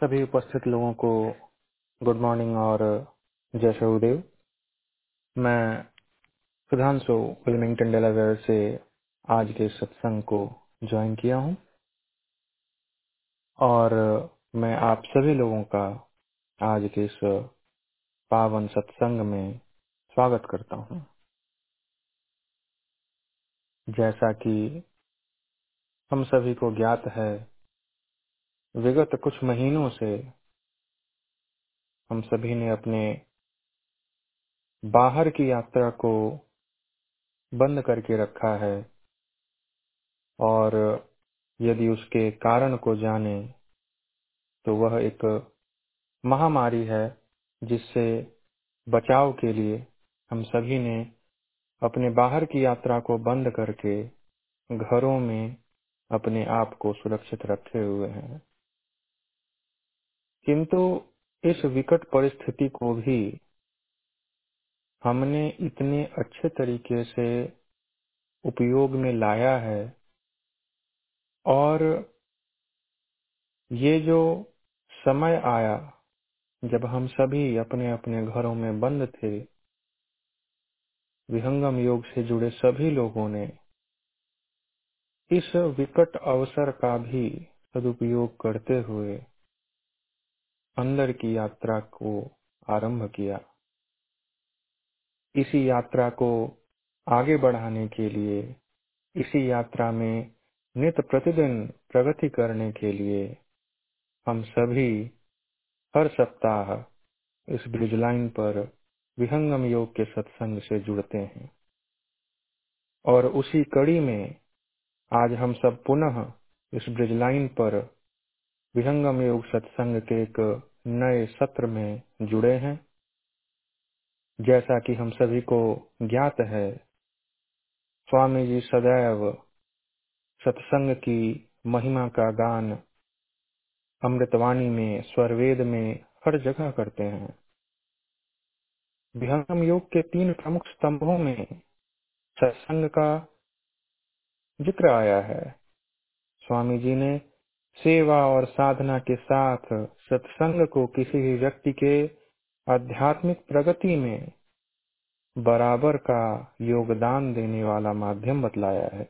सभी उपस्थित लोगों को गुड मॉर्निंग और जय शहुदेव मैं सुधांशु विलमिंगटन डेलावेयर से आज के सत्संग को ज्वाइन किया हूँ। और मैं आप सभी लोगों का आज के इस पावन सत्संग में स्वागत करता हूँ। जैसा कि हम सभी को ज्ञात है विगत कुछ महीनों से हम सभी ने अपने बाहर की यात्रा को बंद करके रखा है और यदि उसके कारण को जाने तो वह एक महामारी है जिससे बचाव के लिए हम सभी ने अपने बाहर की यात्रा को बंद करके घरों में अपने आप को सुरक्षित रखे हुए हैं। किंतु इस विकट परिस्थिति को भी हमने इतने अच्छे तरीके से उपयोग में लाया है। और ये जो समय आया, जब हम सभी अपने अपने घरों में बंद थे, विहंगम योग से जुड़े सभी लोगों ने इस विकट अवसर का भी सदुपयोग करते हुए अंदर की यात्रा को आरंभ किया। इसी यात्रा को आगे बढ़ाने के लिए, इसी यात्रा में नित प्रतिदिन प्रगति करने के लिए हम सभी हर सप्ताह इस ब्रिज लाइन पर विहंगम योग के सत्संग से जुड़ते हैं। और उसी कड़ी में आज हम सब पुनः इस ब्रिज लाइन पर विहंगम योग सत्संग के एक नए सत्र में जुड़े हैं। जैसा कि हम सभी को ज्ञात है, स्वामी जी सदैव सत्संग की महिमा का गान अमृतवाणी में, स्वरवेद में हर जगह करते हैं। विहंगम योग के तीन प्रमुख स्तंभों में सत्संग का ज़िक्र आया है। स्वामी जी ने सेवा और साधना के साथ सत्संग को किसी भी व्यक्ति के आध्यात्मिक प्रगति में बराबर का योगदान देने वाला माध्यम बतलाया है।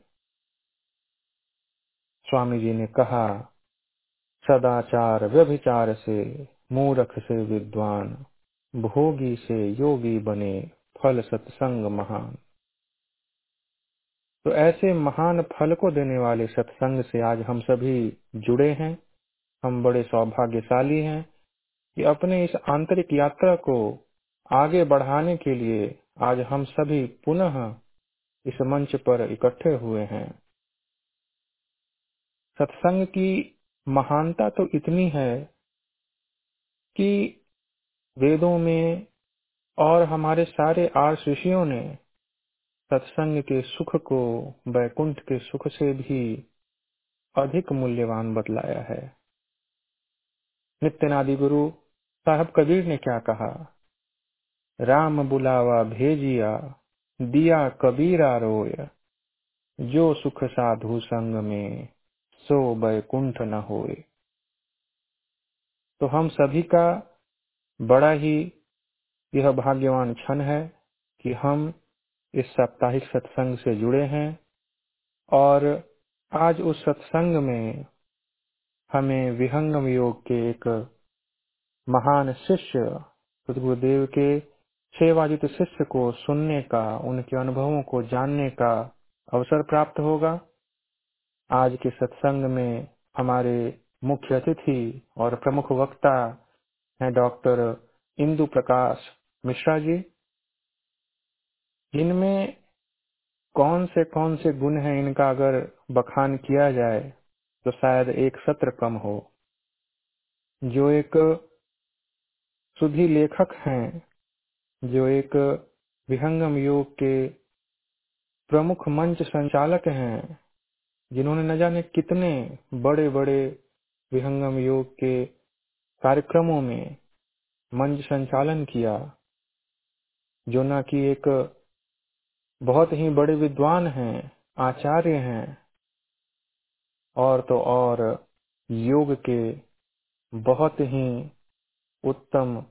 स्वामी जी ने कहा, सदाचार व्यभिचार से मूर्ख से विद्वान, भोगी से योगी बने फल सत्संग महान। तो ऐसे महान फल को देने वाले सत्संग से आज हम सभी जुड़े हैं। हम बड़े सौभाग्यशाली हैं कि अपने इस आंतरिक यात्रा को आगे बढ़ाने के लिए आज हम सभी पुनः इस मंच पर इकट्ठे हुए हैं। सत्संग की महानता तो इतनी है कि वेदों में और हमारे सारे आर्ष ऋषियों ने सत्संग के सुख को बैकुंठ के सुख से भी अधिक मूल्यवान बतलाया है। नित्यनादि गुरु साहब कबीर ने क्या कहा? राम बुलावा भेजिया, दिया कबीरा रोय। जो सुख साधु संग में, सो बैकुंठ न होए तो हम सभी का बड़ा ही यह भाग्यवान क्षण है कि हम इस साप्ताहिक सत्संग से जुड़े हैं और आज उस सत्संग में हमें विहंगम योग के एक महान शिष्य, सदगुरुदेव के सेवाजित शिष्य को सुनने का, उनके अनुभवों को जानने का अवसर प्राप्त होगा। आज के सत्संग में हमारे मुख्य अतिथि और प्रमुख वक्ता हैं डॉक्टर इंदु प्रकाश मिश्रा जी। इनमें कौन से कौन से गुण हैं इनका अगर बखान किया जाए तो शायद एक सत्र कम हो। जो एक सुधी लेखक हैं, जो एक विहंगम योग के प्रमुख मंच संचालक हैं, जिन्होंने न जाने कितने बड़े बड़े विहंगम योग के कार्यक्रमों में मंच संचालन किया, जो न कि एक बहुत ही बड़े विद्वान हैं, आचार्य हैं, और तो और योग के बहुत ही उत्तम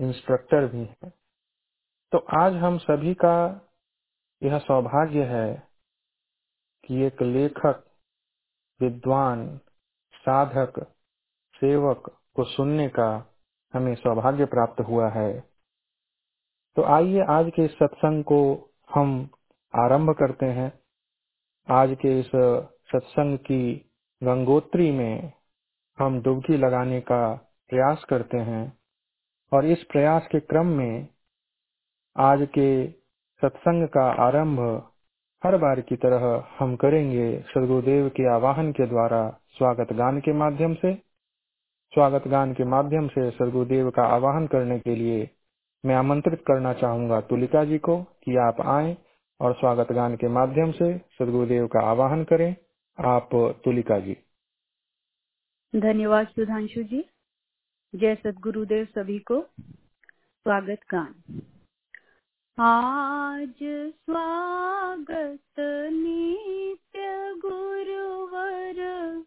इंस्ट्रक्टर भी हैं। तो आज हम सभी का यह सौभाग्य है कि एक लेखक, विद्वान, साधक, सेवक को सुनने का हमें सौभाग्य प्राप्त हुआ है। तो आइए आज के इस सत्संग को हम आरंभ करते हैं। आज के इस सत्संग की गंगोत्री में हम डुबकी लगाने का प्रयास करते हैं और इस प्रयास के क्रम में आज के सत्संग का आरंभ हर बार की तरह हम करेंगे। सदगुरुदेव के आवाहन के द्वारा स्वागत गान के माध्यम से। स्वागत गान के माध्यम से सदगुरुदेव का आवाहन करने के लिए मैं आमंत्रित करना चाहूँगा तुलिका जी को कि आप आए और स्वागत गान के माध्यम से सदगुरुदेव का आवाहन करें। आप तुलिका जी। धन्यवाद सुधांशु जी। जय सदगुरुदेव सभी को। स्वागत गान। आज स्वागत नित्य गुरुवर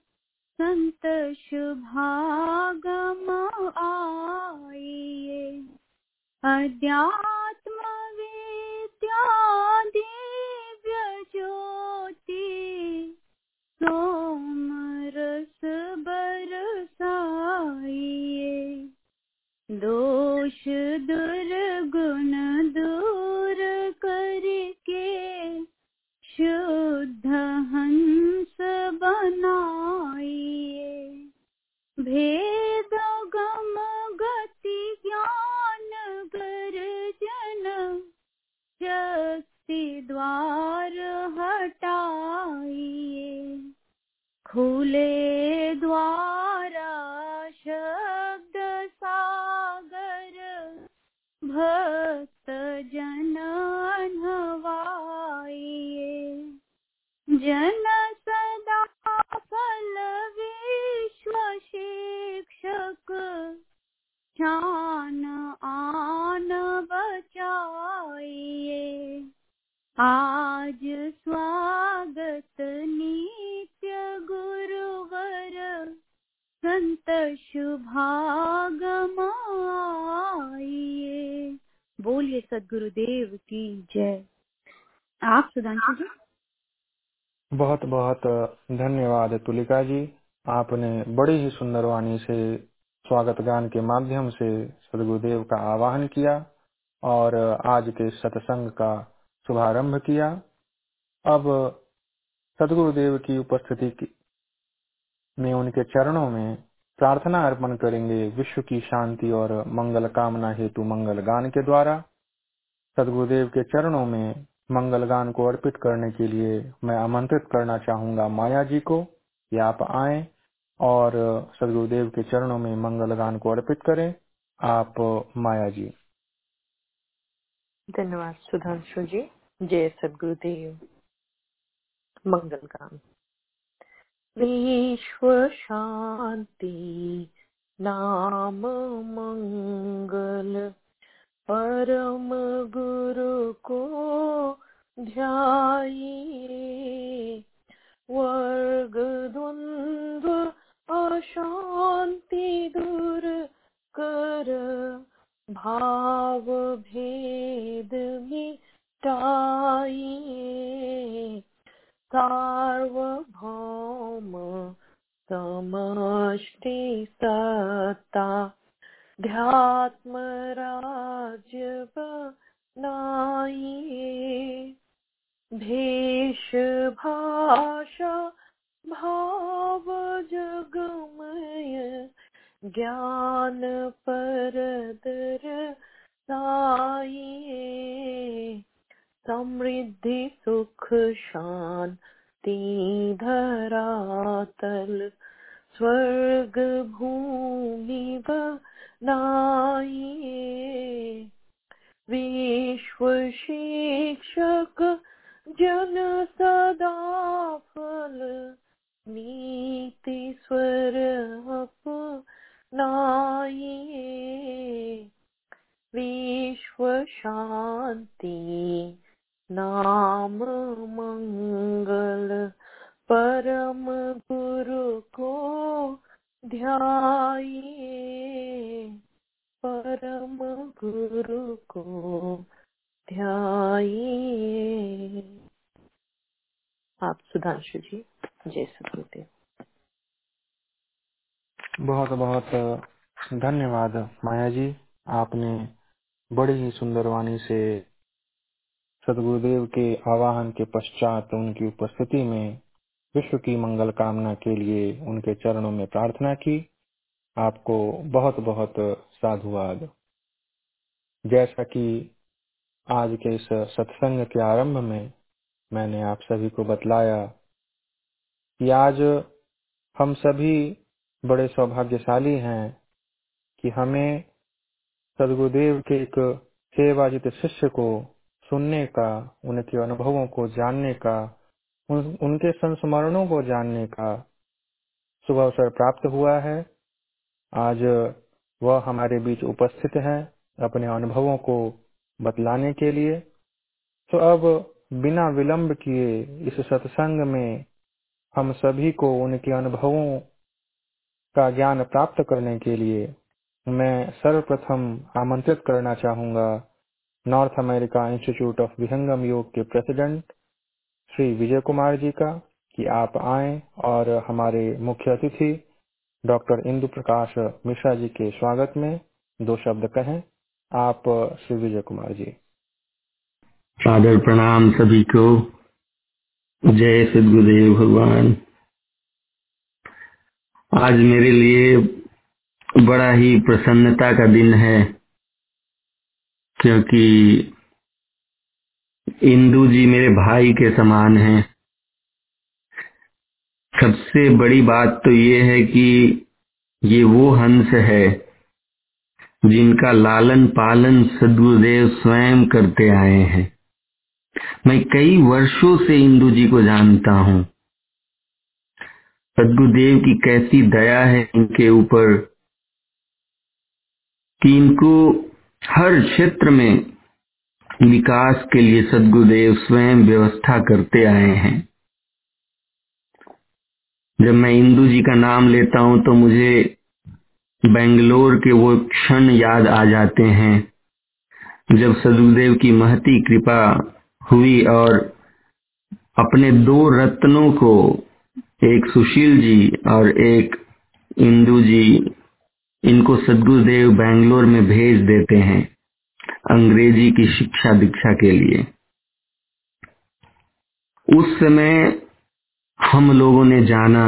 संत शुभागम आइए। अध्यात्म विद्या दिव्य ज्योति सोम रस दोष दुर्गुण दूर करके शुद्ध हंस बनाइए भेद गम द्वार हटाइए। खुले द्वारा शब्द सागर भक्त जन नवाइए जन सदा फल विश्व शिक्षक छान नित्य गुरुवर, संत शुभागम आइए बोलिए सदगुरुदेव की जय। आप सुधांशु जी? बहुत बहुत धन्यवाद तुलिका जी। आपने बड़ी ही सुंदर वाणी से, स्वागत गान के माध्यम से सदगुरुदेव का आवाहन किया और आज के सत्संग का शुभारंभ किया। अब सदगुरुदेव की उपस्थिति की में उनके चरणों में प्रार्थना अर्पण करेंगे विश्व की शांति और मंगल कामना हेतु मंगल गान के द्वारा। सदगुरुदेव के चरणों में मंगल गान को अर्पित करने के लिए मैं आमंत्रित करना चाहूँगा माया जी को कि आप आए और सदगुरुदेव के चरणों में मंगल गान को अर्पित करें। आप माया जी। धन्यवाद सुधांशु जी। जय सदगुरुदेव। मंगल गान विश्व शांति, नाम मंगल, परम गुरु को ध्याये। वर्ग द्वंद्व अशांति दूर कर भाव भेद मिटाइए। सार्वभौम समष्टि सत्ता ध्यात्म राज्य बनाइए भेष भाषा भाव जगमय ज्ञान परदर साइए समृद्धि सुख शांति धरातल। स्वर्ग भूमि बनाइए। विश्व शिक्षक जन सदा फल। नीति स्वर अपनाइए। विश्व शांति नाम मंगल परम गुरु को ध्याइए परम गुरु को ध्याइए आप सुधांशु जी, जय सतगुरुदेव बहुत बहुत, धन्यवाद माया जी। आपने बड़ी ही सुंदर वाणी से सदगुरुदेव के आवाहन के पश्चात उनकी उपस्थिति में विश्व की मंगल कामना के लिए उनके चरणों में प्रार्थना की। आपको बहुत बहुत साधुवाद। जैसा कि आज के इस सत्संग के आरंभ में मैंने आप सभी को बतलाया कि आज हम सभी बड़े सौभाग्यशाली हैं कि हमें सदगुरुदेव के एक सेवाजित शिष्य को सुनने का उनके अनुभवों को जानने का उन, उनके संस्मरणों को जानने का शुभ अवसर प्राप्त हुआ है। आज वह हमारे बीच उपस्थित है अपने अनुभवों को बतलाने के लिए। तो अब बिना विलंब किए इस सत्संग में हम सभी को उनके अनुभवों का ज्ञान प्राप्त करने के लिए मैं सर्वप्रथम आमंत्रित करना चाहूँगा। North America Institute of Vihangam Yoga के प्रेसिडेंट, श्री विजय कुमार जी का, कि आप आए और हमारे मुख्य अतिथि, डॉक्टर इंदु प्रकाश मिश्रा जी के स्वागत में दो शब्द कहें। आप, श्री विजय कुमार जी। सादर प्रणाम सभी को। जय सदगुरुदेव भगवान। आज मेरे लिए बड़ा ही प्रसन्नता का दिन है। क्योंकि इंदू जी मेरे भाई के समान हैं। सबसे बड़ी बात तो ये है कि ये वो हंस है जिनका लालन पालन सदगुरुदेव स्वयं करते आए हैं। मैं कई वर्षों से इंदू जी को जानता हूँ। सदगुरुदेव की कैसी दया है इनके ऊपर कि इनको हर क्षेत्र में विकास के लिए सदगुरुदेव स्वयं व्यवस्था करते आए हैं। जब मैं इंदू जी का नाम लेता हूँ तो मुझे बेंगलोर के वो क्षण याद आ जाते हैं, जब सदगुरुदेव की महती कृपा हुई और अपने दो रत्नों को एक सुशील जी और एक इंदू जी इनको सदगुरुदेव बेंगलोर में भेज देते हैं अंग्रेज़ी की शिक्षा दीक्षा के लिए। उस समय हम लोगों ने जाना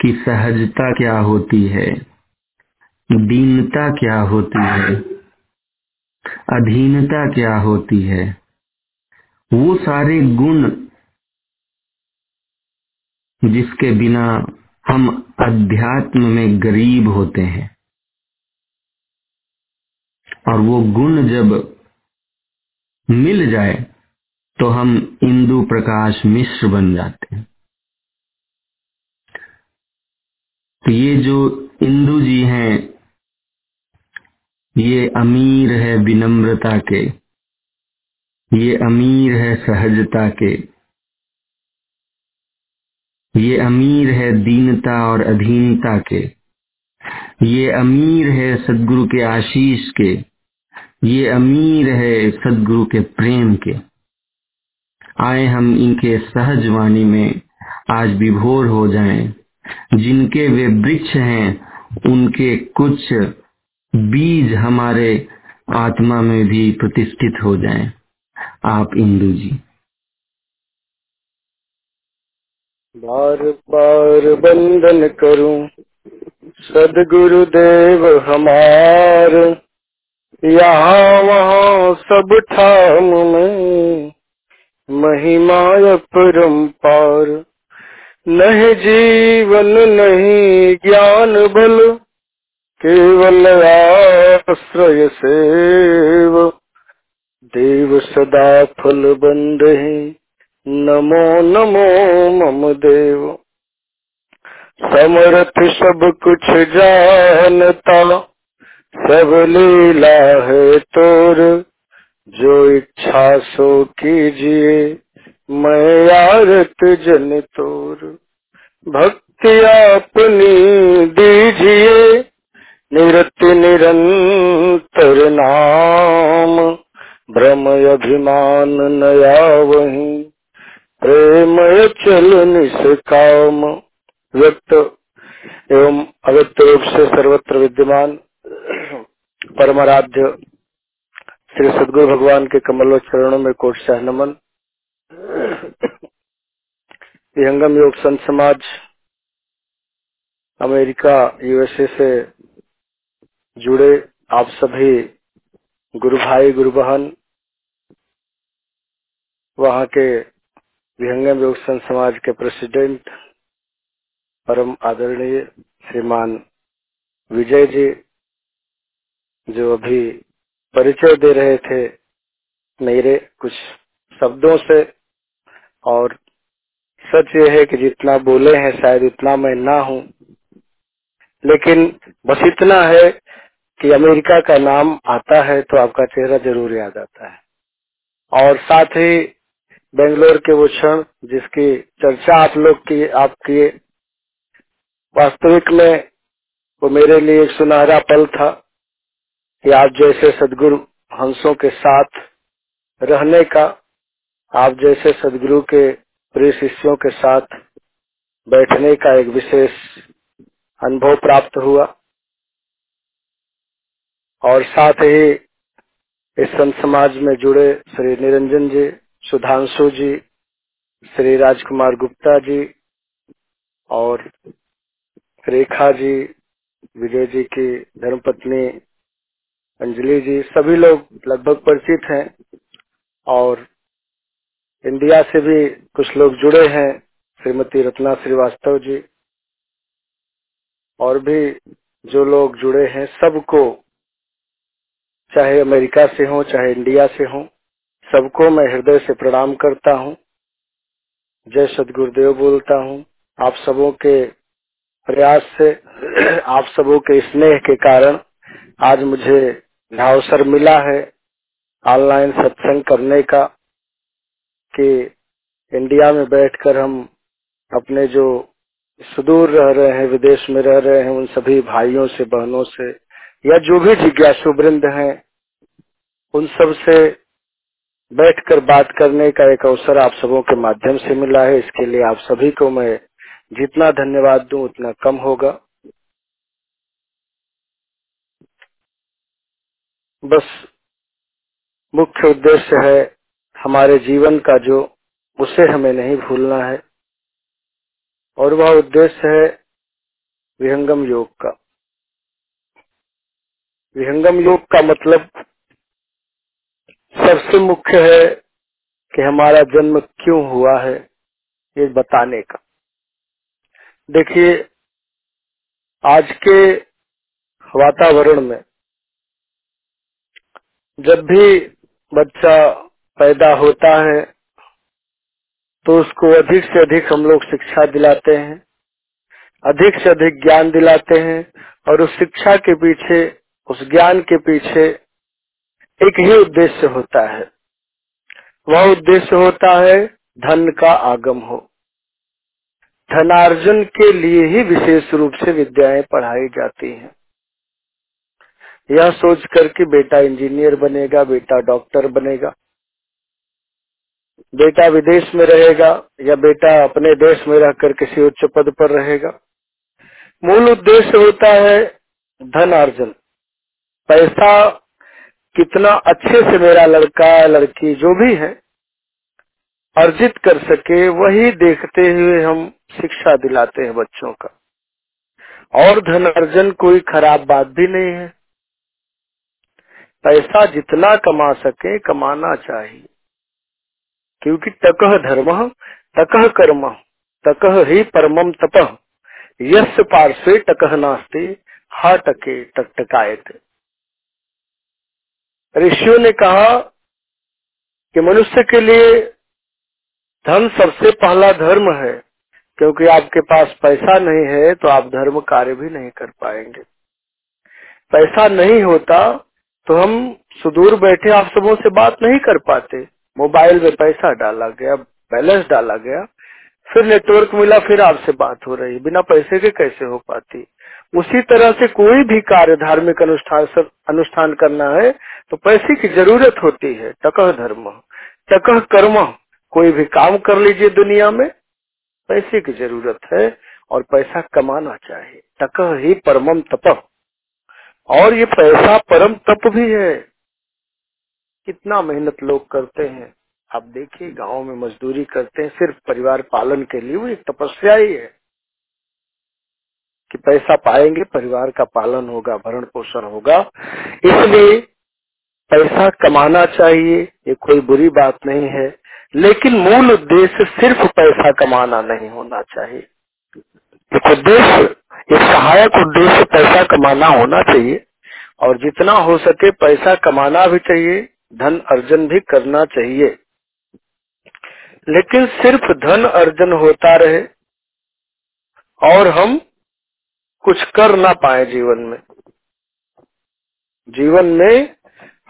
कि सहजता क्या होती है, दीनता क्या होती है, अधीनता क्या होती है, वो सारे गुण जिसके बिना हम अध्यात्म में गरीब होते हैं। और वो गुण जब मिल जाए तो हम इंदु प्रकाश मिश्र बन जाते हैं। तो ये जो इंदु जी हैं, ये अमीर है विनम्रता के, ये अमीर है सहजता के ये अमीर है दीनता और अधीनता के। ये अमीर है सदगुरु के आशीष के। ये अमीर है सदगुरु के प्रेम के। आए हम इनके सहज वाणी में, आज विभोर हो जाएँ। जिनके वे वृक्ष हैं, उनके कुछ बीज हमारे आत्मा में भी प्रतिष्ठित हो जाएँ। आप इंदु जी। बार बार बंदन करूँ। सदगुरुदेव हमार, यहाँ वहाँ सब ठाम में महिमा परम्पार नहीं जीवन नहीं ज्ञान बल, केवल आश्रय सेव। देव सदा फल बंद नमो नमो मम देव। समर्थ सब कुछ जानता, सब लीला है तोर। जो इच्छा सो कीजिए, मैं आरत जन तोर। भक्ति अपनी दीजिए, निरति निरंतर नाम। भ्रम अभिमान नया वही। प्रेम चल निष्काम व्यक्त एवं अव्यक्त रूप से सर्वत्र विद्यमान परमाराध्य श्री सदगुरु भगवान के कमलो चरणों में कोट शाह नमन। विहंगम योग संत समाज अमेरिका, यूएसए से जुड़े आप सभी गुरु भाई, गुरु बहन, वहाँ के विहंगम योग संत समाज के प्रेसिडेंट, परम आदरणीय श्रीमान विजय जी, जो अभी परिचय दे रहे थे मेरे कुछ शब्दों से। और सच ये है कि जितना बोले हैं, शायद उतना मैं ना हूँ। लेकिन बस इतना है कि अमेरिका का नाम आता है तो आपका चेहरा ज़रूर याद आता है। और साथ ही बेंगलोर के वो क्षण जिसकी चर्चा आप लोग की, आप किए। वास्तविक में वो मेरे लिए एक सुनहरा पल था कि आप जैसे सदगुरु हंसों के साथ रहने का, आप जैसे सदगुरु के प्रिय शिष्यों के साथ बैठने का एक विशेष अनुभव प्राप्त हुआ। और साथ ही इस संत समाज में जुड़े श्री निरंजन जी सुधांशु जी, श्री राजकुमार गुप्ता जी और रेखा जी, विजय जी की धर्मपत्नी अंजलि जी, सभी लोग लगभग परिचित हैं और इंडिया से भी कुछ लोग जुड़े हैं, श्रीमती रत्ना श्रीवास्तव जी और भी जो लोग जुड़े हैं, सबको चाहे अमेरिका से हो, चाहे इंडिया से हो सबको मैं हृदय से प्रणाम करता हूँ। जय सदगुरुदेव बोलता हूँ। आप सबों के प्रयास से, आप सबों के स्नेह के कारण आज मुझे अवसर मिला है ऑनलाइन सत्संग करने का कि इंडिया में बैठकर हम अपने जो सुदूर रह रहे हैं, विदेश में रह रहे हैं, उन सभी भाइयों से, बहनों से, या जो भी जिज्ञासु वृंद हैं, उन सबसे बैठकर बात करने का एक अवसर आप सबों के माध्यम से मिला है। इसके लिए आप सभी को मैं जितना धन्यवाद दूँ, उतना कम होगा। बस मुख्य उद्देश्य है हमारे जीवन का जो, उसे हमें नहीं भूलना है। और वह उद्देश्य है विहंगम योग का। विहंगम योग का मतलब सबसे मुख्य है कि हमारा जन्म क्यों हुआ है, ये बताने का। देखिए, आज के वातावरण में जब भी बच्चा पैदा होता है तो उसको अधिक से अधिक हम लोग शिक्षा दिलाते हैं, अधिक से अधिक ज्ञान दिलाते हैं, और उस शिक्षा के पीछे, उस ज्ञान के पीछे एक ही उद्देश्य होता है। वह उद्देश्य होता है धन का आगम हो। धनार्जन के लिए ही विशेष रूप से विद्याएँ पढ़ाई जाती हैं। यह सोच कर कि बेटा इंजीनियर बनेगा, बेटा डॉक्टर बनेगा, बेटा विदेश में रहेगा या बेटा अपने देश में रहकर किसी उच्च पद पर रहेगा। मूल उद्देश्य होता है धन अर्जन पैसा कितना अच्छे से मेरा लड़का, लड़की जो भी है, अर्जित कर सके, वही देखते हुए हम शिक्षा दिलाते हैं बच्चों का। और धन अर्जन कोई खराब बात भी नहीं है। पैसा जितना कमा सके, कमाना चाहिए। क्योंकि तकह धर्म, तकह कर्म, तकह ही परमम तपह यश पार्श्वे टकह नास्ते, हा टके टकटकायत। ऋषियों ने कहा कि मनुष्य के लिए धन सबसे पहला धर्म है, क्योंकि आपके पास पैसा नहीं है तो आप धर्म कार्य भी नहीं कर पाएँगे। पैसा नहीं होता तो हम सुदूर बैठे आप सबों से बात नहीं कर पाते। मोबाइल में पैसा डाला गया, बैलेंस डाला गया, फिर नेटवर्क मिला, फिर आपसे बात हो रही। बिना पैसे के कैसे हो पाती? उसी तरह से कोई भी कार्य धार्मिक अनुष्ठान अनुष्ठान करना है तो पैसे की ज़रूरत होती है टकह धर्म। टकह कर्म, कोई भी काम कर लीजिए दुनिया में, पैसे की ज़रूरत है और पैसा कमाना चाहिए। टकह ही परमम तप। और ये पैसा परम तप भी है। कितना मेहनत लोग करते हैं। आप देखिए, गाँव में मजदूरी करते हैं, सिर्फ़ परिवार पालन के लिए वो एक तपस्या ही है। कि पैसा पाएँगे, परिवार का पालन होगा, भरण पोषण होगा। इसलिए पैसा कमाना चाहिए, ये कोई बुरी बात नहीं है। लेकिन मूल उद्देश्य सिर्फ़ पैसा कमाना नहीं होना चाहिए। एक उद्देश्य, एक सहायक उद्देश्य पैसा कमाना होना चाहिए। और जितना हो सके पैसा कमाना भी चाहिए, धन अर्जन भी करना चाहिए। लेकिन सिर्फ़ धन अर्जन होता रहे, और हम कुछ कर ना पाए जीवन में। जीवन में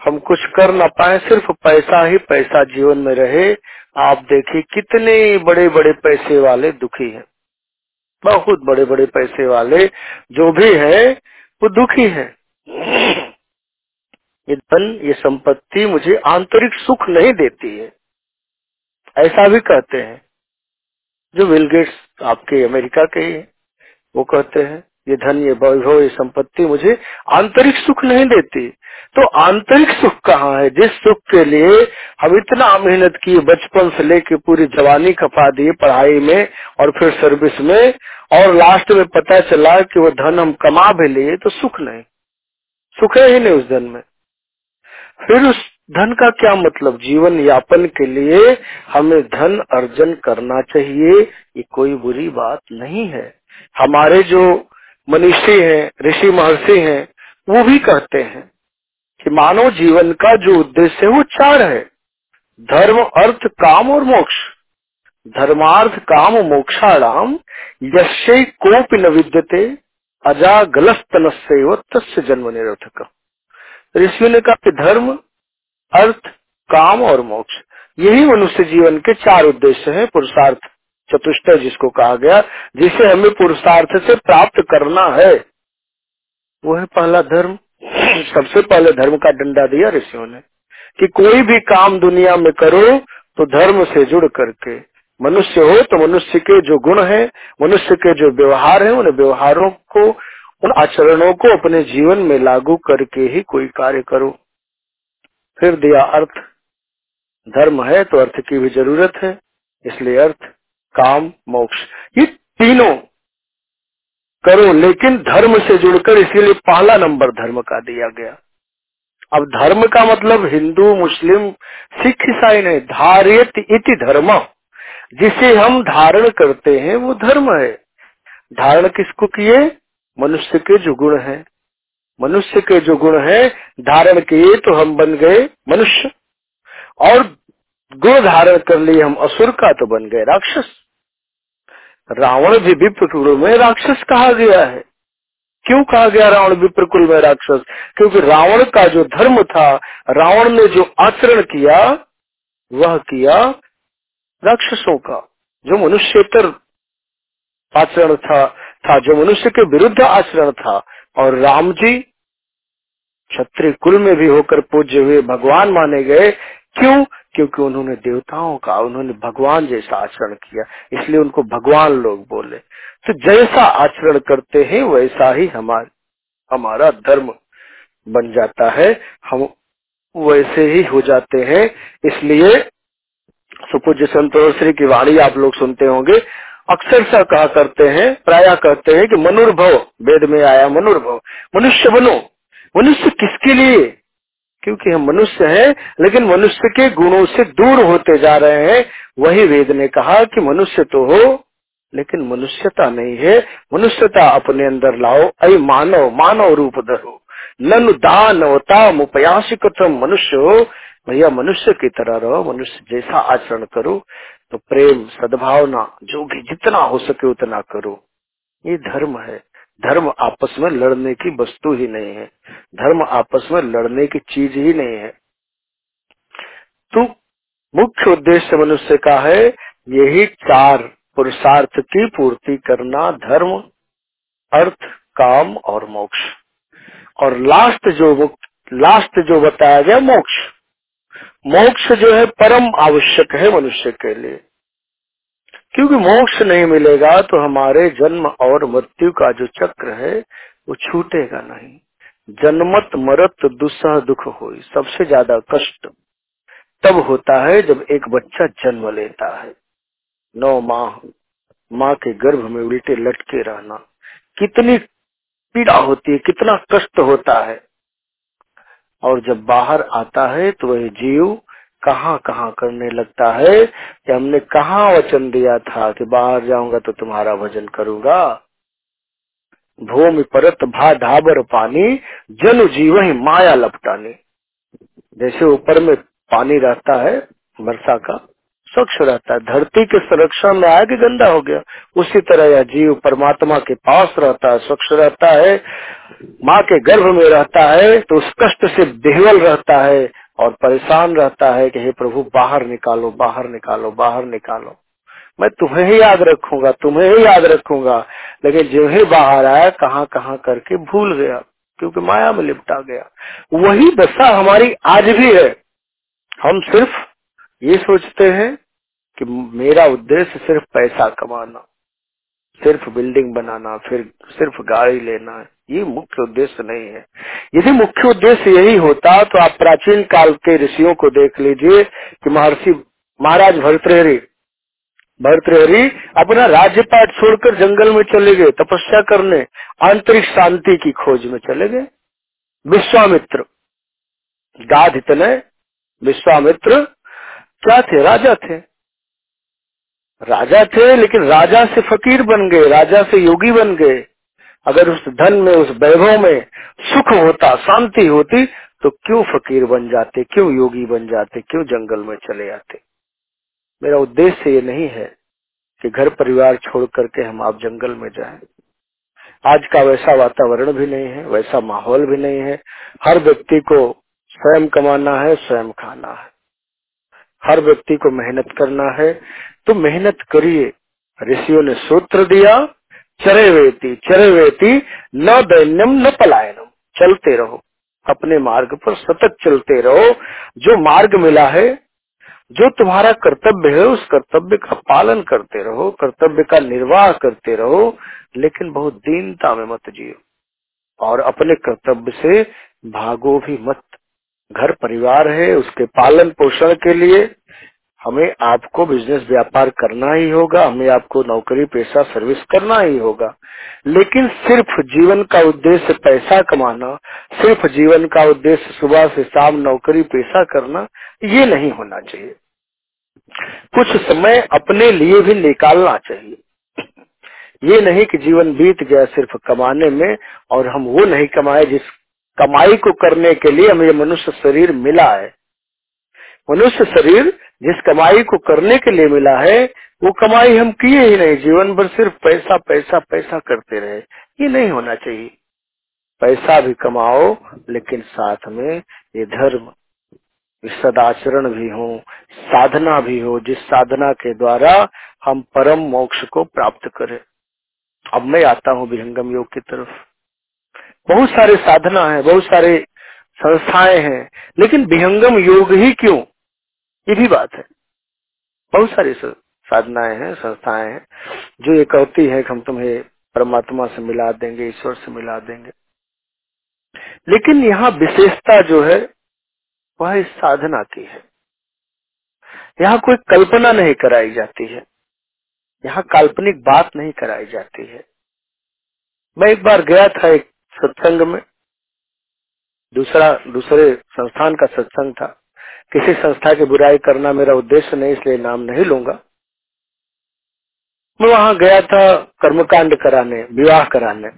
हम कुछ कर ना पाए, सिर्फ़ पैसा ही पैसा जीवन में रहे। आप देखिए कितने बड़े बड़े पैसे वाले दुखी हैं। बहुत बड़े बड़े पैसे वाले जो भी है, वो दुखी है। ये धन, ये संपत्ति मुझे आंतरिक सुख नहीं देती है। ऐसा भी कहते हैं। जो विल गेट्स आपके अमेरिका के ही वो कहते हैं, ये धन, ये वैभव ये संपत्ति मुझे आंतरिक सुख नहीं देती। तो आंतरिक सुख कहाँ है? जिस सुख के लिए हम इतना मेहनत किए, बचपन से लेके पूरी जवानी खपा दिए पढ़ाई में और फिर सर्विस में, और लास्ट में पता चला कि वो धन हम कमा भी लिए तो सुख नहीं। सुख है ही नहीं उस धन में। फिर उस धन का क्या मतलब? जीवन यापन के लिए हमें धन अर्जन करना चाहिए, ये कोई बुरी बात नहीं है। हमारे जो मनीषी हैं, ऋषि महर्षि हैं, वो भी कहते हैं कि मानव जीवन का जो उद्देश्य है, वो चार है। धर्म, अर्थ, काम और मोक्ष। धर्मार्थ, काम, मोक्षाणाम यश्य कोपि न विद्यते अजा गलस्तन से तस्य जन्म निरर्थक। ऋषि ने कहा कि धर्म, अर्थ, काम और मोक्ष, यही मनुष्य जीवन के चार उद्देश्य हैं। पुरुषार्थ चतुष्ट जिसको कहा गया, जिसे हमें पुरुषार्थ से प्राप्त करना है। वो है पहला धर्म सबसे पहले धर्म का डंडा दिया ऋषियों ने कि कोई भी काम दुनिया में करो तो धर्म से जुड़ करके। मनुष्य हो तो मनुष्य के जो गुण है, मनुष्य के जो व्यवहार है, उन व्यवहारों को, उन आचरणों को अपने जीवन में लागू करके ही कोई कार्य करो। फिर दिया अर्थ, धर्म है तो अर्थ की भी ज़रूरत है, इसलिए अर्थ, काम, मोक्ष। ये तीनों करो, लेकिन धर्म से जुड़कर इसीलिए पहला नंबर धर्म का दिया गया। अब धर्म का मतलब हिंदू, मुस्लिम, सिख ईसाई नहीं, धारियत इति धर्म। जिसे हम धारण करते हैं, वो धर्म है। धारण किसको किए? मनुष्य के जो गुण है। मनुष्य के जो गुण है, धारण किए तो हम बन गए मनुष्य। और गुण धारण कर लिए हम असुर का तो बन गए राक्षस। रावण भी विप्रकुल में राक्षस कहा गया है। क्यों कहा गया रावण विप्रकुल में राक्षस? क्योंकि रावण का जो धर्म था, रावण ने जो आचरण किया, वह किया राक्षसों का। जो मनुष्यतर आचरण था था जो मनुष्य के विरुद्ध आचरण था। और राम जी क्षत्रिय कुल में भी होकर पूज्य हुए, भगवान माने गए। क्यों? क्योंकि उन्होंने देवताओं का, उन्होंने भगवान जैसा आचरण किया, इसलिए उनको भगवान लोग बोले। तो जैसा आचरण करते हैं, वैसा ही हमारा हमारा धर्म बन जाता है। हम वैसे ही हो जाते हैं। इसलिए सुपूज्य संतोष श्री की वाणी आप लोग सुनते होंगे, अक्सर सा कहा करते हैं, प्राय कहते हैं कि मनुर्भव, वेद में आया मनुर्भव। मनुष्य बनो। मनुष्य किसके लिए? क्योंकि हम मनुष्य हैं, लेकिन मनुष्य के गुणों से दूर होते जा रहे हैं। वही वेद ने कहा कि मनुष्य तो हो, लेकिन मनुष्यता नहीं है। मनुष्यता अपने अंदर लाओ, अय मानव मानव रूप धरो। नन दानवता मुपयासी कथम मनुष्य हो। भैया, मनुष्य की तरह रहो, मनुष्य जैसा आचरण करो। तो प्रेम, सद्भावना, जो भी जितना हो सके उतना करो। ये धर्म है। धर्म आपस में लड़ने की वस्तु ही नहीं है। धर्म आपस में लड़ने की चीज़ ही नहीं है। तो मुख्य उद्देश्य मनुष्य का है यही चार, पुरुषार्थ की पूर्ति करना, धर्म, अर्थ, काम और मोक्ष। और लास्ट जो लास्ट जो बताया गया मोक्ष। मोक्ष जो है परम आवश्यक है मनुष्य के लिए। क्योंकि मोक्ष नहीं मिलेगा तो हमारे जन्म और मृत्यु का जो चक्र है, वो छूटेगा नहीं। जन्मत मरत दुस्सह दुख हो सबसे ज़्यादा कष्ट तब होता है जब एक बच्चा जन्म लेता है। नौ माह, माँ के गर्भ में उल्टे लटके रहना। कितनी पीड़ा होती है, कितना कष्ट होता है। और जब बाहर आता है तो वह जीव कहाँ कहाँ करने लगता है कि हमने कहा वचन दिया था कि बाहर जाऊँगा तो तुम्हारा भजन करूँगा? भूमि परत भा ढाबर पानी, जन जीव ही माया लपटानी। जैसे ऊपर में पानी रहता है, वर्षा का, स्वच्छ रहता है। धरती के संरक्षण में आया कि गंदा हो गया? उसी तरह यह जीव परमात्मा के पास रहता है, स्वच्छ रहता है। माँ के गर्भ में रहता है तो उस कष्ट से बेहल रहता है। और परेशान रहता है कि हे प्रभु, बाहर निकालो बाहर निकालो बाहर निकालो। मैं तुम्हें ही याद रखूँगा, तुम्हें ही याद रखूँगा। लेकिन जो ही बाहर आया, कहाँ कहाँ करके भूल गया, क्योंकि माया में लिपटा गया। वही दशा हमारी आज भी है। हम सिर्फ़ ये सोचते हैं कि मेरा उद्देश्य सिर्फ़ पैसा कमाना, सिर्फ़ बिल्डिंग बनाना, फिर सिर्फ़ गाड़ी लेना है। ये मुख्य उद्देश्य नहीं है। यदि मुख्य उद्देश्य यही होता तो आप प्राचीन काल के ऋषियों को देख लीजिए कि महर्षि महाराज भरतहरी भरतहरी अपना राज्य राज्यपाट छोड़कर जंगल में चले गए, तपस्या करने, आंतरिक शांति की खोज में चले गए। विश्वामित्र गाध इतने विश्वामित्र, क्या थे? राजा थे। राजा थे, लेकिन राजा से फकीर बन गए, राजा से योगी बन गए। अगर उस धन में, उस वैभव में सुख होता, शांति होती तो क्यों फकीर बन जाते, क्यों योगी बन जाते, क्यों जंगल में चले जाते मेरा उद्देश्य ये नहीं है कि घर परिवार छोड़ करके हम आप जंगल में जाएँ। आज का वैसा वातावरण भी नहीं है, वैसा माहौल भी नहीं है। हर व्यक्ति को स्वयं कमाना है, स्वयं खाना है। हर व्यक्ति को मेहनत करना है। तो मेहनत करिए। ऋषियों ने सूत्र दिया चरे वेती चरे वेती न दैन्यम न पलायनम। चलते रहो। अपने मार्ग पर सतत चलते रहो। जो मार्ग मिला है, जो तुम्हारा कर्तव्य है, उस कर्तव्य का पालन करते रहो, कर्तव्य का निर्वाह करते रहो, लेकिन बहुत दीनता में मत जियो। और अपने कर्तव्य से भागो भी मत। घर परिवार है, उसके पालन पोषण के लिए हमें आपको बिज़नेस व्यापार करना ही होगा, हमें आपको नौकरी, पेशा सर्विस करना ही होगा। लेकिन सिर्फ़ जीवन का उद्देश्य पैसा कमाना, सिर्फ़ जीवन का उद्देश्य सुबह से शाम नौकरी, पेशा करना, ये नहीं होना चाहिए। कुछ समय अपने लिए भी निकालना चाहिए। ये नहीं कि जीवन बीत गया सिर्फ़ कमाने में, और हम वो नहीं कमाए जिस कमाई को करने के लिए हमें मनुष्य शरीर मिला है। मनुष्य शरीर जिस कमाई को करने के लिए मिला है, वो कमाई हम किए ही नहीं, जीवन भर सिर्फ़ पैसा पैसा पैसा करते रहे। ये नहीं होना चाहिए। पैसा भी कमाओ, लेकिन साथ में ये धर्म सदाचरण भी हो, साधना भी हो, जिस साधना के द्वारा हम परम मोक्ष को प्राप्त करें। अब मैं आता हूँ विहंगम योग की तरफ़। बहुत सारे साधना है, बहुत सारे संस्थाएँ हैं, लेकिन विहंगम योग ही क्यों? ये भी बात है। बहुत सारी साधनाएँ हैं, संस्थाएँ हैं, जो ये कहती है कि हम तुम्हें परमात्मा से मिला देंगे, ईश्वर से मिला देंगे। लेकिन यहाँ विशेषता जो है, वह इस साधना की है। यहाँ कोई कल्पना नहीं कराई जाती है। यहाँ काल्पनिक बात नहीं कराई जाती है। मैं एक बार गया था एक सत्संग में। दूसरा, दूसरे संस्थान का सत्संग था। किसी संस्था की बुराई करना मेरा उद्देश्य नहीं, इसलिए नाम नहीं लूँगा। मैं वहाँ गया था कर्मकांड कराने, विवाह कराने।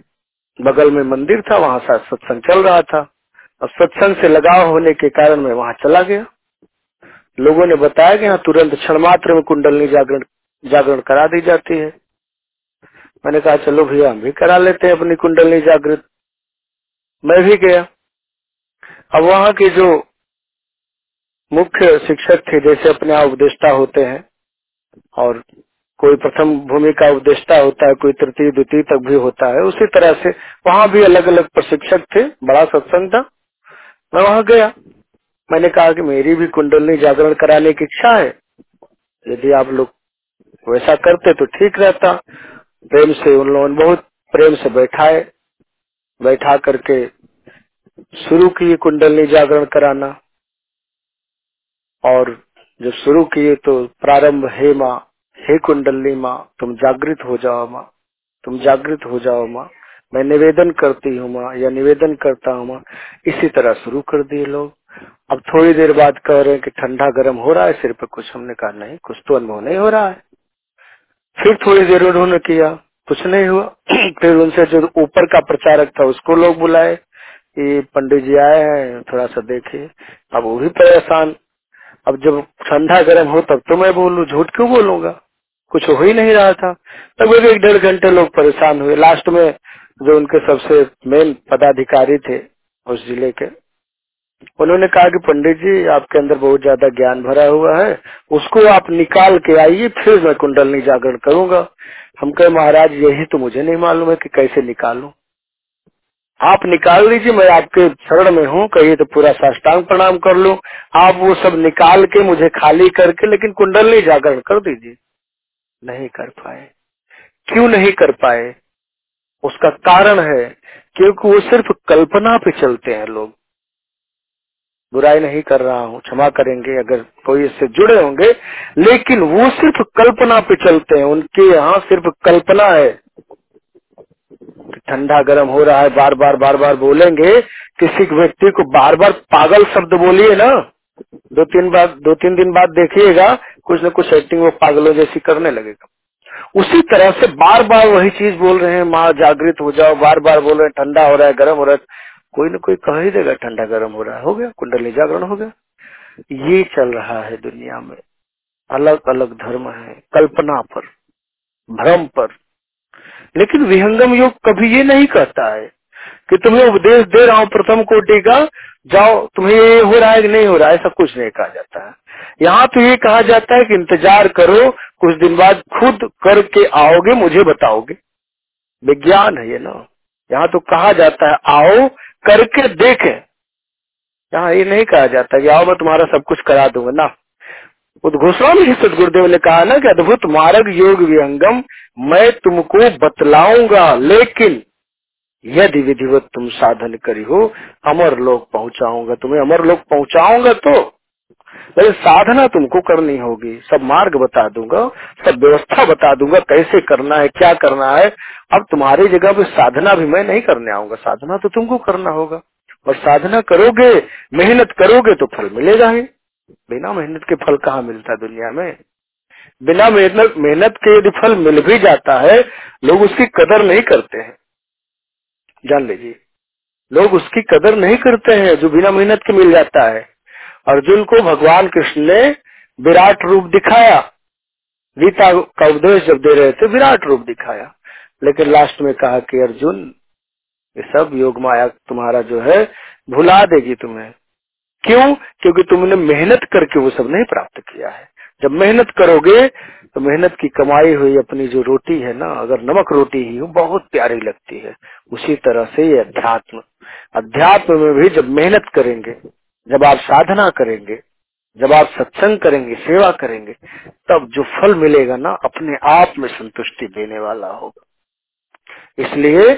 बगल में मंदिर था, वहाँ साथ सत्संग चल रहा था। और सत्संग से लगाव होने के कारण मैं वहाँ चला गया। लोगों ने बताया कि यहाँ तुरंत क्षण मात्र में कुंडलनी जागरण जागरण करा दी जाती है। मैंने कहा, चलो भैया, हम भी करा लेते हैं अपनी कुंडलनी जागृत। मैं भी गया। अब वहाँ के जो मुख्य शिक्षक थे जैसे अपने उपदेष्टा होते हैं, और कोई प्रथम भूमि का उपदेष्टा होता है, कोई तृतीय, द्वितीय तक भी होता है, उसी तरह से वहाँ भी अलग अलग प्रशिक्षक थे, बड़ा सत्संग था। मैं वहाँ गया। मैंने कहा कि मेरी भी कुंडलनी जागरण कराने की इच्छा है। यदि आप लोग वैसा करते तो ठीक रहता। प्रेम से उन लोगों ने बहुत प्रेम से बैठाए, बैठा करके शुरू की कुंडलनी जागरण कराना। और जब शुरू किए तो प्रारंभ, हे माँ, हे कुंडली माँ, तुम जागृत हो जाओ माँ, तुम जागृत हो जाओ माँ। मैं निवेदन करती हूँ माँ, या निवेदन करता हूँ माँ, इसी तरह शुरू कर दिए लोग। अब थोड़ी देर बाद कह रहे हैं कि ठंडा गर्म हो रहा है, सिर पे कुछ हमने कहा, नहीं, कुछ तो अनुभव नहीं हो रहा है। फिर थोड़ी देर उन्होंने किया, कुछ नहीं हुआ। फिर उनसे जो ऊपर का प्रचारक था, उसको लोग बुलाए ये पंडित जी आए हैं, थोड़ा सा देखे अब वो भी परेशान। अब जब ठंडा गर्म हो तब तो मैं बोलू, झूठ क्यों बोलूँगा? कुछ हो ही नहीं रहा था। लगभग एक डेढ़ घंटे लोग परेशान हुए। लास्ट में जो उनके सबसे मेन पदाधिकारी थे उस ज़िले के, उन्होंने कहा कि पंडित जी, आपके अंदर बहुत ज़्यादा ज्ञान भरा हुआ है। उसको आप निकाल के आइए, फिर मैं कुंडलनी जागरण करूँगा। हम कहे, महाराज, यही तो मुझे नहीं मालूम है कि कैसे निकालू। आप निकाल लीजिए, मैं आपके शरण में हूँ, कहिए तो पूरा साष्टांग प्रणाम कर लूँ। आप वो सब निकाल के मुझे खाली करके, लेकिन कुंडलनी जागरण कर दीजिए। नहीं कर पाए। क्यों नहीं कर पाए? उसका कारण है, क्योंकि वो सिर्फ़ कल्पना पे चलते हैं लोग। बुराई नहीं कर रहा हूँ, क्षमा करेंगे अगर कोई इससे जुड़े होंगे, लेकिन वो सिर्फ़ कल्पना पे चलते हैं। उनके यहाँ सिर्फ़ कल्पना है। ठंडा गर्म हो रहा है बार बार बार बार बोलेंगे, किसी व्यक्ति को बार बार पागल शब्द बोलिए ना। दो तीन बार दो तीन दिन बाद देखिएगा, कुछ न कुछ एक्टिंग वो पागलों जैसी करने लगेगा। उसी तरह से बार बार वही चीज़ बोल रहे हैं, माँ जागृत हो जाओ बार बार बोल रहे हैं, ठंडा हो रहा है, गर्म हो रहा है। कोई ना कोई कह ही देगा, ठंडा गर्म हो रहा है, हो गया, कुंडली जागरण हो गया। ये चल रहा है दुनिया में। अलग अलग धर्म है, कल्पना पर, भ्रम पर। लेकिन विहंगम योग कभी ये नहीं कहता है कि तुम्हें उपदेश दे रहा हूँ प्रथम कोटि का, जाओ, तुम्हें ये हो रहा है कि नहीं हो रहा है, ऐसा कुछ नहीं कहा जाता है। यहाँ तो ये कहा जाता है कि इंतज़ार करो, कुछ दिन बाद खुद करके आओगे, मुझे बताओगे। विज्ञान है ये ना। यहाँ तो कहा जाता है, आओ, करके देखे। यहाँ ये नहीं कहा जाता कि आओ, मैं तुम्हारा सब कुछ करा दूँगा। ना। उद्घोषणा में ही सदगुरुदेव ने कहा ना कि अद्भुत मार्ग योग विहंगम मैं तुमको बतलाऊँगा, लेकिन यदि विधिवत तुम साधन करी हो, अमर लोग पहुंचाऊँगा। तुम्हें अमर लोग पहुंचाऊँगा तो? साधना तुमको करनी होगी। सब मार्ग बता दूँगा, सब व्यवस्था बता दूँगा, कैसे करना है, क्या करना है। अब तुम्हारी जगह पे साधना भी मैं नहीं करने आऊँगा। साधना तो तुमको करना होगा। और साधना करोगे, मेहनत करोगे तो फल मिलेगा ही। बिना मेहनत के फल कहाँ मिलता दुनिया में? बिना मेहनत मेहनत के यदि फल मिल भी जाता है, लोग उसकी कदर नहीं करते हैं। जान लीजिए। लोग उसकी कदर नहीं करते हैं जो बिना मेहनत के मिल जाता है। अर्जुन को भगवान कृष्ण ने विराट रूप दिखाया। गीता का उपदेश जब दे रहे थे, विराट रूप दिखाया। लेकिन लास्ट में कहा कि, अर्जुन, ये सब योग माया तुम्हारा जो है, भुला देगी तुम्हें। क्यों? क्योंकि तुमने मेहनत करके वो सब नहीं प्राप्त किया है। जब मेहनत करोगे तो मेहनत की कमाई हुई अपनी जो रोटी है ना, अगर नमक रोटी ही हो, बहुत प्यारी लगती है। उसी तरह से ये अध्यात्म। अध्यात्म में भी जब मेहनत करेंगे, जब आप साधना करेंगे, जब आप सत्संग करेंगे, सेवा करेंगे, तब जो फल मिलेगा ना, अपने आप में संतुष्टि देने वाला होगा। इसलिए,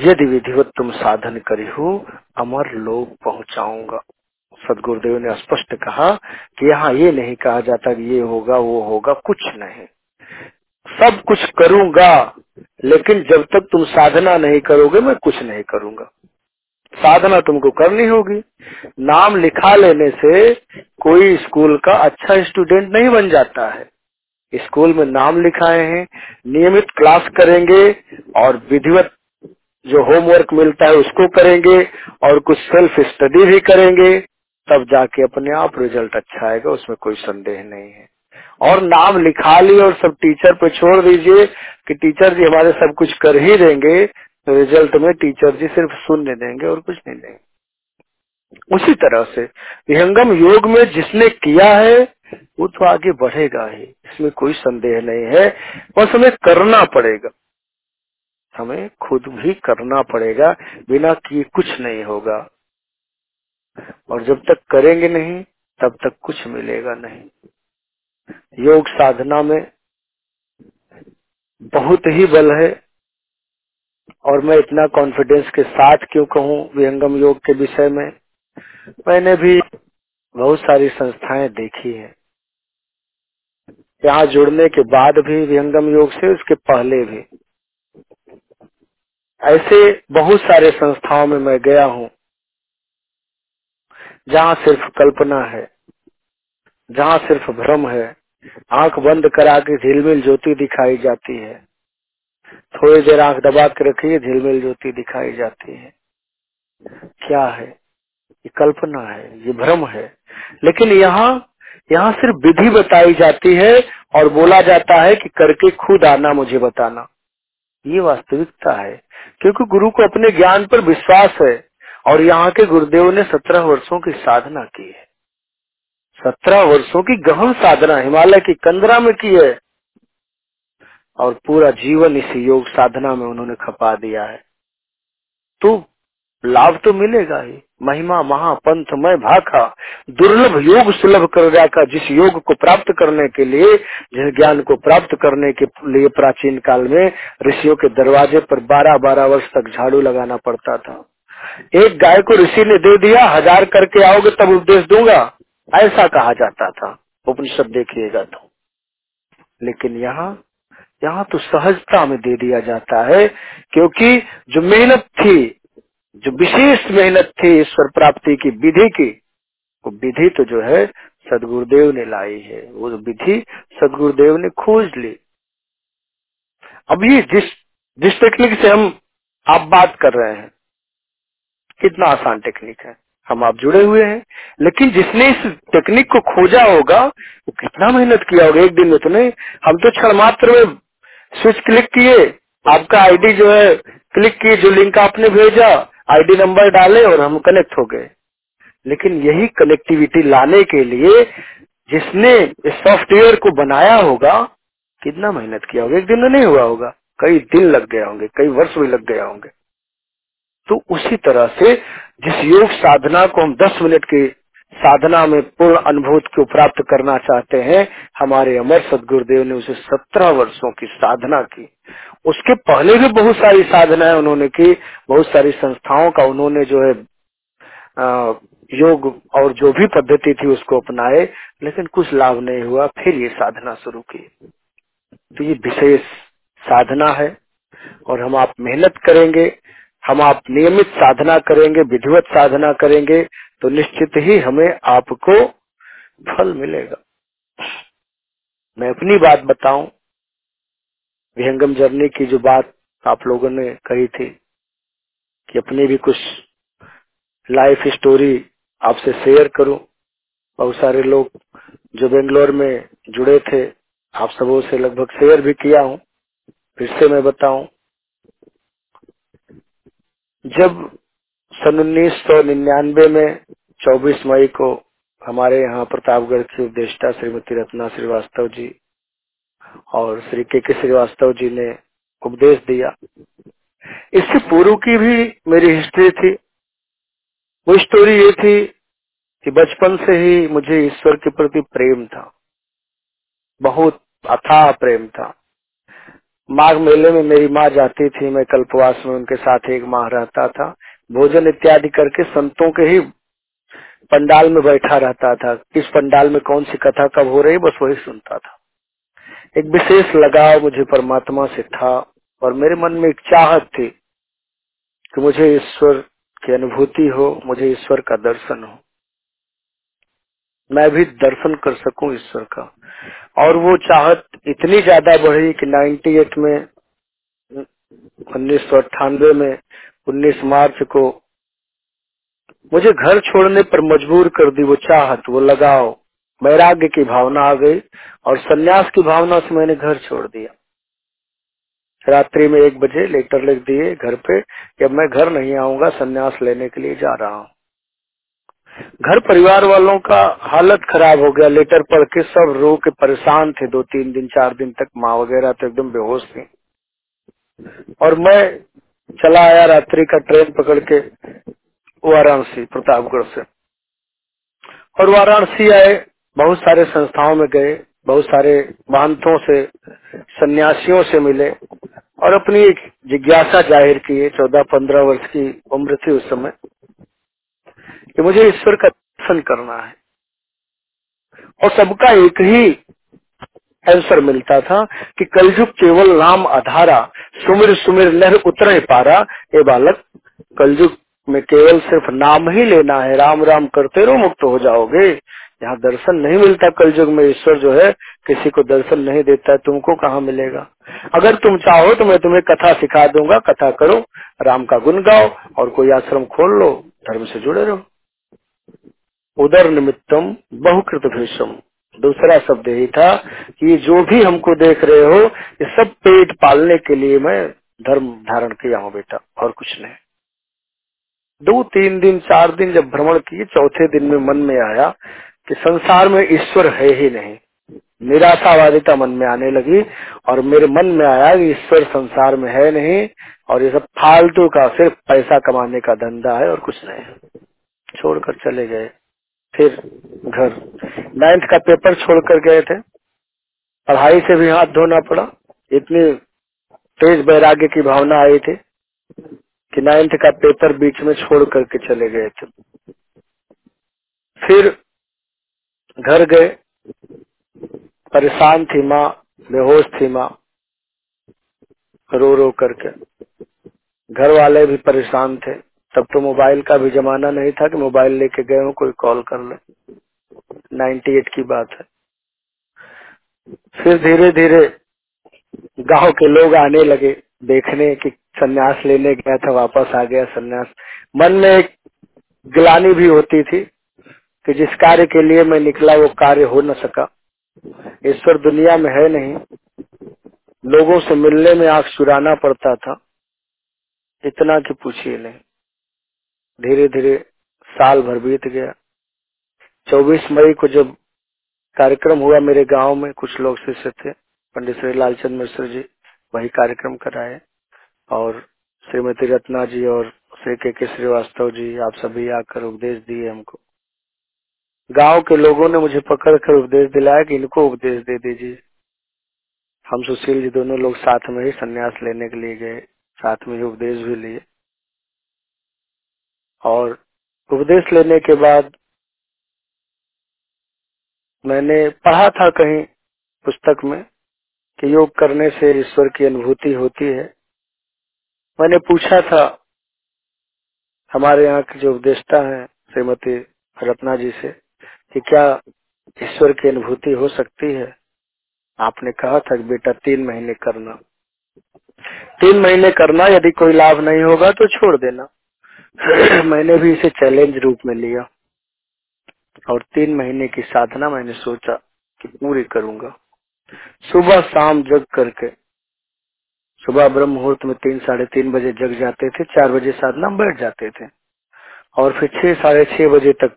यदि विधिवत तुम साधन करी हो, अमर लोग पहुंचाऊँगा। सदगुरुदेव ने स्पष्ट कहा कि यहाँ ये नहीं कहा जाता कि ये होगा, वो होगा, कुछ नहीं। सब कुछ करूँगा, लेकिन जब तक तुम साधना नहीं करोगे, मैं कुछ नहीं करूँगा। साधना तुमको करनी होगी। नाम लिखा लेने से कोई स्कूल का अच्छा स्टूडेंट नहीं बन जाता है। स्कूल में नाम लिखाए हैं, नियमित क्लास करेंगे और विधिवत जो होमवर्क मिलता है उसको करेंगे और कुछ सेल्फ स्टडी भी करेंगे। तब जाके अपने आप रिज़ल्ट अच्छा आएगा, उसमें कोई संदेह नहीं है। और नाम लिखा लिए और सब टीचर पे छोड़ दीजिए कि टीचर जी हमारे सब कुछ कर ही देंगे, रिज़ल्ट में टीचर जी सिर्फ़ शून्य देंगे और कुछ नहीं देंगे। उसी तरह से विहंगम योग में जिसने किया है, वो तो आगे बढ़ेगा ही, इसमें कोई संदेह नहीं है। बस हमें करना पड़ेगा। हमें खुद भी करना पड़ेगा, बिना किए कुछ नहीं होगा। और जब तक करेंगे नहीं, तब तक कुछ मिलेगा नहीं। योग साधना में बहुत ही बल है, और मैं इतना कॉन्फिडेंस के साथ क्यों कहूँ विहंगम योग के विषय में? मैंने भी बहुत सारी संस्थाएँ देखी हैं। यहाँ जुड़ने के बाद भी विहंगम योग से उसके पहले भी। ऐसे बहुत सारे संस्थाओं में मैं गया हूँ। जहाँ सिर्फ़ कल्पना है, जहाँ सिर्फ़ भ्रम है, आँख बंद करा के झिलमिल ज्योति दिखाई जाती है। थोड़ी देर आँख दबा के रखिए, झिलमिल ज्योति दिखाई जाती है। क्या है? ये कल्पना है, ये भ्रम है। लेकिन यहाँ यहाँ सिर्फ़ विधि बताई जाती है और बोला जाता है कि करके खुद आना, मुझे बताना। ये वास्तविकता है, क्योंकि गुरु को अपने ज्ञान पर विश्वास है। और यहाँ के गुरुदेव ने सत्रह वर्षों की साधना की है। सत्रह वर्षों की गहन साधना हिमालय की कंदरा में की है। और पूरा जीवन इसी योग साधना में उन्होंने खपा दिया है। तो लाभ तो मिलेगा ही। महिमा, महापंथ, में भाखा, दुर्लभ योग सुलभ कर का जिस योग को प्राप्त करने के लिए, जिस ज्ञान को प्राप्त करने के लिए प्राचीन काल में ऋषियों के दरवाजे पर बारह बारह वर्ष तक झाड़ू लगाना पड़ता था। एक गाय को ऋषि ने दे दिया, हज़ार करके आओगे तब उपदेश दूँगा। ऐसा कहा जाता था। उपनिषद देखिएगा तो लेकिन यहाँ यहाँ तो सहजता में दे दिया जाता है, क्योंकि जो मेहनत थी, जो विशेष मेहनत थी ईश्वर प्राप्ति की, विधि की, वो विधि तो जो है सदगुरुदेव ने लाई है। वो विधि सदगुरुदेव ने खोज ली। अभी जिस जिस टेक्निक से हम आप बात कर रहे हैं कितना आसान टेक्निक है। हम आप जुड़े हुए हैं, लेकिन जिसने इस टेक्निक को खोजा होगा, वो कितना मेहनत किया होगा एक दिन में तो नहीं। हम तो क्षण मात्र में स्विच क्लिक किए, आपका आईडी जो है क्लिक किए, जो लिंक आपने भेजा आईडी नंबर डाले और हम कनेक्ट हो गए। लेकिन यही कनेक्टिविटी लाने के लिए जिसने इस सॉफ्टवेयर को बनाया होगा, कितना मेहनत किया होगा। एक दिन में नहीं हुआ होगा। कई दिन लग गए होंगे, कई वर्ष भी लग गए होंगे। तो उसी तरह से जिस योग साधना को हम 10 मिनट की साधना में पूर्ण अनुभूत को प्राप्त करना चाहते हैं, हमारे अमर सदगुरुदेव ने उसे 17 वर्षों की साधना की। उसके पहले भी बहुत सारी साधनाएँ उन्होंने की, बहुत सारी संस्थाओं का उन्होंने जो है योग और जो भी पद्धति थी उसको अपनाए, लेकिन कुछ लाभ नहीं हुआ, फिर ये साधना शुरू की। तो ये विशेष साधना है और हम आप मेहनत करेंगे हम आप नियमित साधना करेंगे, विधिवत साधना करेंगे तो निश्चित ही हमें आपको फल मिलेगा। मैं अपनी बात बताऊँ, विहंगम जर्नी की जो बात आप लोगों ने कही थी, कि अपनी भी कुछ लाइफ स्टोरी आपसे शेयर करूँ। बहुत सारे लोग जो बेंगलोर में जुड़े थे, आप सबों से लगभग शेयर भी किया हूँ। फिर से मैं बताऊँ जब सन उन्नीस सौ निन्यानवे में 24 मई को हमारे यहाँ प्रतापगढ़ की उपदेष्टा श्रीमती रत्ना श्रीवास्तव जी और श्री के के श्रीवास्तव जी ने उपदेश दिया। इससे पूर्व की भी मेरी हिस्ट्री थी। वो स्टोरी ये थी कि बचपन से ही मुझे ईश्वर के प्रति प्रेम था। बहुत अथाह प्रेम था। माघ मेले में मेरी माँ जाती थी, मैं कल्पवास में उनके साथ एक माह रहता था। भोजन इत्यादि करके संतों के ही पंडाल में बैठा रहता था। किस पंडाल में कौन सी कथा कब हो रही बस वही सुनता था। एक विशेष लगाव मुझे परमात्मा से था और मेरे मन में एक चाहत थी कि मुझे ईश्वर की अनुभूति हो, मुझे ईश्वर का दर्शन हो। मैं भी दर्शन कर सकूँ ईश्वर का। और वो चाहत इतनी ज़्यादा बढ़ी कि 98 में, उन्नीस सौ अट्ठानबे में 19 मार्च को मुझे घर छोड़ने पर मजबूर कर दी वो चाहत, वो लगाव, वैराग्य की भावना आ गई और सन्यास की भावना से मैंने घर छोड़ दिया। रात्रि में एक बजे लेटर लिख दिए घर पे कि मैं घर नहीं आऊँगा, सन्यास लेने के लिए जा रहा हूँ। घर परिवार वालों का हालत खराब हो गया। लेटर पढ़ के सब रो के परेशान थे। दो, तीन दिन, चार दिन तक माँ वगैरह तो एकदम बेहोश थी। और मैं चला आया रात्रि का ट्रेन पकड़ के वाराणसी, प्रतापगढ़ से। और वाराणसी आए, बहुत सारे संस्थाओं में गए, बहुत सारे महंतों से, सन्यासियों से मिले और अपनी एक जिज्ञासा ज़ाहिर की। चौदह, पंद्रह वर्ष की उम्र थी उस समय। कि मुझे ईश्वर का दर्शन करना है। और सबका एक ही आंसर मिलता था कि कलयुग केवल नाम आधारा सुमिर सुमिर नर उतरे पारा। ये बालक, कलयुग में केवल सिर्फ़ नाम ही लेना है। राम राम करते रहो, मुक्त हो जाओगे। यहाँ दर्शन नहीं मिलता कलयुग में। ईश्वर जो है, किसी को दर्शन नहीं देता है। तुमको कहाँ मिलेगा? अगर तुम चाहो तो मैं तुम्हें कथा सिखा दूँगा। कथा करो, राम का गुण गाओ और कोई आश्रम खोल लो, धर्म से जुड़े रहो। उदर निमित्तम बहुकृत भीषम दूसरा शब्द यही था कि जो भी हमको देख रहे हो, ये सब पेट पालने के लिए मैं धर्म धारण किया हूँ बेटा, और कुछ नहीं। दो, तीन दिन, चार दिन जब भ्रमण किए, चौथे दिन में मन में आया कि संसार में ईश्वर है ही नहीं। निराशावादिता मन में आने लगी और मेरे मन में आया कि ईश्वर संसार में है नहीं और ये सब फालतू का सिर्फ़ पैसा कमाने का धंधा है और कुछ नहीं। छोड़कर चले गए। फिर घर। नाइन्थ का पेपर छोड़कर गए थे। पढ़ाई से भी हाथ धोना पड़ा। इतनी तेज वैराग्य की भावना आई थी कि नाइन्थ का पेपर बीच में छोड़ करके चले गए थे। फिर घर गए। परेशान थी माँ, बेहोश थी माँ। रो रो करके। घर वाले भी परेशान थे। तब तो मोबाइल का भी जमाना नहीं था कि मोबाइल लेके गए हो, कोई कॉल कर ले। 98 की बात है। फिर धीरे धीरे गाँव के लोग आने लगे, देखने कि सन्यास लेने गया था, वापस आ गया सन्यास। मन में एक गिलानी भी होती थी कि जिस कार्य के लिए मैं निकला, वो कार्य हो न सका। ईश्वर दुनिया में है नहीं। लोगों से मिलने में आँख चुराना पड़ता था। इतना कि पूछिए नहीं। धीरे धीरे साल भर बीत गया। 24 मई को जब कार्यक्रम हुआ मेरे गाँव में, कुछ लोग शिष्य थे, पंडित श्री लालचंद मिश्र जी, वही कार्यक्रम कराए। और श्रीमती रत्ना जी और श्री के के श्रीवास्तव जी, आप सभी आकर उपदेश दिए हमको। गाँव के लोगों ने मुझे पकड़ कर उपदेश दिलाया कि इनको उपदेश दे दीजिए। हम सुशील जी दोनों लोग साथ में ही संन्यास लेने के लिए गए, साथ में ही उपदेश भी लिए। और उपदेश लेने के बाद मैंने पढ़ा था कहीं पुस्तक में कि योग करने से ईश्वर की अनुभूति होती है। मैंने पूछा था, हमारे यहाँ के जो उपदेष्टा हैं, श्रीमती रत्ना जी से, कि क्या ईश्वर की अनुभूति हो सकती है? आपने कहा था बेटा, तीन महीने करना। तीन महीने करना, यदि कोई लाभ नहीं होगा तो छोड़ देना। मैंने भी इसे चैलेंज रूप में लिया। और तीन महीने की साधना मैंने सोचा कि पूरी करूँगा। सुबह शाम जग करके, सुबह ब्रह्म मुहूर्त में तीन, साढ़े तीन बजे जग जाते थे, चार बजे साधना बैठ जाते थे। और फिर छह, साढ़े छह बजे तक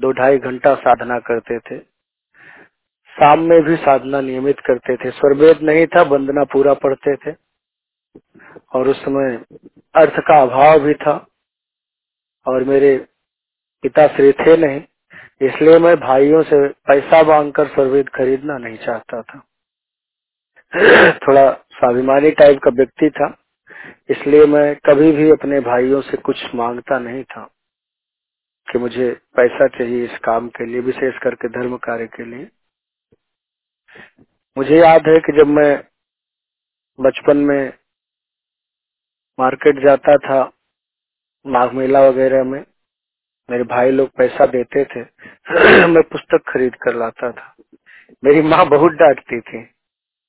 दो, ढाई घंटा साधना करते थे। शाम में भी साधना नियमित करते थे। स्वरवेद नहीं था, वंदना पूरा पढ़ते थे। और उस समय अर्थ का अभाव भी था। और मेरे पिता श्री थे नहीं, इसलिए मैं भाइयों से पैसा मांग कर स्वरवेद खरीदना नहीं चाहता था। थोड़ा स्वाभिमानी टाइप का व्यक्ति था, इसलिए मैं कभी भी अपने भाइयों से कुछ माँगता नहीं था कि मुझे पैसा चाहिए इस काम के लिए, विशेष करके धर्म कार्य के लिए। मुझे याद है कि जब मैं बचपन में मार्केट जाता था माघ मेला वगैरह में मेरे भाई लोग पैसा देते थे। मैं पुस्तक खरीद कर लाता था। मेरी माँ बहुत डांटती थी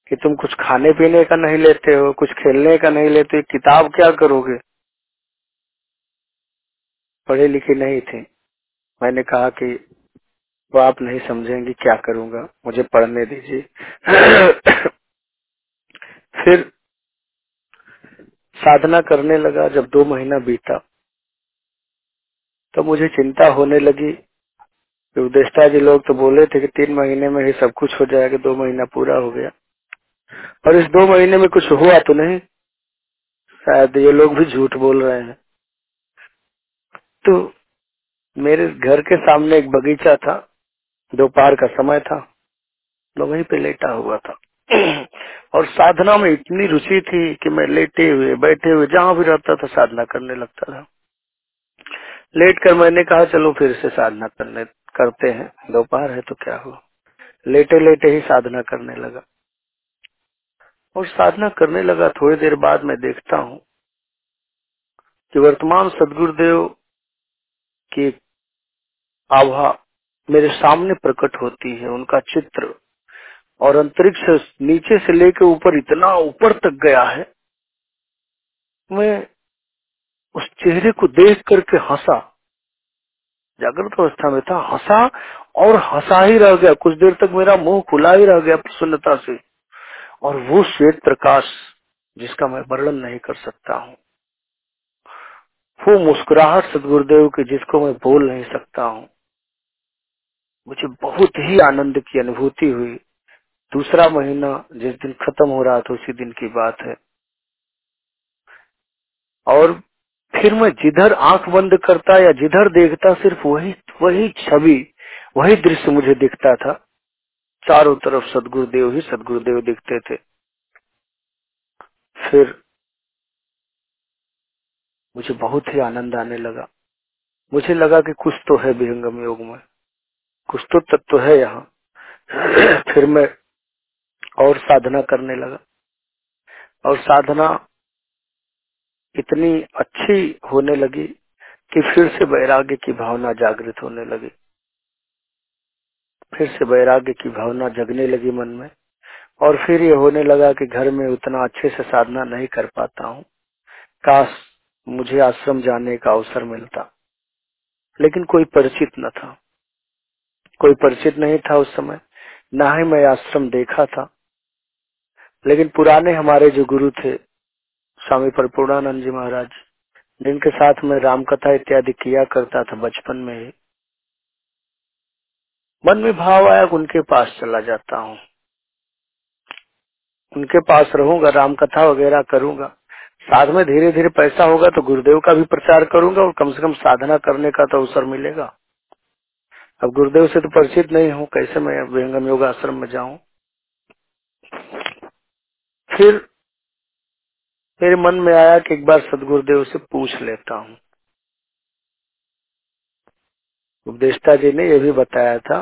कि तुम कुछ खाने पीने का नहीं लेते हो, कुछ खेलने का नहीं लेते किताब क्या करोगे? पढ़े लिखे नहीं थे। मैंने कहा कि वो आप नहीं समझेंगे क्या करूँगा, मुझे पढ़ने दीजिए। फिर साधना करने लगा। जब दो महीना बीता तो मुझे चिंता होने लगी। उपदेष्टा जी लोग तो बोले थे कि तीन महीने में ही सब कुछ हो जाएगा, दो महीना पूरा हो गया। और इस दो महीने में कुछ हुआ तो नहीं। शायद ये लोग भी झूठ बोल रहे हैं। तो मेरे घर के सामने एक बगीचा था, दोपहर का समय था मैं वहीं पे लेटा हुआ था। और साधना में इतनी रुचि थी कि मैं लेटे हुए, बैठे हुए, जहाँ भी रहता था साधना करने लगता था। लेट कर मैंने कहा, चलो फिर से साधना करने, करते हैं। दोपहर है तो क्या हुआ लेटे लेटे ही साधना करने लगा। और साधना करने लगा थोड़ी देर बाद मैं देखता हूँ कि वर्तमान सदगुरुदेव की आभा मेरे सामने प्रकट होती है, उनका चित्र। और अंतरिक्ष नीचे से लेकर ऊपर, इतना ऊपर तक गया है। मैं उस चेहरे को देख करके हंसा। जागृत अवस्था में था, हंसा और हंसा ही रह गया। कुछ देर तक मेरा मुँह खुला ही रह गया प्रसन्नता से। और वो श्वेत प्रकाश जिसका मैं वर्णन नहीं कर सकता हूँ। वो मुस्कुराहट सदगुरुदेव की जिसको मैं बोल नहीं सकता हूँ। मुझे बहुत ही आनंद की अनुभूति हुई। दूसरा महीना जिस दिन खत्म हो रहा था, उसी दिन की बात है। और फिर मैं जिधर आँख बंद करता या जिधर देखता सिर्फ़ वही वही छवि, वही दृश्य मुझे दिखता था। चारों तरफ़ सदगुरुदेव ही सदगुरुदेव दिखते थे। फिर मुझे बहुत ही आनंद आने लगा। मुझे लगा कि कुछ तो है विहंगम योग में, कुछ तो तत्व है यहाँ। फिर मैं और साधना करने लगा। और साधना इतनी अच्छी होने लगी कि फिर से वैराग्य की भावना जागृत होने लगी। फिर से वैराग्य की भावना जगने लगी मन में और फिर ये होने लगा कि घर में उतना अच्छे से साधना नहीं कर पाता हूँ। काश मुझे आश्रम जाने का अवसर मिलता। लेकिन कोई परिचित न था। कोई परिचित नहीं था उस समय। ना ही मैं आश्रम देखा था। लेकिन पुराने हमारे जो गुरु थे स्वामी परपूर्णानंद जी महाराज, जिनके साथ मैं रामकथा इत्यादि किया करता था बचपन में ही मन में भाव आया उनके पास चला जाता हूँ। उनके पास रहूँगा राम कथा वगैरह करूँगा। साथ में धीरे धीरे पैसा होगा तो गुरुदेव का भी प्रचार करूँगा और कम से कम साधना करने का तो अवसर मिलेगा। अब गुरुदेव से तो परिचित नहीं हूँ, कैसे मैं विहंगम योग आश्रम में जाऊँ? फिर मेरे मन में आया कि एक बार सदगुरुदेव से पूछ लेता हूँ। उपदेष्टा जी ने यह भी बताया था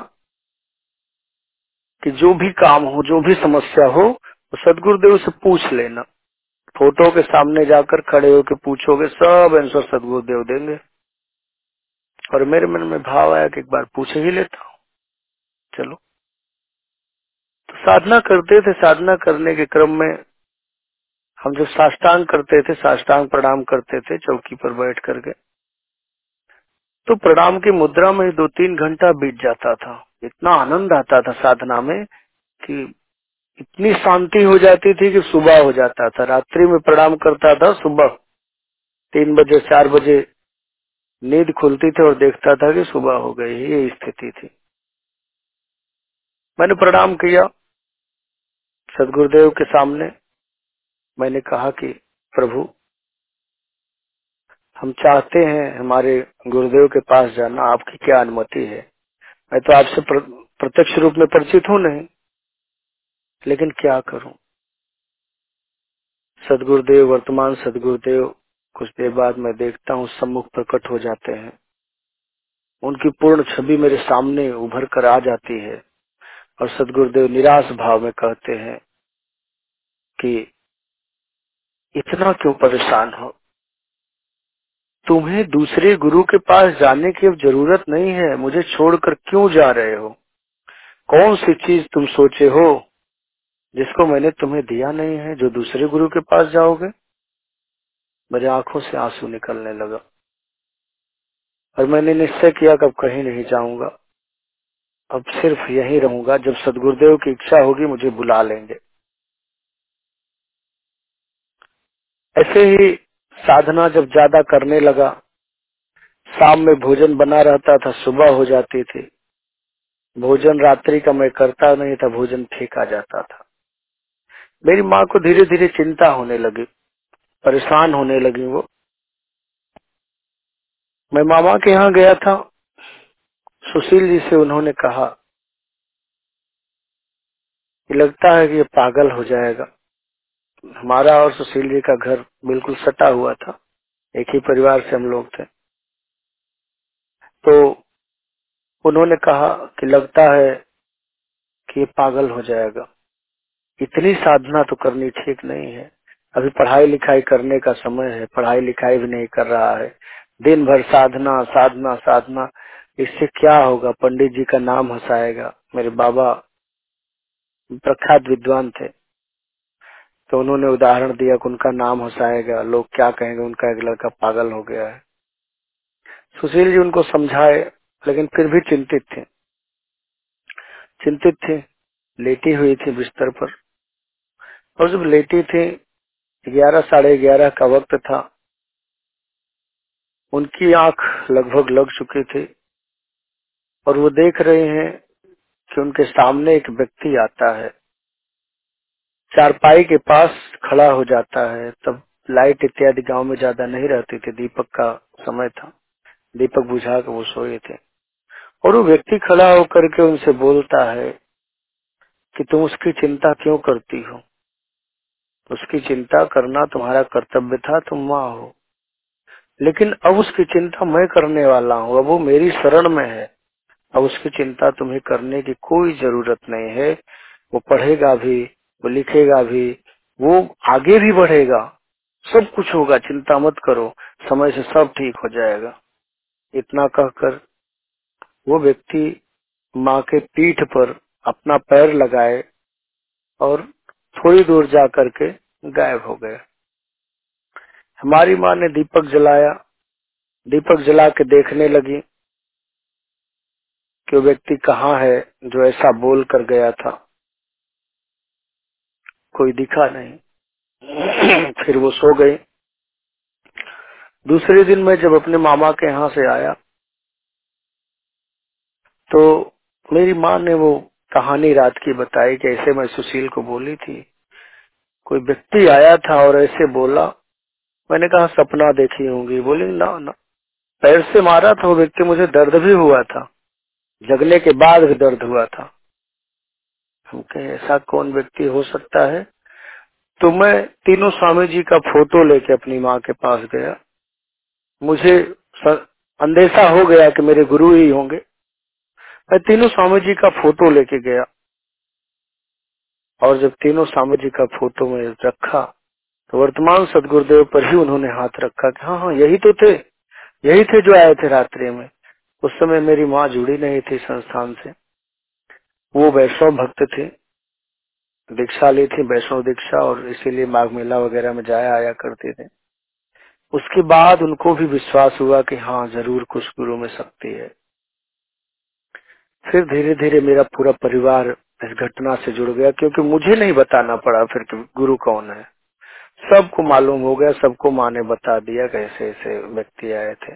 कि जो भी काम हो, जो भी समस्या हो तो सदगुरुदेव से पूछ लेना। फ़ोटो के सामने जाकर खड़े होकर पूछोगे, सब आंसर सदगुरुदेव देंगे। और मेरे मन में भाव आया कि एक बार पूछ ही लेता हूँ। चलो। तो साधना करते थे, साधना करने के क्रम में हम जब साष्टांग करते थे, साष्टांग प्रणाम करते थे, चौकी पर बैठ करके तो प्रणाम की मुद्रा में दो तीन घंटा बीत जाता था। इतना आनंद आता था साधना में कि इतनी शांति हो जाती थी कि सुबह हो जाता था। रात्रि में प्रणाम करता था, सुबह। तीन बजे, चार बजे नींद खुलती थी और देखता था कि सुबह हो गई, ये स्थिति थी। मैंने प्रणाम किया सदगुरुदेव के सामने। मैंने कहा कि प्रभु हम चाहते हैं हमारे गुरुदेव के पास जाना आपकी क्या अनुमति है? मैं तो आपसे प्र, प्रत्यक्ष रूप में परिचित हूँ नहीं लेकिन क्या करूँ? सदगुरुदेव वर्तमान सदगुरुदेव कुछ देर बाद मैं देखता हूँ सम्मुख प्रकट हो जाते हैं। उनकी पूर्ण छवि मेरे सामने उभर कर आ जाती है और सदगुरुदेव निराश भाव में कहते हैं कि इतना क्यों परेशान हो? तुम्हें दूसरे गुरु के पास जाने की अब ज़रूरत नहीं है। मुझे छोड़कर क्यों जा रहे हो? कौन सी चीज़ तुम सोचे हो जिसको मैंने तुम्हें दिया नहीं है, जो दूसरे गुरु के पास जाओगे? मेरे आँखों से आँसू निकलने लगा। और मैंने निश्चय किया कि अब कहीं नहीं जाऊँगा। अब सिर्फ़ यहीं रहूँगा। जब सदगुरुदेव की इच्छा होगी, मुझे बुला लेंगे। ऐसे ही साधना जब ज़्यादा करने लगा, शाम में भोजन बना रहता था, सुबह हो जाती थी। भोजन रात्रि का मैं करता नहीं था, भोजन फेंका जाता था। मेरी माँ को धीरे धीरे चिंता होने लगी, परेशान होने लगी वो। मैं मामा के यहाँ गया था। सुशील जी से उन्होंने कहा कि लगता है कि ये पागल हो जाएगा। हमारा और सुशील जी का घर बिल्कुल सटा हुआ था। एक ही परिवार से हम लोग थे। तो उन्होंने कहा कि लगता है कि ये पागल हो जाएगा। इतनी साधना तो करनी ठीक नहीं है। अभी पढ़ाई लिखाई करने का समय है पढ़ाई लिखाई भी नहीं कर रहा है। दिन भर साधना साधना साधना। इससे क्या होगा? पंडित जी का नाम हंसाएगा। मेरे बाबा प्रख्यात विद्वान थे। तो उन्होंने उदाहरण दिया कि उनका नाम हंसाएगा लोग क्या कहेंगे, उनका एक लड़का पागल हो गया है। सुशील जी उनको समझाए, लेकिन फिर भी चिंतित थे। चिंतित थे, लेटी हुई थी बिस्तर पर। और जब लेटी थी, ग्यारह, साढ़े ग्यारह का वक्त था, उनकी आँख लगभग लग चुकी थी, और वो देख रहे हैं कि उनके सामने एक व्यक्ति आता है। चारपाई के पास खड़ा हो जाता है, तब लाइट इत्यादि गाँव में ज़्यादा नहीं रहती थी। दीपक का समय था। दीपक बुझा के वो सोए थे। और वो व्यक्ति खड़ा होकर के उनसे बोलता है कि तुम उसकी चिंता क्यों करती हो? उसकी चिंता करना तुम्हारा कर्तव्य था, तुम माँ हो। लेकिन अब उसकी चिंता मैं करने वाला हूँ। अब वो मेरी शरण में है। अब उसकी चिंता तुम्हें करने की कोई ज़रूरत नहीं है। वो पढ़ेगा भी वो लिखेगा भी, वो आगे भी बढ़ेगा। सब कुछ होगा, चिंता मत करो, समय से सब ठीक हो जाएगा। इतना कहकर वो व्यक्ति माँ के पीठ पर अपना पैर लगाए और थोड़ी दूर जा करके गायब हो गए हमारी माँ ने दीपक जलाया। दीपक जला के देखने लगी कि वो व्यक्ति कहाँ है जो ऐसा बोल कर गया था। कोई दिखा नहीं। फिर वो सो गई दूसरे दिन मैं जब अपने मामा के यहाँ से आया तो मेरी माँ ने वो कहानी रात की बताई कि ऐसे मैं सुशील को बोली थी। कोई व्यक्ति आया था और ऐसे बोला, मैंने कहा, सपना देखी होंगी। बोली, ना ना। पैर से मारा था वो व्यक्ति, मुझे दर्द भी हुआ था। जगने के बाद भी दर्द हुआ था। हम ऐसा कौन व्यक्ति हो सकता है? तो मैं तीनों स्वामी जी का फ़ोटो लेके अपनी माँ के पास गया। मुझे अंदेशा हो गया कि मेरे गुरु ही होंगे। मैं तीनों स्वामी जी का फ़ोटो लेके गया और जब तीनों स्वामी जी का फ़ोटो में रखा तो वर्तमान सदगुरुदेव पर ही उन्होंने हाथ रखा कि हाँ हाँ यही तो थे। यही थे जो आए थे रात्रि में। उस समय मेरी माँ जुड़ी नहीं थी संस्थान से। वो वैष्णव भक्त थे, दीक्षा ली थी, वैष्णव दीक्षा और इसीलिए माघ मेला वगैरह में जाया आया करते थे। उसके बाद उनको भी विश्वास हुआ कि हाँ ज़रूर कुछ गुरु में शक्ति है। फिर धीरे धीरे मेरा पूरा परिवार इस घटना से जुड़ गया, क्योंकि मुझे नहीं बताना पड़ा फिर कि गुरु कौन है। सबको मालूम हो गया, सबको माँ ने बता दिया कैसे ऐसे व्यक्ति आए थे।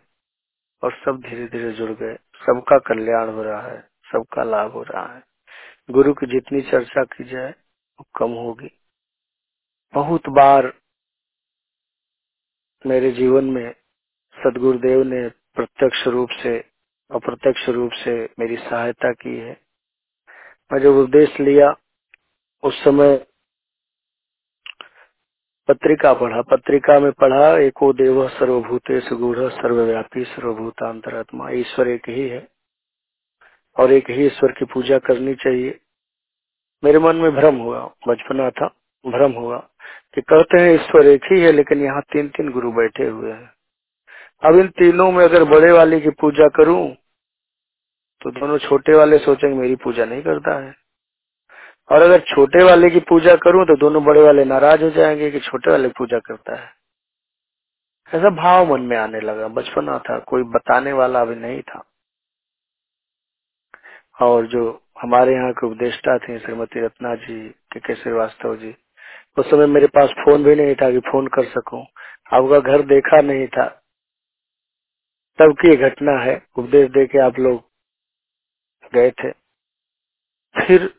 और सब धीरे धीरे जुड़ गए। सबका कल्याण हो रहा है, सबका लाभ हो रहा है। गुरु की जितनी चर्चा की जाए, वो कम होगी। बहुत बार मेरे जीवन में सदगुरुदेव ने प्रत्यक्ष रूप से, अप्रत्यक्ष रूप से मेरी सहायता की है। मैं जब उपदेश लिया, उस समय पत्रिका पढ़ा। पत्रिका में पढ़ा, एको देव सर्वभूतेश गूढ़ सर्वव्यापी सर्वभूतांतरात्मा ईश्वर एक ही है। और एक ही ईश्वर की पूजा करनी चाहिए। मेरे मन में भ्रम हुआ, बचपना था, भ्रम हुआ कि कहते हैं ईश्वर एक ही है, लेकिन यहाँ तीन तीन गुरु बैठे हुए हैं। अब इन तीनों में अगर बड़े वाले की पूजा करूँ तो दोनों छोटे वाले सोचेंगे, मेरी पूजा नहीं करता है। और अगर छोटे वाले की पूजा करूँ तो दोनों बड़े वाले नाराज़ हो जाएँगे कि छोटे वाले पूजा करता है। ऐसा भाव मन में आने लगा, बचपना था, कोई बताने वाला अभी नहीं था। और जो हमारे यहाँ के उपदेष्टा थे, श्रीमती रत्ना जी, के के श्रीवास्तव जी, उस समय मेरे पास फ़ोन भी नहीं था कि फ़ोन कर सकूँ। आपका घर देखा नहीं था। तब की घटना है। उपदेश दे के आप लोग गए थे। फिर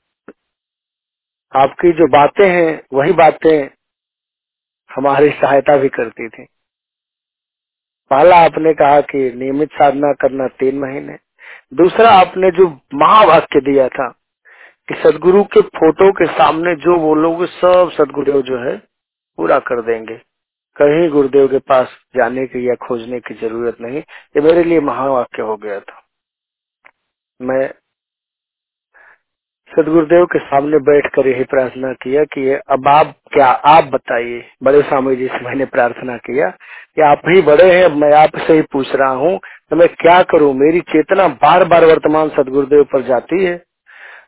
आपकी जो बातें हैं, वही बातें हमारी सहायता भी करती थी। पहला आपने कहा कि नियमित साधना करना तीन महीने। दूसरा, आपने जो महावाक्य दिया था कि सदगुरु के फ़ोटो के सामने जो बोलोगे, सब सदगुरुदेव जो है, पूरा कर देंगे। कहीं गुरुदेव के पास जाने की या खोजने की ज़रूरत नहीं। ये मेरे लिए महावाक्य हो गया था। मैं सदगुरुदेव के सामने बैठकर यही प्रार्थना किया कि अब आप क्या, आप बताइए, बड़े स्वामी जी से मैंने प्रार्थना किया कि आप ही बड़े हैं मैं आपसे ही पूछ रहा हूँ तो मैं क्या करूँ? मेरी चेतना बार बार वर्तमान सदगुरुदेव पर जाती है।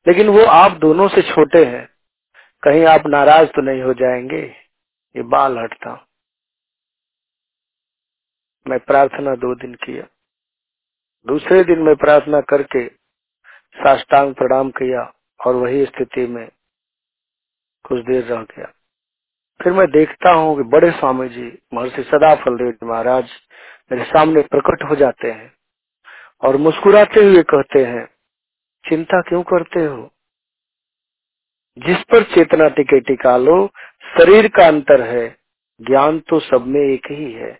लेकिन वो आप दोनों से छोटे हैं। कहीं आप नाराज़ तो नहीं हो जाएँगे? ये बाल हटता मैं प्रार्थना दो दिन किया। दूसरे दिन मैं प्रार्थना करके साष्टांग प्रणाम किया। और वही स्थिति में कुछ देर रह गया। फिर मैं देखता हूँ कि बड़े स्वामी जी महर्षि सदा फलदेव जी महाराज मेरे सामने प्रकट हो जाते हैं और मुस्कुराते हुए कहते हैं, चिंता क्यों करते हो? जिस पर चेतना टिके टिका लो, शरीर का अंतर है, ज्ञान तो सब में एक ही है,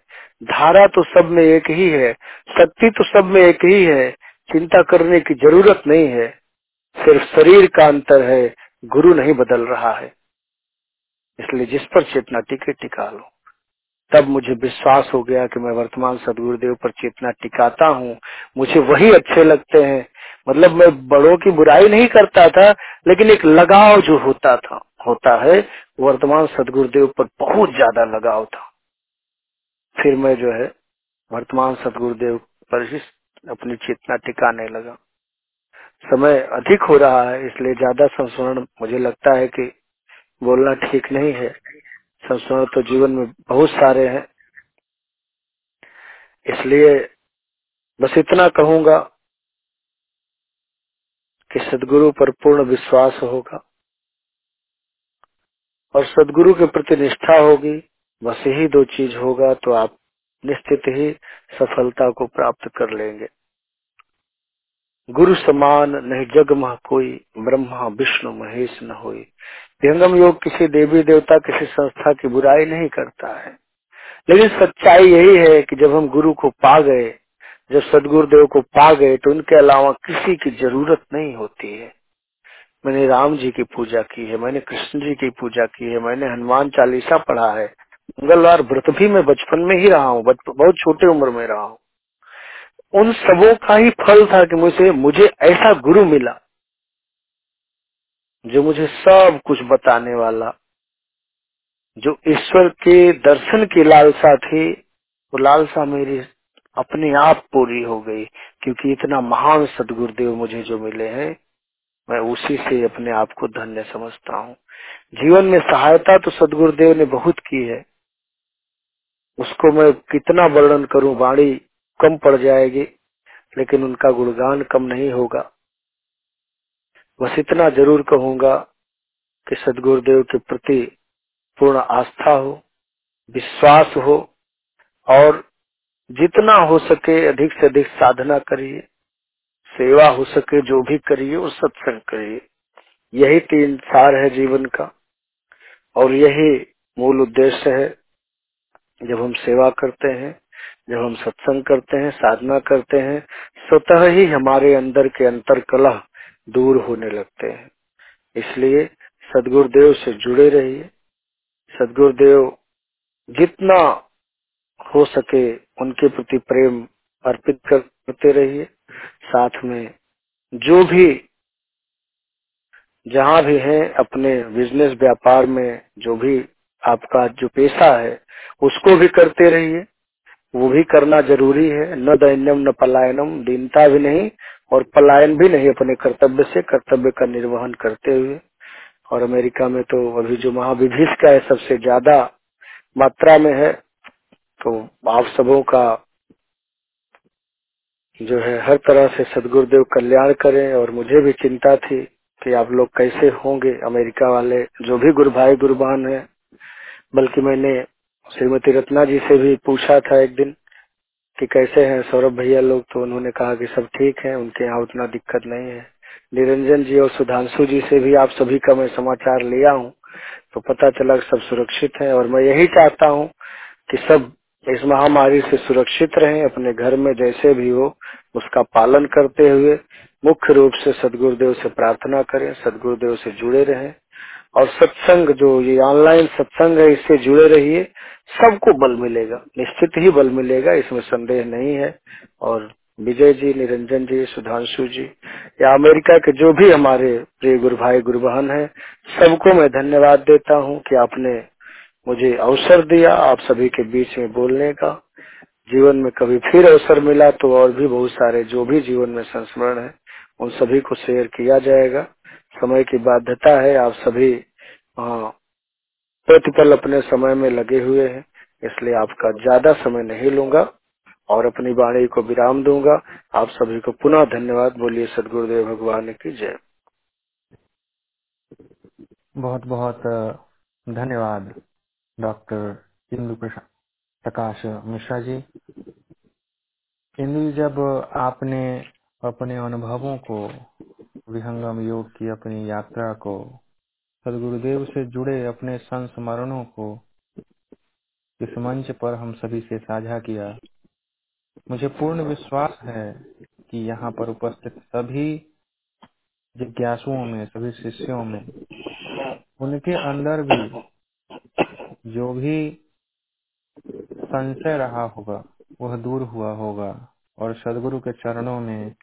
धारा तो सब में एक ही है, शक्ति तो सब में एक ही है, चिंता करने की ज़रूरत नहीं है सिर्फ़ शरीर का अंतर है, गुरु नहीं बदल रहा है। इसलिए जिस पर चेतना टिके, टिका लो। तब मुझे विश्वास हो गया कि मैं वर्तमान सदगुरुदेव पर चेतना टिकाता हूँ। मुझे वही अच्छे लगते हैं। मतलब मैं बड़ों की बुराई नहीं करता था, लेकिन एक लगाव जो होता था, होता है वर्तमान सदगुरुदेव पर बहुत ज़्यादा लगाव था। फिर मैं जो है, वर्तमान सदगुरुदेव पर ही अपनी चेतना टिकाने लगा। समय अधिक हो रहा है, इसलिए ज़्यादा संस्मरण मुझे लगता है कि बोलना ठीक नहीं है। संस्मरण तो जीवन में बहुत सारे हैं। इसलिए बस इतना कहूँगा कि सदगुरु पर पूर्ण विश्वास होगा और सदगुरु के प्रति निष्ठा होगी, बस यही दो चीज़ होगा तो आप निश्चित ही सफलता को प्राप्त कर लेंगे। गुरु समान नहीं जग मह कोई, ब्रह्मा, विष्णु, महेश न होई। व्यंगम योग किसी देवी देवता, किसी संस्था की बुराई नहीं करता है। लेकिन सच्चाई यही है कि जब हम गुरु को पा गए, जब सदगुरुदेव को पा गए तो उनके अलावा किसी की ज़रूरत नहीं होती है। मैंने राम जी की पूजा की है, मैंने कृष्ण जी की पूजा की है, मैंने हनुमान चालीसा पढ़ा है। मंगलवार व्रत भी मैं बचपन में ही रहा हूँ बहुत छोटे उम्र में रहा हूँ। उन सबों का ही फल था कि मुझे मुझे ऐसा गुरु मिला, जो मुझे सब कुछ बताने वाला, जो ईश्वर के दर्शन की लालसा थी, वो लालसा मेरी अपने आप पूरी हो गई, क्योंकि इतना महान सदगुरुदेव मुझे जो मिले हैं, मैं उसी से अपने आप को धन्य समझता हूँ। जीवन में सहायता तो सदगुरुदेव ने बहुत की है, उसको मैं कितना वर्णन करूँ, वाणी कम पड़ जाएगी, लेकिन उनका गुणगान कम नहीं होगा। बस इतना ज़रूर कहूँगा कि सदगुरुदेव के प्रति पूर्ण आस्था हो, विश्वास हो, और जितना हो सके अधिक से अधिक साधना करिए, सेवा हो सके, जो भी करिए और सत्संग करिए। यही तीन सार है जीवन का, और यही मूल उद्देश्य है, जब हम सेवा करते हैं जब हम सत्संग करते हैं, साधना करते हैं, स्वतः ही हमारे अंदर के अंतर कलह दूर होने लगते हैं। इसलिए सदगुरुदेव से जुड़े रहिए। सदगुरुदेव जितना हो सके उनके प्रति प्रेम अर्पित करते रहिए। साथ में जो भी, जहाँ भी है, अपने बिज़नेस व्यापार में जो भी आपका जो पेशा है, उसको भी करते रहिए। वो भी करना ज़रूरी है। न दैन्यम, न पलायनम, दीनता भी नहीं और पलायन भी नहीं अपने कर्तव्य से, कर्तव्य का निर्वहन करते हुए। और अमेरिका में तो अभी जो महाविभीष का है, सबसे ज़्यादा मात्रा में है तो आप सबों का जो है, हर तरह से सदगुरुदेव कल्याण करें। और मुझे भी चिंता थी कि आप लोग कैसे होंगे। अमेरिका वाले जो भी गुरु भाई गुरबान है, बल्कि मैंने श्रीमती रत्ना जी से भी पूछा था एक दिन कि कैसे हैं सौरभ भैया लोग तो उन्होंने कहा कि सब ठीक है, उनके यहाँ उतना दिक्कत नहीं है। निरंजन जी और सुधांशु जी से भी आप सभी का मैं समाचार लिया हूँ तो पता चला सब सुरक्षित है और मैं यही चाहता हूँ कि सब इस महामारी से सुरक्षित रहें, अपने घर में जैसे भी हो, उसका पालन करते हुए मुख्य रूप से सदगुरुदेव से प्रार्थना करें, सदगुरुदेव से जुड़े रहें। और सत्संग जो ये ऑनलाइन सत्संग है, इससे जुड़े रहिए। सबको बल मिलेगा। निश्चित ही बल मिलेगा, इसमें संदेह नहीं है। और विजय जी, निरंजन जी, सुधांशु जी, या अमेरिका के जो भी हमारे प्रिय गुरु भाई गुरु बहन है, सबको मैं धन्यवाद देता हूँ कि आपने मुझे अवसर दिया आप सभी के बीच में बोलने का। जीवन में कभी फिर अवसर मिला तो और भी बहुत सारे जो भी जीवन में संस्मरण है, उन सभी को शेयर किया जाएगा। समय की बाध्यता है, आप सभी प्रतिपल अपने समय में लगे हुए हैं, इसलिए आपका ज़्यादा समय नहीं लूँगा और अपनी वाणी को विराम दूँगा। आप सभी को पुनः धन्यवाद। बोलिए, सदगुरुदेव भगवान की जय। बहुत बहुत धन्यवाद, डॉक्टर इंदु प्रसाद प्रकाश मिश्रा जी। इंदु जब आपने अपने अनुभवों को विहंगम योग की अपनी यात्रा को, सदगुरुदेव से जुड़े अपने संस्मरणों को इस मंच पर हम सभी से साझा किया। मुझे पूर्ण विश्वास है कि यहाँ पर उपस्थित सभी जिज्ञासुओं में, सभी शिष्यों में, उनके अंदर भी जो भी संशय रहा होगा, वह दूर हुआ होगा और सदगुरु के चरणों में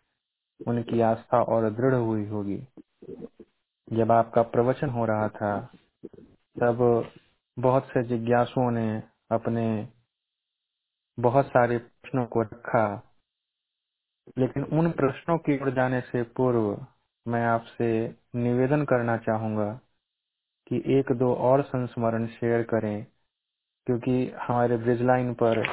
उनकी आस्था और दृढ़ हुई होगी। जब आपका प्रवचन हो रहा था, तब बहुत से जिज्ञासुओं ने अपने बहुत सारे प्रश्नों को रखा। लेकिन उन प्रश्नों की ओर जाने से पूर्व मैं आपसे निवेदन करना चाहूँगा कि एक दो और संस्मरण शेयर करें, क्योंकि हमारे ब्रिज लाइन पर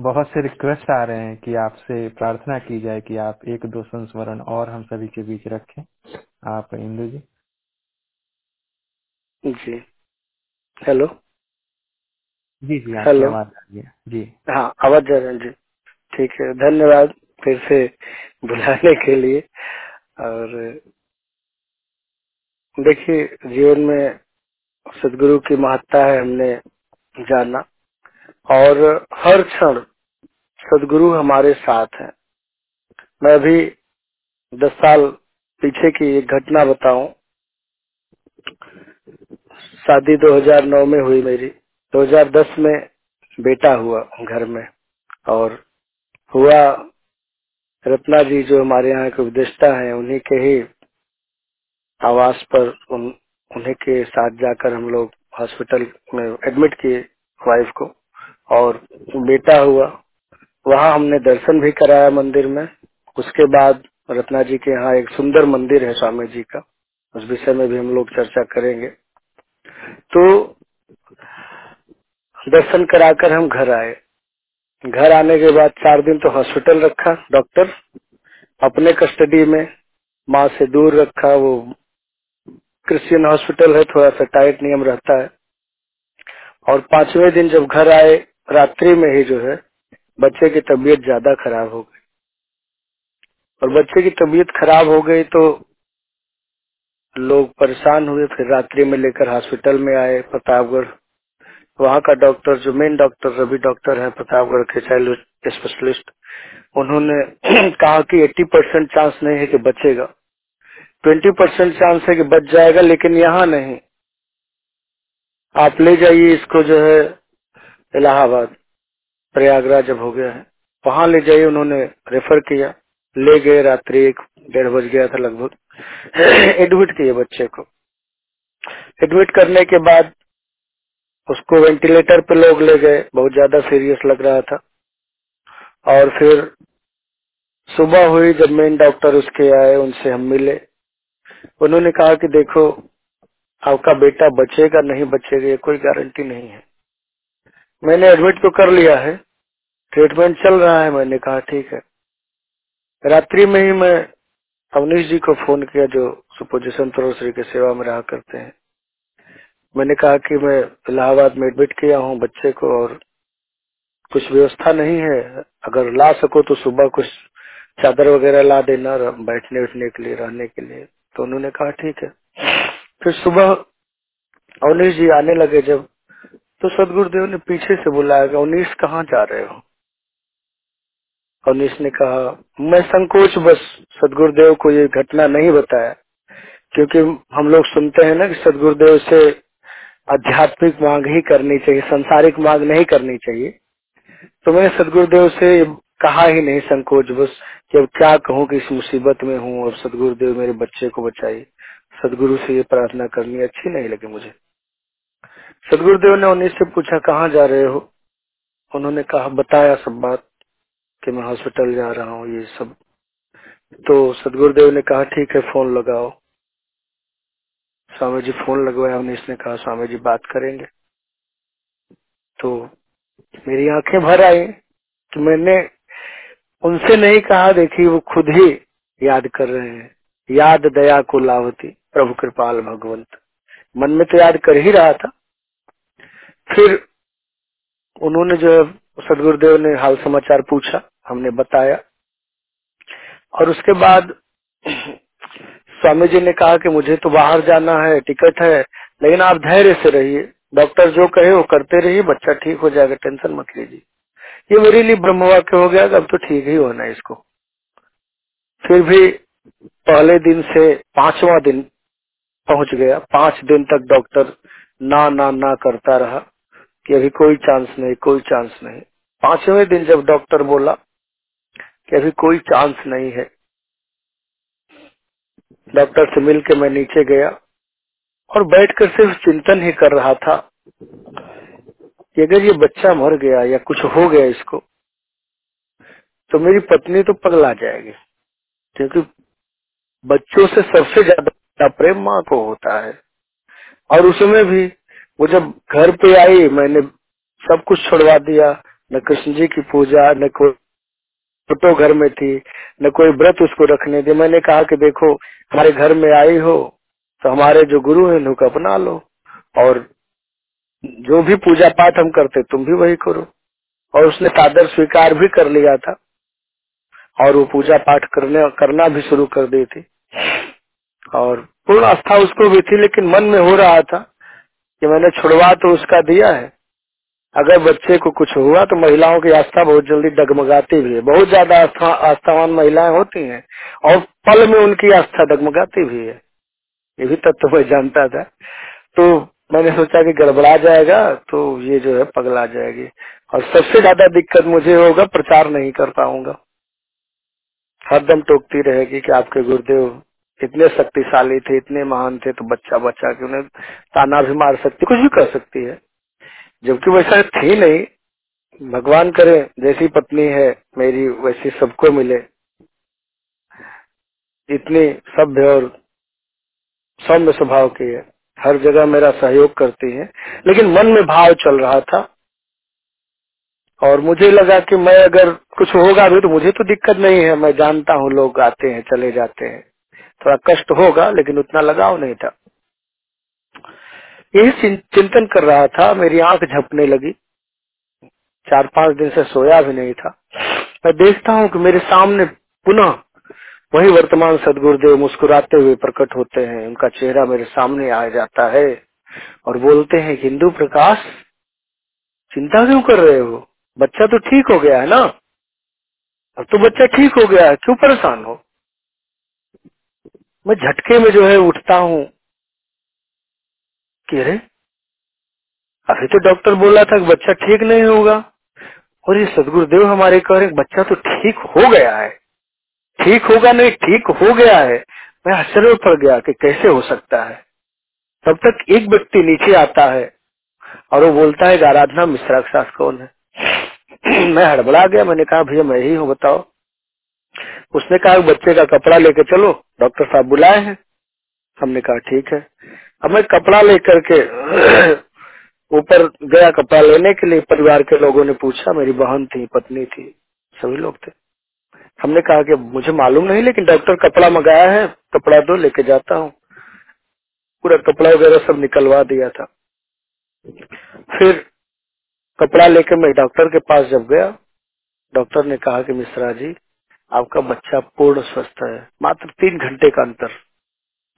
बहुत से रिक्वेस्ट आ रहे हैं कि आपसे प्रार्थना की जाए कि आप एक दो संस्मरण और हम सभी के बीच रखें। आप इंदु जी। जी। हेलो? जी जी हेलो? आवाज़ आ रही है। जी। हाँ आवाज़ जा रहा है जी। ठीक है धन्यवाद फिर से बुलाने के लिए। और देखिए जीवन में सदगुरु की महत्ता है हमने जाना। और हर क्षण सदगुरु हमारे साथ है। मैं अभी दस साल पीछे की एक घटना बताऊँ। शादी 2009 में हुई मेरी। 2010 में बेटा हुआ घर में और हुआ रत्ना जी जो हमारे यहाँ के उपदेष्टा हैं उन्हीं के ही आवास पर उन, उन्हीं के साथ जाकर हम लोग हॉस्पिटल में एडमिट किए वाइफ को। और बेटा हुआ। वहाँ हमने दर्शन भी कराया मंदिर में। उसके बाद रत्ना जी के यहाँ एक सुंदर मंदिर है स्वामी जी का। उस विषय में भी हम लोग चर्चा करेंगे। तो दर्शन कराकर हम घर आए। घर आने के बाद चार दिन तो हॉस्पिटल रखा, डॉक्टर अपने कस्टडी में, माँ से दूर रखा। वो क्रिश्चियन हॉस्पिटल है, थोड़ा सा टाइट नियम रहता है। और पाँचवें दिन जब घर आए रात्रि में ही जो है, बच्चे की तबीयत ज़्यादा खराब हो गई। और बच्चे की तबीयत खराब हो गई तो लोग परेशान हुए, फिर रात्रि में लेकर हॉस्पिटल में आए, प्रतापगढ़। वहाँ का डॉक्टर, जो मेन डॉक्टर, रवि डॉक्टर है, प्रतापगढ़ के चाइल्ड स्पेशलिस्ट, उन्होंने कहा कि 80 परसेंट चांस नहीं है कि बचेगा। 20 परसेंट चांस है कि बच जाएगा, लेकिन यहाँ नहीं। आप ले जाइए इसको जो है इलाहाबाद, प्रयागराज जब हो गया है। वहाँ ले जाइए, उन्होंने रेफर किया। ले गए रात्रि एक, डेढ़ बज गया था लगभग। एडमिट किए बच्चे को। एडमिट करने के बाद उसको वेंटिलेटर पे लोग ले गए। बहुत ज़्यादा सीरियस लग रहा था। और फिर सुबह हुई जब मेन डॉक्टर उसके आए, उनसे हम मिले। उन्होंने कहा कि देखो, आपका बेटा बचेगा, नहीं बचेगा, ये कोई गारंटी नहीं है। मैंने एडमिट तो कर लिया है। ट्रीटमेंट चल रहा है, मैंने कहा, ठीक है। रात्रि में ही मैं अवनीश जी को फ़ोन किया, जो सुपोजिशन तरोश्री के सेवा में रहा करते हैं। मैंने कहा कि मैं इलाहाबाद में एडमिट किया हूँ बच्चे को और कुछ व्यवस्था नहीं है। अगर ला सको तो सुबह कुछ चादर वगैरह ला देना, बैठने उठने के लिए, रहने के लिए। तो उन्होंने कहा, ठीक है। फिर सुबह अवनीश जी आने लगे जब तो सदगुरुदेव ने पीछे से बुलाया अवनीश, कहाँ जा रहे हो? अवनीश ने कहा, मैं संकोच बस सदगुरुदेव को ये घटना नहीं बताया, क्योंकि हम लोग सुनते हैं ना कि सदगुरुदेव से आध्यात्मिक मांग ही करनी चाहिए, संसारिक मांग नहीं करनी चाहिए। तो मैंने सदगुरुदेव से कहा ही नहीं संकोच बस, कि अब क्या कहूँ कि इस मुसीबत में हूँ और सदगुरुदेव मेरे बच्चे को बचाइए। सदगुरु से ये प्रार्थना करनी अच्छी नहीं लगी मुझे। सदगुरुदेव ने उन्हीं से पूछा, कहाँ जा रहे हो? उन्होंने कहा, बताया सब बात कि मैं हॉस्पिटल जा रहा हूँ, ये सब। तो सदगुरुदेव ने कहा, ठीक है, फ़ोन लगाओ। स्वामी जी फ़ोन लगवाया उन्नीस ने कहा, स्वामी जी बात करेंगे। तो मेरी आँखें भर आई कि मैंने उनसे नहीं कहा, देखिए, वो खुद ही याद कर रहे हैं। याद दया को लावती प्रभु कृपाल भगवंत। मन में तो याद कर ही रहा था। फिर उन्होंने जो सदगुरुदेव ने हाल समाचार पूछा, हमने बताया। और उसके बाद स्वामी जी ने कहा कि मुझे तो बाहर जाना है, टिकट है, लेकिन आप धैर्य से रहिए। डॉक्टर जो कहे, वो करते रहिए, बच्चा ठीक हो जाएगा, टेंशन मत लीजिए। ये मेरे लिए ब्रह्म वाक्य हो गया, अब तो ठीक ही होना है इसको। फिर भी पहले दिन से पांचवा दिन पहुँच गया, पाँच दिन तक डॉक्टर ना ना ना करता रहा। कि अभी कोई चांस नहीं, कोई चांस नहीं। पाँचवें दिन जब डॉक्टर बोला कि अभी कोई चांस नहीं है डॉक्टर से मिल के मैं नीचे गया और बैठकर सिर्फ़ चिंतन ही कर रहा था कि अगर ये बच्चा मर गया या कुछ हो गया इसको तो मेरी पत्नी तो पगला जाएगी। क्योंकि बच्चों से सबसे ज़्यादा प्रेम माँ को होता है और उसमें भी वो जब घर पे आई, मैंने सब कुछ छोड़वा दिया। न कृष्ण जी की पूजा, न कोई फ़ोटो घर में थी, न कोई व्रत उसको रखने दे मैंने कहा कि देखो, हमारे घर में आई हो तो हमारे जो गुरु हैं उनको अपना लो। और जो भी पूजा पाठ हम करते, तुम भी वही करो। और उसने सादर स्वीकार भी कर लिया था। और वो पूजा पाठ करने, करना भी शुरू कर दी थी। और पूर्ण आस्था उसको भी थी, लेकिन मन में हो रहा था। कि मैंने छुड़वा तो उसका दिया है। अगर बच्चे को कुछ हुआ तो महिलाओं की आस्था बहुत जल्दी डगमगाती भी है। बहुत ज़्यादा आस्था, आस्थावान महिलाएँ होती हैं और पल में उनकी आस्था डगमगाती भी है। ये भी तत्व मैं जानता था। तो मैंने सोचा कि गड़बड़ा जाएगा तो ये जो है पगला जाएगी। और सबसे ज़्यादा दिक्कत मुझे होगा, प्रचार नहीं कर पाऊँगा। हरदम टोकती रहेगी कि आपके गुरुदेव इतने शक्तिशाली थे, इतने महान थे तो बच्चा बच्चा के उन्हें ताना भी मार सकती, कुछ भी कर सकती है। जबकि वैसा थी नहीं। भगवान करे, जैसी पत्नी है, मेरी वैसी सबको मिले। इतनी सभ्य और सौम्य स्वभाव की है। हर जगह मेरा सहयोग करती है। लेकिन मन में भाव चल रहा था। और मुझे लगा कि मैं अगर कुछ होगा भी तो मुझे तो दिक्कत नहीं है। मैं जानता हूँ, लोग आते हैं, चले जाते हैं। थोड़ा कष्ट होगा, लेकिन उतना लगाव नहीं था। यही चिंतन कर रहा था, मेरी आँख झपने लगी। चार पाँच दिन से सोया भी नहीं था। मैं देखता हूँ कि मेरे सामने पुनः वही वर्तमान सदगुरुदेव मुस्कुराते हुए प्रकट होते हैं। उनका चेहरा मेरे सामने आ जाता है और बोलते हैं, हिंदू प्रकाश, चिंता क्यों कर रहे हो? बच्चा तो ठीक हो गया है ना? अब तो बच्चा ठीक हो गया है, क्यों परेशान हो? मैं झटके में जो है उठता हूँ। कि अरे, अभी तो डॉक्टर बोला था कि बच्चा ठीक नहीं होगा। और ये सदगुरुदेव हमारे कह रहे बच्चा तो ठीक हो गया है। ठीक होगा नहीं, ठीक हो गया है। मैं आश्चर्य पड़ गया कि कैसे हो सकता है। तब तक एक व्यक्ति नीचे आता है और वो बोलता है आराधना मिश्रा के साथ कौन है? मैं हड़बड़ा गया। मैंने कहा, भैया, मैं ही हूँ, बताओ। उसने कहा, बच्चे का कपड़ा लेके चलो, डॉक्टर साहब बुलाए हैं। हमने कहा, ठीक है। अब मैं कपड़ा लेकर के ऊपर गया कपड़ा लेने के लिए। परिवार के लोगों ने पूछा, मेरी बहन थी, पत्नी थी, सभी लोग थे। हमने कहा कि मुझे मालूम नहीं, लेकिन डॉक्टर कपड़ा मंगाया है, कपड़ा दो, लेके जाता हूँ। पूरा कपड़ा वगैरह सब निकलवा दिया था। फिर कपड़ा लेकर मैं डॉक्टर के पास जब गया, डॉक्टर ने कहा कि, मिश्रा जी आपका बच्चा पूर्ण स्वस्थ है। मात्र तीन घंटे का अंतर।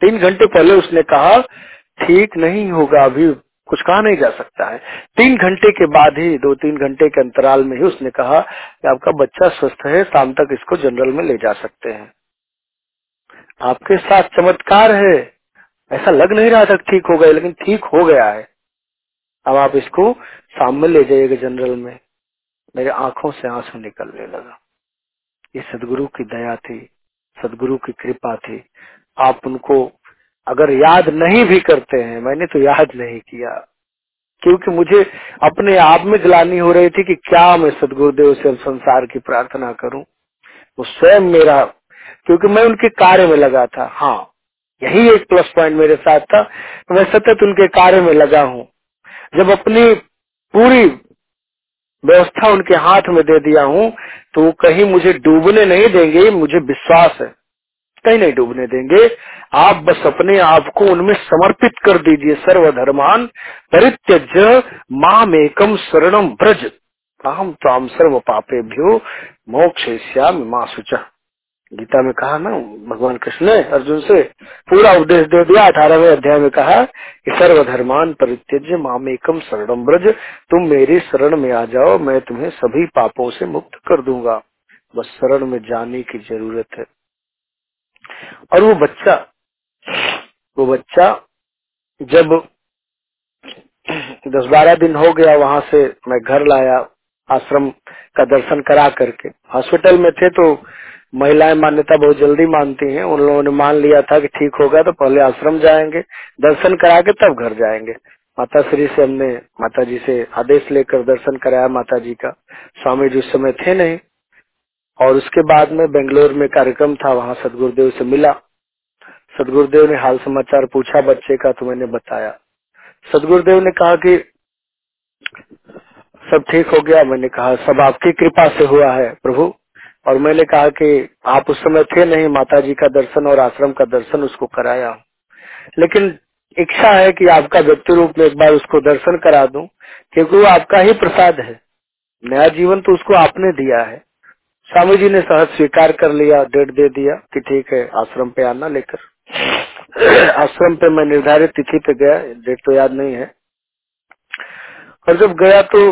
तीन घंटे पहले उसने कहा, ठीक नहीं होगा, अभी कुछ कहा नहीं जा सकता है। तीन घंटे के बाद ही, दो तीन घंटे के अंतराल में ही उसने कहा कि आपका बच्चा स्वस्थ है, शाम तक इसको जनरल में ले जा सकते हैं। आपके साथ चमत्कार है। ऐसा लग नहीं रहा था ठीक हो गया, लेकिन ठीक हो गया है। अब आप इसको शाम में ले जाइएगा जनरल में। मेरे आँखों से आँसू निकलने लगा। ये सदगुरु की दया थी, सदगुरु की कृपा थी। आप उनको अगर याद नहीं भी करते हैं, मैंने तो याद नहीं किया। क्योंकि मुझे अपने आप में ग्लानी हो रही थी कि क्या मैं सदगुरुदेव से संसार की प्रार्थना करूँ। वो स्वयं मेरा, क्योंकि मैं उनके कार्य में लगा था। हाँ यही एक प्लस पॉइंट मेरे साथ था। मैं सतत उनके कार्य में लगा हूँ। जब अपनी पूरी व्यवस्था उनके हाथ में दे दिया हूँ तो कहीं मुझे डूबने नहीं देंगे, मुझे विश्वास है। कहीं नहीं डूबने देंगे। आप बस अपने आप को उनमें समर्पित कर दीजिए, सर्वधर्मान। परित्यज माम एकम शरणम ब्रज अहम ताम सर्व पापे भ्यो मोक्ष माँ सुचा गीता में कहा ना, भगवान कृष्ण ने अर्जुन से पूरा उपदेश दे दिया, अठारहवें अध्याय में कहा कि सर्वधर्मान परित्यज्य माम एकम शरणम ब्रज तुम मेरी शरण में आ जाओ, मैं तुम्हें सभी पापों से मुक्त कर दूँगा। बस शरण में जाने की ज़रूरत है। और वो बच्चा वो बच्चा जब दस बारह दिन हो गया वहाँ से, मैं घर लाया आश्रम का दर्शन करा करके। हॉस्पिटल में थे तो महिलाएँ मान्यता बहुत जल्दी मानती हैं। उन लोगों ने मान लिया था कि ठीक होगा तो पहले आश्रम जाएँगे, दर्शन करा के तब घर जाएँगे। माता श्री से हमने माता जी से आदेश लेकर दर्शन कराया माता जी का। स्वामी जी उस समय थे नहीं। और उसके बाद में बेंगलोर में कार्यक्रम था, वहाँ सदगुरुदेव से मिला। सदगुरुदेव ने हाल समाचार पूछा बच्चे का तो मैंने बताया। सदगुरुदेव ने कहा कि सब ठीक हो गया। मैंने कहा, सब आपकी कृपा से हुआ है, प्रभु। और मैंने कहा कि आप उस समय थे नहीं माता जी का दर्शन और आश्रम का दर्शन उसको कराया। लेकिन इच्छा है कि आपका व्यक्ति रूप में एक बार उसको दर्शन करा दूँ, क्योंकि वो आपका ही प्रसाद है। नया जीवन तो उसको आपने दिया है। स्वामी जी ने सहज स्वीकार कर लिया, डेट दे दिया कि ठीक है, आश्रम पे आना लेकर। आश्रम पे मैं निर्धारित तिथि पे गया, डेट तो याद नहीं है। और जब गया तो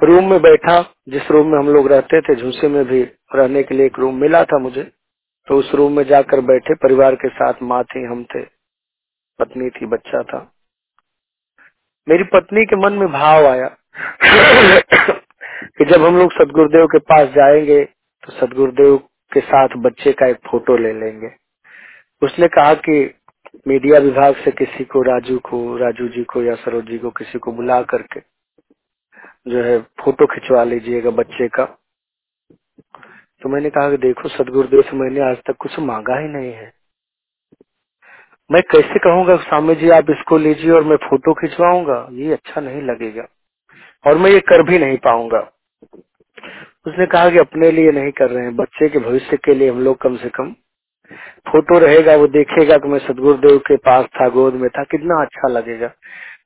रूम में बैठा, जिस रूम में हम लोग रहते थे झूसे में भी रहने के लिए एक रूम मिला था मुझे तो उस रूम में जाकर बैठे, परिवार के साथ माँ थी, हम थे, पत्नी थी, बच्चा था। मेरी पत्नी के मन में भाव आया कि जब हम लोग सदगुरुदेव के पास जाएँगे तो सदगुरुदेव के साथ बच्चे का एक फ़ोटो ले लेंगे। उसने कहा कि मीडिया विभाग से किसी को, राजू को, राजू जी को या सरोज जी को किसी को बुला करके जो है, फ़ोटो खिंचवा लीजिएगा बच्चे का। तो मैंने कहा कि देखो, सदगुरुदेव से मैंने आज तक कुछ मांगा ही नहीं है। मैं कैसे कहूँगा स्वामी जी, आप इसको लीजिए और मैं फ़ोटो खिंचवाऊँगा? ये अच्छा नहीं लगेगा। और मैं ये कर भी नहीं पाऊँगा। उसने कहा कि अपने लिए नहीं कर रहे हैं। बच्चे के भविष्य के लिए हम लोग कम से कम फ़ोटो रहेगा, वो देखेगा कि मैं सदगुरुदेव के पास था, गोद में था, कितना अच्छा लगेगा।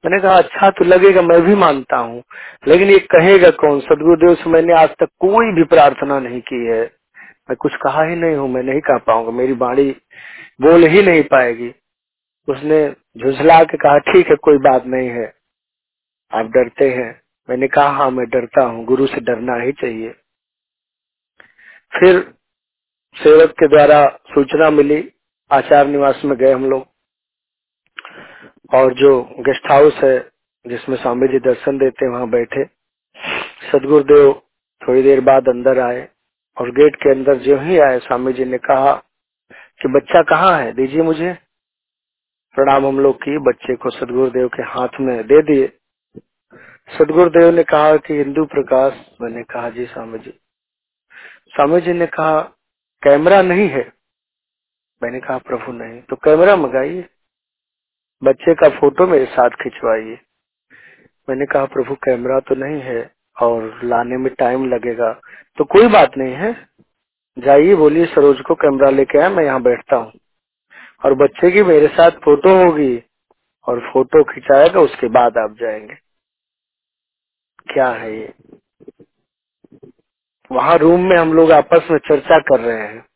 मैंने कहा अच्छा तो लगेगा, मैं भी मानता हूँ। लेकिन ये कहेगा कौन? सदगुरुदेव से मैंने आज तक कोई भी प्रार्थना नहीं की है। मैं कुछ कहा ही नहीं हूँ, मैं नहीं कह पाऊँगा। मेरी बाणी बोल ही नहीं पाएगी। उसने झुझला के कहा, ठीक है, कोई बात नहीं है। आप डरते हैं। मैंने कहा हाँ मैं डरता हूँ। गुरु से डरना ही चाहिए। फिर सेवक के द्वारा सूचना मिली। आचार निवास में गए हम लोग। और जो गेस्ट हाउस है, जिसमें स्वामी जी दर्शन देते वहाँ बैठे। सदगुरुदेव थोड़ी देर बाद अंदर आए और गेट के अंदर जो ही आए, स्वामी जी ने कहा कि बच्चा कहाँ है? दीजिए मुझे। प्रणाम हम लोग की, बच्चे को सदगुरुदेव के हाथ में दे दिए। सदगुरुदेव ने कहा कि हिंदू प्रकाश, मैंने कहा, जी स्वामी जी। स्वामी जी ने कहा, कैमरा नहीं है? मैंने कहा, प्रभु नहीं। तो कैमरा मंगाइए। बच्चे का फ़ोटो मेरे साथ खिंचवाइए। मैंने कहा, प्रभु, कैमरा तो नहीं है और लाने में टाइम लगेगा। तो कोई बात नहीं है। जाइए, बोलिए, सरोज को कैमरा लेके आए, मैं यहाँ बैठता हूँ। और बच्चे की मेरे साथ फ़ोटो होगी और फ़ोटो खिंचाएगा, उसके बाद आप जाएँगे। क्या है ये? वहाँ रूम में हम लोग आपस में चर्चा कर रहे हैं।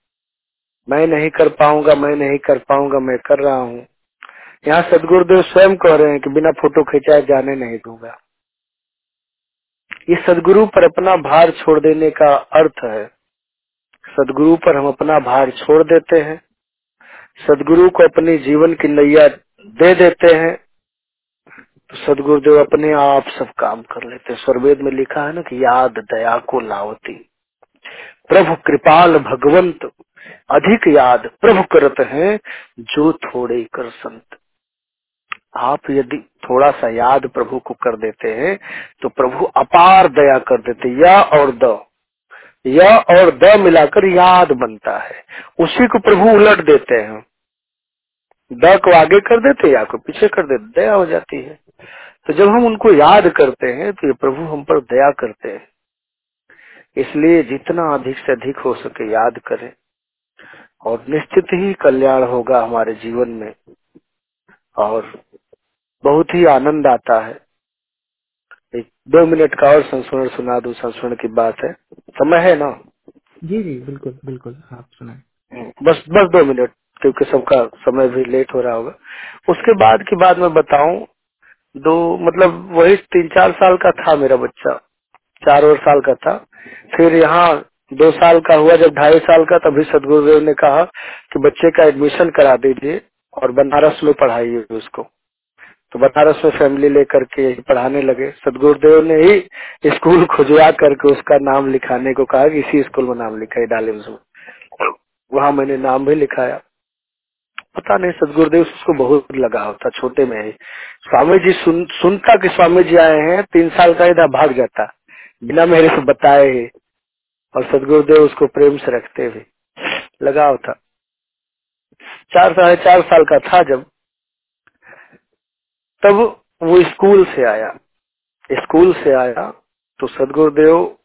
मैं नहीं कर पाऊँगा, मैं नहीं कर पाऊँगा, मैं कर रहा हूँ। यहाँ सदगुरुदेव स्वयं कह रहे हैं कि बिना फ़ोटो खिंचाए जाने नहीं दूँगा। ये सदगुरु पर अपना भार छोड़ देने का अर्थ है, सदगुरु पर हम अपना भार छोड़ देते हैं, सदगुरु को अपने जीवन की नैया दे देते हैं तो सदगुरुदेव अपने आप सब काम कर लेते हैं। स्वर्वेद में लिखा है ना कि याद दया को लावती। प्रभु कृपाल भगवंत, अधिक याद प्रभु करत हैं, जो थोड़े कर संत। आप यदि थोड़ा सा याद प्रभु को कर देते हैं तो प्रभु अपार दया कर देते या और द। या और द मिलाकर याद बनता है। उसी को प्रभु उलट देते हैं। द को आगे कर देते या को पीछे कर देते दया हो जाती है। तो जब हम उनको याद करते हैं तो ये प्रभु हम पर दया करते हैं। इसलिए जितना अधिक से अधिक हो सके याद करें। और निश्चित ही कल्याण होगा हमारे जीवन में। और बहुत ही आनंद आता है। एक दो मिनट का और संस्मरण सुना दो संस्मरण की बात है। समय है ना? जी जी बिल्कुल बिल्कुल आप सुनाए। बस बस दो मिनट क्योंकि सबका समय भी लेट हो रहा होगा। उसके बाद की बात मैं बताऊँ दो मतलब वही तीन चार साल का था मेरा बच्चा। चार और साल का था। फिर यहाँ दो साल का हुआ जब ढाई साल का तभी सदगुरुदेव ने कहा कि बच्चे का एडमिशन करा दीजिए और बनारस में पढ़ाइए उसको। तो बनारस में फैमिली लेकर के पढ़ाने लगे। सदगुरुदेव ने ही स्कूल खुजवा करके उसका नाम लिखाने को कहा कि इसी स्कूल में नाम लिखा डालिम्स में वहाँ मैंने नाम भी लिखाया। पता नहीं सदगुरुदेव उसको बहुत लगाव था छोटे में ही। स्वामी जी सुन, सुनता कि स्वामी जी आए हैं तीन साल का इधर भाग जाता। बिना मेरे से बताए ही। और सदगुरुदेव उसको प्रेम से रखते हुए लगाव था। चार साढ़े चार साल का था जब। तब वो स्कूल से आया। स्कूल से आया तो सदगुरुदेव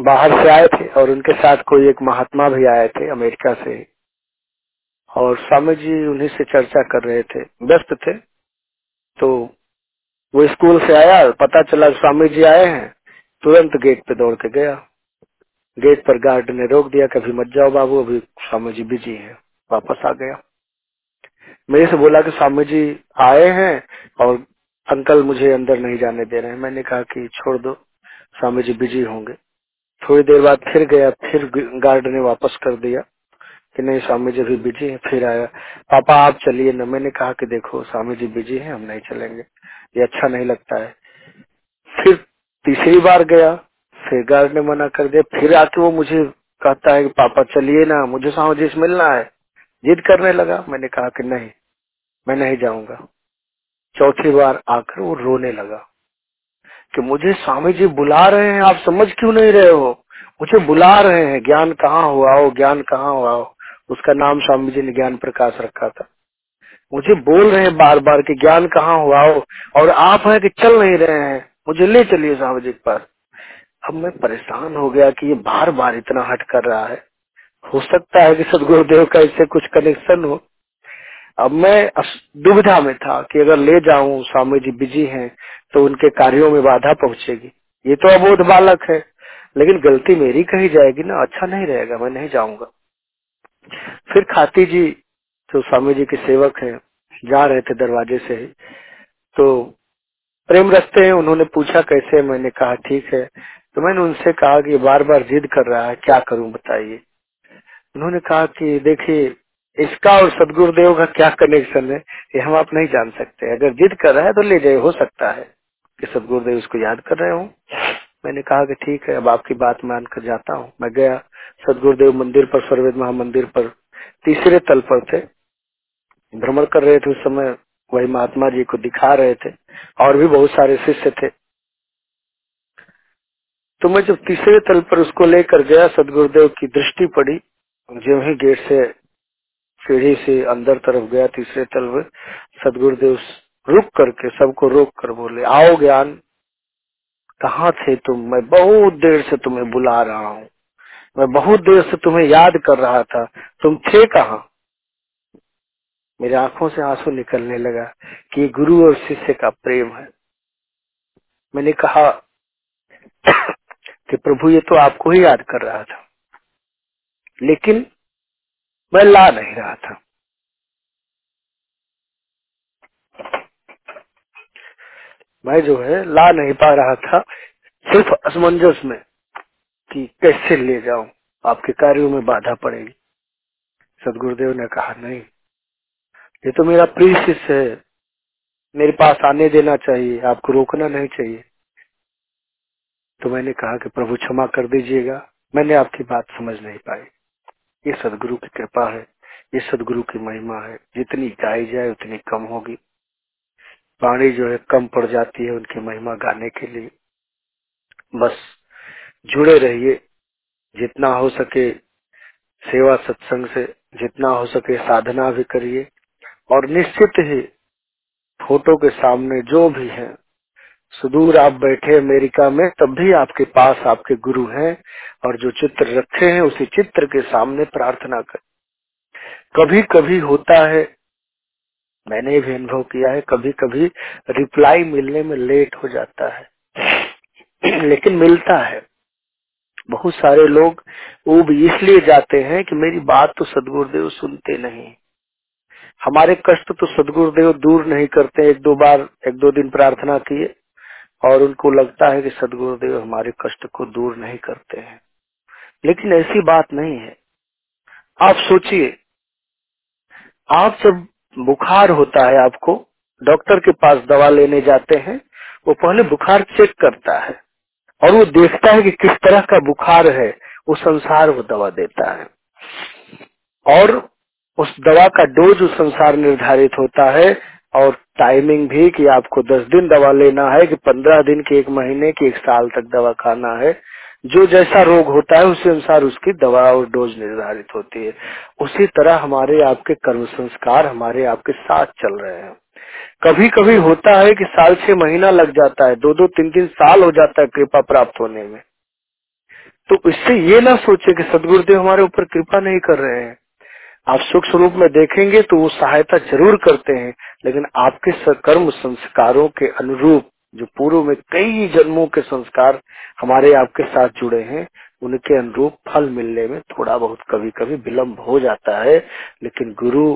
बाहर से आए थे और उनके साथ कोई एक महात्मा भी आए थे अमेरिका से। और स्वामी जी उन्हीं से चर्चा कर रहे थे। व्यस्त थे। तो वो स्कूल से आया, पता चला स्वामी जी आए हैं। तुरंत गेट पे दौड़ के गया। गेट पर गार्ड ने रोक दिया, कभी मत जाओ बाबू, अभी स्वामी जी बिज़ी है। वापस आ गया। मेरे से बोला कि स्वामी जी आए हैं और अंकल मुझे अंदर नहीं जाने दे रहे हैं। मैंने कहा कि छोड़ दो, स्वामी जी बिज़ी होंगे। थोड़ी देर बाद फिर गया, फिर गार्ड ने वापस कर दिया कि नहीं, स्वामी जी अभी बिज़ी है, फिर आया। पापा, आप चलिए ना। मैंने कहा कि देखो, स्वामी जी बिज़ी हैं, हम नहीं चलेंगे। ये अच्छा नहीं लगता है। फिर तीसरी बार गया, फिर गार्ड ने मना कर दिया। फिर आके वो मुझे कहता है कि पापा चलिए ना, मुझे स्वामी जी से मिलना है। जिद करने लगा। मैंने कहा कि नहीं, मैं नहीं जाऊँगा। चौथी बार आकर वो रोने लगा कि मुझे स्वामी जी बुला रहे हैं, आप समझ क्यों नहीं रहे हो? मुझे बुला रहे हैं, ज्ञान कहाँ हुआ हो, ज्ञान कहाँ हुआ हो? उसका नाम स्वामी जी ने ज्ञान प्रकाश रखा था। मुझे बोल रहे हैं बार बार कि ज्ञान कहाँ हुआ हो? और आप हैं कि चल नहीं रहे हैं, मुझे ले चलिए स्वामी जी पास। अब मैं परेशान हो गया कि ये बार बार इतना हट कर रहा है। हो सकता है कि सदगुरुदेव का इससे कुछ कनेक्शन हो। अब मैं दुविधा में था कि अगर ले जाऊँ, स्वामी जी बिज़ी हैं तो उनके कार्यों में बाधा पहुंचेगी। ये तो अबोध बालक है, लेकिन गलती मेरी कही जाएगी ना अच्छा नहीं रहेगा, मैं नहीं जाऊँगा। फिर खाती जी, जो स्वामी जी के सेवक हैं, जा रहे थे दरवाजे से ही तो प्रेम रखते हैं, उन्होंने पूछा कैसे, मैंने कहा, ठीक है। तो मैंने उनसे कहा कि बार बार जिद कर रहा है, क्या करूँ, बताइए। उन्होंने कहा कि देखिए, इसका और सदगुरुदेव का क्या कनेक्शन है, ये हम आप नहीं जान सकते। अगर जिद कर रहा है तो ले जाए हो सकता है कि सदगुरुदेव इसको याद कर रहे हो। मैंने कहा कि ठीक है, अब आपकी बात मान कर जाता हूँ। मैं गया, सदगुरुदेव मंदिर पर, सर्वेद महामंदिर पर, तीसरे तल पर थे। भ्रमण कर रहे थे उस समय, वही महात्मा जी को दिखा रहे थे, और भी बहुत सारे शिष्य थे। तो मैं जब तीसरे तल पर उसको लेकर गया, सदगुरुदेव की दृष्टि पड़ी जो ही गेट से सीढ़ी से अंदर तरफ़ गया, तीसरे तल में सदगुरुदेव रुक करके सबको रोक कर बोले, आओ ज्ञान, कहाँ थे तुम? मैं बहुत देर से तुम्हें बुला रहा हूँ। मैं बहुत देर से तुम्हें याद कर रहा था। तुम थे कहा? मेरी आँखों से आँसू निकलने लगा कि गुरु और शिष्य का प्रेम है। मैंने कहा कि प्रभु, ये तो आपको ही याद कर रहा था। लेकिन मैं ला नहीं रहा था। मैं जो है ला नहीं पा रहा था, सिर्फ़ असमंजस में कि कैसे ले जाऊँ, आपके कार्यों में बाधा पड़ेगी। सदगुरुदेव ने कहा, नहीं, ये तो मेरा प्रिय शिष्य है। मेरे पास आने देना चाहिए, आपको रोकना नहीं चाहिए। तो मैंने कहा कि, प्रभु क्षमा कर दीजिएगा, मैंने आपकी बात समझ नहीं पाई। ये सदगुरु की कृपा है, ये सदगुरु की महिमा है। जितनी गाई जाए, उतनी कम होगी। वाणी जो है, कम पड़ जाती है उनकी महिमा गाने के लिए। बस जुड़े रहिए। जितना हो सके सेवा सत्संग से, जितना हो सके साधना भी करिए। और निश्चित ही फ़ोटो के सामने जो भी है सुदूर आप बैठे अमेरिका में, तब भी आपके पास आपके गुरु हैं और जो चित्र रखे हैं, उसी चित्र के सामने प्रार्थना कर। कभी कभी होता है, मैंने भी अनुभव किया है कभी कभी रिप्लाई मिलने में लेट हो जाता है, लेकिन मिलता है। बहुत सारे लोग वो भी इसलिए जाते हैं कि मेरी बात तो सदगुरुदेव सुनते नहीं। हमारे कष्ट तो सदगुरुदेव दूर नहीं करते, एक दो बार, एक दो दिन प्रार्थना किए और उनको लगता है कि सदगुरुदेव हमारे कष्ट को दूर नहीं करते हैं। लेकिन ऐसी बात नहीं है। आप सोचिए, आप जब बुखार होता है आपको, डॉक्टर के पास दवा लेने जाते हैं, वो पहले बुखार चेक करता है और वो देखता है कि किस तरह का बुखार है, उस अनुसार वो दवा देता है। और उस दवा का डोज उस अनुसार निर्धारित होता है और टाइमिंग भी कि आपको 10 दिन दवा लेना है कि 15 दिन के एक महीने की एक साल तक दवा खाना है। जो जैसा रोग होता है उसी अनुसार उसकी दवा और डोज निर्धारित होती है। उसी तरह हमारे आपके कर्म संस्कार हमारे आपके साथ चल रहे हैं। कभी कभी होता है कि साल छह महीना लग जाता है दो दो तीन तीन साल हो जाता है कृपा प्राप्त होने में। तो इससे ये ना सोचे कि सदगुरुदेव हमारे ऊपर कृपा नहीं कर रहे हैं। आप सुख स्वरूप में देखेंगे तो वो सहायता ज़रूर करते हैं, लेकिन आपके कर्म संस्कारों के अनुरूप जो पूर्व में कई जन्मों के संस्कार हमारे आपके साथ जुड़े हैं, उनके अनुरूप फल मिलने में थोड़ा बहुत कभी कभी विलम्ब हो जाता है, लेकिन गुरु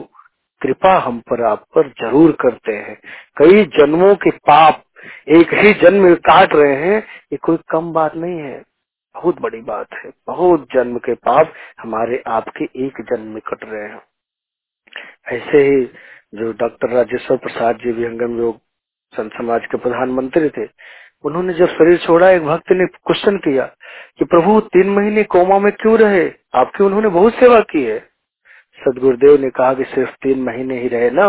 कृपा हम पर आप पर ज़रूर करते हैं। कई जन्मों के पाप एक ही जन्म काट रहे हैं, ये कोई कम बात नहीं है। बहुत बड़ी बात है। बहुत जन्म के पाप हमारे आपके एक जन्म में कट रहे हैं। ऐसे ही जो डॉक्टर राजेश्वर प्रसाद जी विहंगम योग संत समाज के प्रधानमंत्री थे, उन्होंने जब शरीर छोड़ा, एक भक्त ने क्वेश्चन किया कि प्रभु, तीन महीने कोमा में क्यों रहे? आपकी उन्होंने बहुत सेवा की है। सदगुरुदेव ने कहा कि सिर्फ़ तीन महीने ही रहे ना,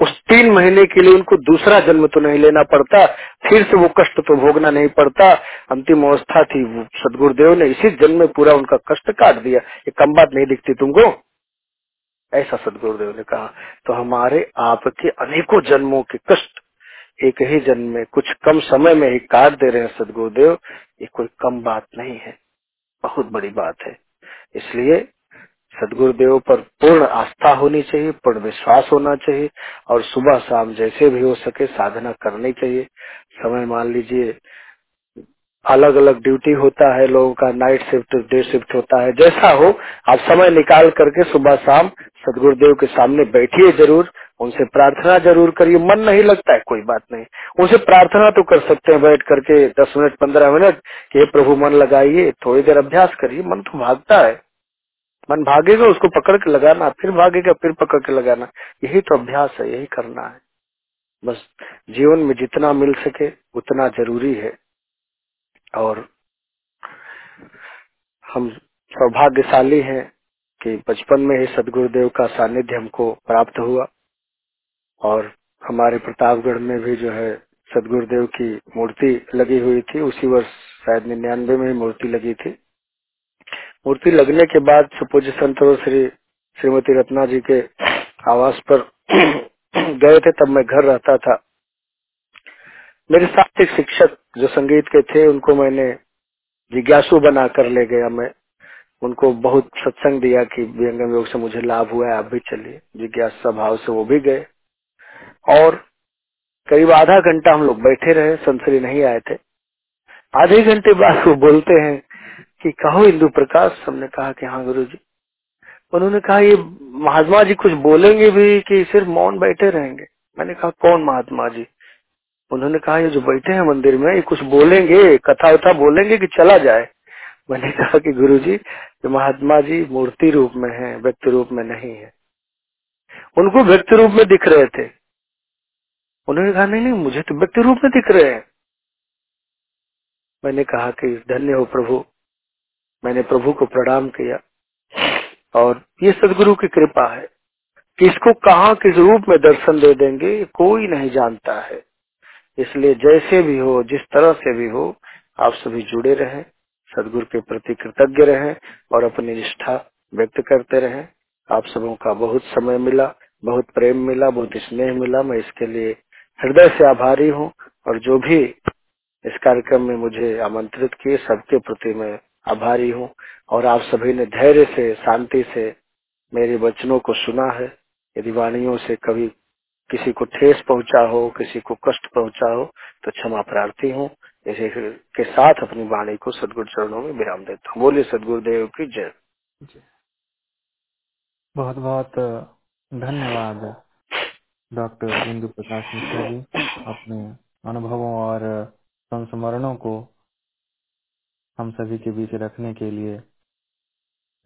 उस तीन महीने के लिए उनको दूसरा जन्म तो नहीं लेना पड़ता, फिर से वो कष्ट तो भोगना नहीं पड़ता। अंतिम अवस्था थी सदगुरुदेव ने इसी जन्म में पूरा उनका कष्ट काट दिया। ये कम बात नहीं दिखती तुमको? ऐसा सदगुरुदेव ने कहा। तो हमारे आपके अनेकों जन्मों के कष्ट एक ही जन्म में कुछ कम समय में ही काट दे रहे हैं सदगुरुदेव। ये कोई कम बात नहीं है, बहुत बड़ी बात है। इसलिए सदगुरुदेव पर पूर्ण आस्था होनी चाहिए, पूर्ण विश्वास होना चाहिए और सुबह शाम जैसे भी हो सके साधना करनी चाहिए। समय मान लीजिए अलग अलग ड्यूटी होता है, लोगों का नाइट शिफ्ट डे शिफ्ट होता है, जैसा हो, आप समय निकाल करके सुबह शाम सदगुरुदेव के सामने बैठिए ज़रूर, उनसे प्रार्थना ज़रूर करिए, मन नहीं लगता है, कोई बात नहीं। उनसे प्रार्थना तो कर सकते हैं, बैठ करके दस मिनट, पंद्रह मिनट, कि प्रभु, मन लगाइए, थोड़ी देर अभ्यास करिए, मन तो भागता है। मन भागेगा, उसको पकड़ के लगाना, फिर भागेगा, फिर पकड़ के लगाना। यही तो अभ्यास है, यही करना है। बस जीवन में जितना मिल सके, उतना ज़रूरी है। और हम सौभाग्यशाली हैं कि बचपन में ही सदगुरुदेव का सानिध्य हमको प्राप्त हुआ। और हमारे प्रतापगढ़ में भी जो है, सदगुरुदेव की मूर्ति लगी हुई थी। उसी वर्ष शायद निन्यानवे में ही मूर्ति लगी थी। मूर्ति लगने के बाद सुपूज्य संत श्री, श्रीमती रत्ना जी के आवास पर गए थे, तब मैं घर रहता था। मेरे साथ एक शिक्षक जो संगीत के थे, उनको मैंने जिज्ञासु बना कर ले गया। मैं उनको बहुत सत्संग दिया कि व्यंगम योग से मुझे लाभ हुआ है, आप भी चलिए। जिज्ञासा भाव से वो भी गए। और करीब आधा घंटा हम लोग बैठे रहे संतरी नहीं आए थे। आधे घंटे बाद वो बोलते हैं कि कहो इंदु प्रकाश, हमने कहा कि हाँ गुरु जी उन्होंने कहा, ये महात्मा जी कुछ बोलेंगे भी कि सिर्फ़ मौन बैठे रहेंगे? मैंने कहा, कौन महात्मा जी? उन्होंने कहा, ये जो बैठे हैं मंदिर में, ये कुछ बोलेंगे कथा वथा बोलेंगे कि चला जाए? मैंने कहा कि गुरु जी ये महात्मा जी मूर्ति रूप में है, व्यक्ति रूप में नहीं है। उनको व्यक्ति रूप में दिख रहे थे। उन्होंने कहा, नहीं नहीं, मुझे तो व्यक्ति रूप में दिख रहे हैं। मैंने कहा कि, धन्य हो प्रभु मैंने प्रभु को प्रणाम किया। और ये सदगुरु की कृपा है किसको कहाँ किस रूप में दर्शन दे देंगे कोई नहीं जानता है। इसलिए जैसे भी हो, जिस तरह से भी हो, आप सभी जुड़े रहे, सदगुरु के प्रति कृतज्ञ रहे और अपनी निष्ठा व्यक्त करते रहे। आप सबों का बहुत समय मिला, बहुत प्रेम मिला, बहुत स्नेह मिला। मैं इसके लिए हृदय से आभारी हूँ और जो भी इस कार्यक्रम में मुझे आमंत्रित किए, सबके प्रति मैं आभारी हूँ और आप सभी ने धैर्य से, शांति से मेरे वचनों को सुना है। यदि वाणियों से कभी किसी को ठेस पहुँचा हो, किसी को कष्ट पहुँचा हो तो क्षमा प्रार्थी हूँ। इसी के साथ अपनी वाणी को सदगुरु चरणों में विराम देता हूँ। बोलिए, सदगुरुदेव की जय। बहुत बहुत धन्यवाद, डॉक्टर इंदु प्रकाश मिश्रा जी। अपने अनुभवों और संस्मरणों को हम सभी के बीच रखने के लिए।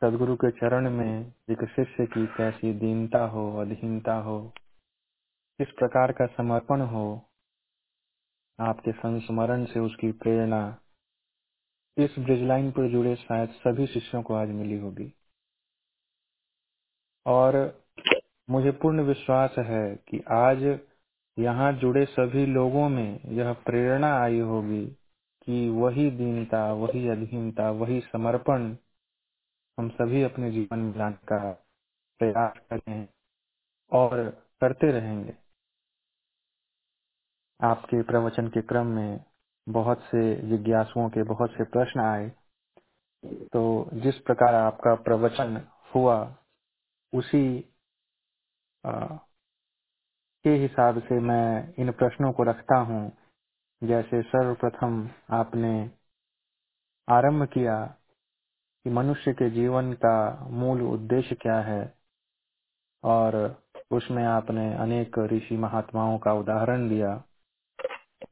सदगुरु के चरण में एक शिष्य की कैसी दीनता हो, अधीनता हो, किस प्रकार का समर्पण हो, आपके संस्मरण से उसकी प्रेरणा इस ब्रिज लाइन पर जुड़े शायद सभी शिष्यों को आज मिली होगी। और मुझे पूर्ण विश्वास है कि आज यहाँ जुड़े सभी लोगों में यह प्रेरणा आई होगी कि वही दीनता वही अधीनता वही समर्पण हम सभी अपने जीवन में लाने का प्रयास करें और करते रहेंगे। आपके प्रवचन के क्रम में बहुत से जिज्ञासुओं के बहुत से प्रश्न आए। तो जिस प्रकार आपका प्रवचन हुआ उसी आ, के हिसाब से मैं इन प्रश्नों को रखता हूँ। जैसे सर्वप्रथम आपने आरंभ किया कि मनुष्य के जीवन का मूल उद्देश्य क्या है, और उसमें आपने अनेक ऋषि महात्माओं का उदाहरण दिया,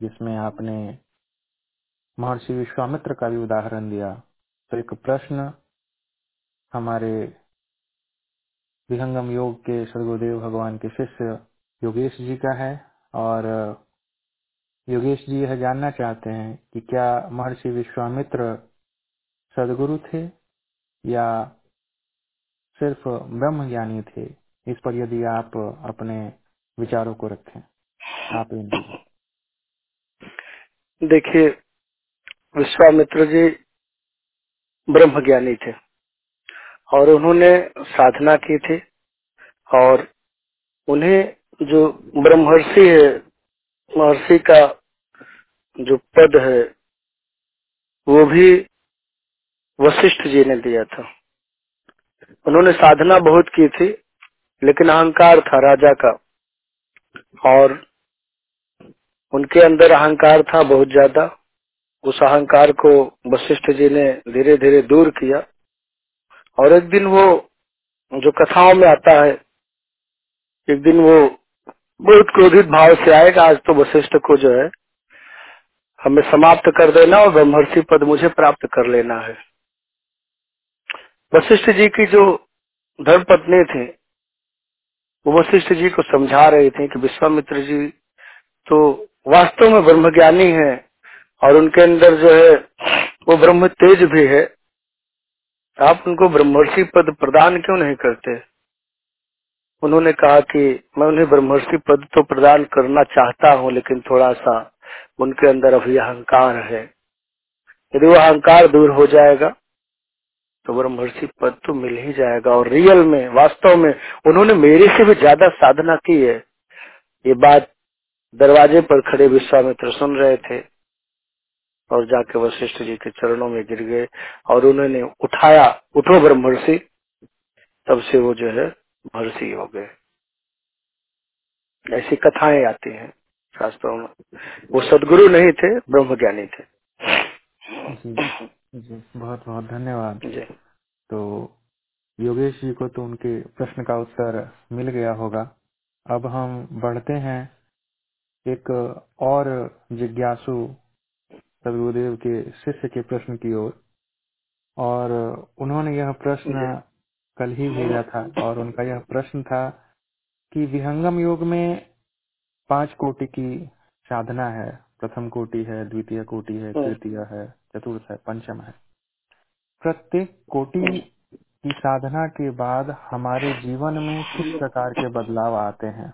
जिसमें आपने महर्षि विश्वामित्र का भी उदाहरण दिया। तो एक प्रश्न हमारे विहंगम योग के सदगुरुदेव भगवान के शिष्य योगेश जी का है, और योगेश जी यह जानना चाहते हैं कि क्या महर्षि विश्वामित्र सदगुरु थे या सिर्फ़ ब्रह्म ज्ञानी थे? इस पर यदि आप अपने विचारों को रखें। आप देखिए, विश्वामित्र जी ब्रह्म ज्ञानी थे और उन्होंने साधना की थी और उन्हें जो ब्रह्मर्षि है, महर्षि का जो पद है, वो भी वशिष्ठ जी ने दिया था। उन्होंने साधना बहुत की थी, लेकिन अहंकार था राजा का। और उनके अंदर अहंकार था बहुत ज़्यादा। उस अहंकार को वशिष्ठ जी ने धीरे धीरे दूर किया। और एक दिन वो, जो कथाओं में आता है, एक दिन वो बहुत क्रोधित भाव से आएगा, आज तो वशिष्ठ को जो है हमें समाप्त कर देना और ब्रह्मर्षि पद मुझे प्राप्त कर लेना है। वशिष्ठ जी की जो धर्म पत्नी थी, वो वशिष्ठ जी को समझा रहे थी कि विश्वामित्र जी तो वास्तव में ब्रह्मज्ञानी है और उनके अंदर जो है, वो ब्रह्म तेज भी है। आप उनको ब्रह्मर्षि पद प्रदान क्यों नहीं करते? उन्होंने कहा कि मैं उन्हें ब्रह्मर्षि पद तो प्रदान करना चाहता हूँ, लेकिन थोड़ा सा उनके अंदर अभी अहंकार है। यदि वो अहंकार दूर हो जाएगा तो ब्रह्मर्षि पद तो मिल ही जाएगा। और रियल में, वास्तव में, उन्होंने मेरे से भी ज़्यादा साधना की है। ये बात दरवाजे पर खड़े विश्वामित्र सुन रहे थे और जाके वशिष्ठ जी के चरणों में गिर गए और उन्होंने उठाया, उठो ब्रह्मर्षि। तब से वो जो है महर्षि हो गए। ऐसी कथाएँ आती हैं। शास्त्रों में। वो सदगुरु नहीं थे ब्रह्म ज्ञानी थे। जी जी बहुत बहुत धन्यवाद। जी। तो योगेश जी को तो उनके प्रश्न का उत्तर मिल गया होगा। अब हम बढ़ते हैं एक और जिज्ञासु सदगुरुदेव के शिष्य के प्रश्न की ओर। और उन्होंने यह प्रश्न कल ही भेजा था और उनका यह प्रश्न था कि विहंगम योग में पाँच कोटि की साधना है। प्रथम कोटि है द्वितीय कोटि है तृतीय है चतुर्थ है पंचम है। प्रत्येक कोटि की साधना के बाद हमारे जीवन में किस प्रकार के बदलाव आते हैं?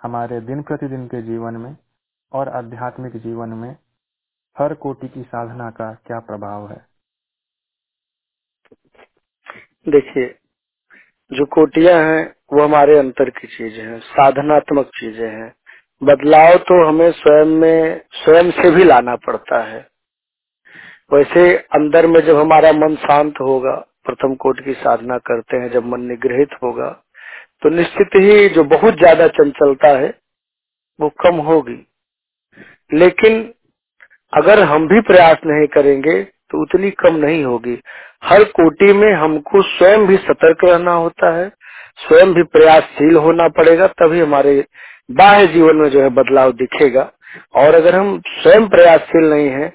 हमारे दिन प्रतिदिन के जीवन में और आध्यात्मिक जीवन में हर कोटि की साधना का क्या प्रभाव है? देखिए जो कोटियाँ हैं वो हमारे अंतर की चीज़ें हैं साधनात्मक चीज़ें हैं। बदलाव तो हमें स्वयं में, स्वयं से भी लाना पड़ता है। वैसे अंदर में जब हमारा मन शांत होगा, प्रथम कोट की साधना करते हैं, जब मन निग्रहित होगा तो निश्चित ही जो बहुत ज़्यादा चंचलता है, वो कम होगी। लेकिन अगर हम भी प्रयास नहीं करेंगे तो उतनी कम नहीं होगी। हर कोटि में हमको स्वयं भी सतर्क रहना होता है, स्वयं भी प्रयासशील होना पड़ेगा, तभी हमारे बाह्य जीवन में जो है बदलाव दिखेगा। और अगर हम स्वयं प्रयासशील नहीं है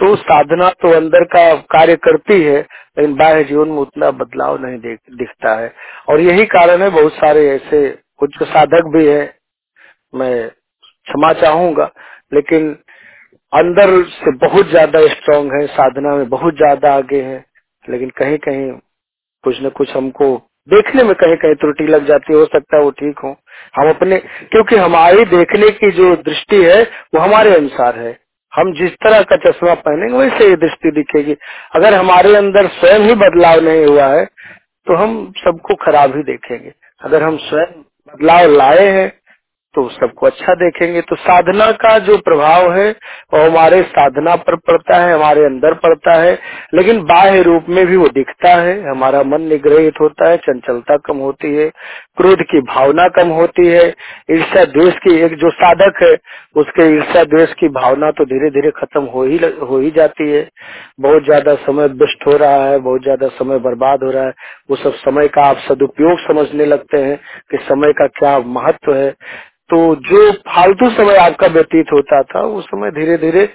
तो साधना तो अंदर का कार्य करती है, लेकिन बाह्य जीवन में उतना बदलाव नहीं दिखता है। और यही कारण है, बहुत सारे ऐसे कुछ साधक भी है, मैं क्षमा चाहूँगा, लेकिन अंदर से बहुत ज़्यादा स्ट्रांग है, साधना में बहुत ज़्यादा आगे है, लेकिन कहीं कहीं कुछ न कुछ हमको देखने में कहीं कहीं त्रुटि लग जाती हो सकता है वो ठीक हो। हम अपने, क्योंकि हमारी देखने की जो दृष्टि है, वो हमारे अनुसार है। हम जिस तरह का चश्मा पहनेंगे, वैसे ये दृष्टि दिखेगी। अगर हमारे अंदर स्वयं ही बदलाव नहीं हुआ है तो हम सबको खराब ही देखेंगे। अगर हम स्वयं बदलाव लाए हैं तो सबको अच्छा देखेंगे। तो साधना का जो प्रभाव है, वो हमारे साधना पर पड़ता है, हमारे अंदर पड़ता है, लेकिन बाह्य रूप में भी वो दिखता है। हमारा मन निग्रहित होता है, चंचलता कम होती है, क्रोध की भावना कम होती है, ईर्ष्या द्वेष की एक जो साधक है, उसके ईर्ष्या द्वेष की भावना तो धीरे धीरे खत्म हो ही हो ही जाती है। बहुत ज़्यादा समय व्यस्त हो रहा है, बहुत ज़्यादा समय बर्बाद हो रहा है। वो सब समय का आप सदुपयोग समझने लगते हैं कि समय का क्या महत्व है। तो जो फालतू समय आपका व्यतीत होता था, वो समय धीरे धीरे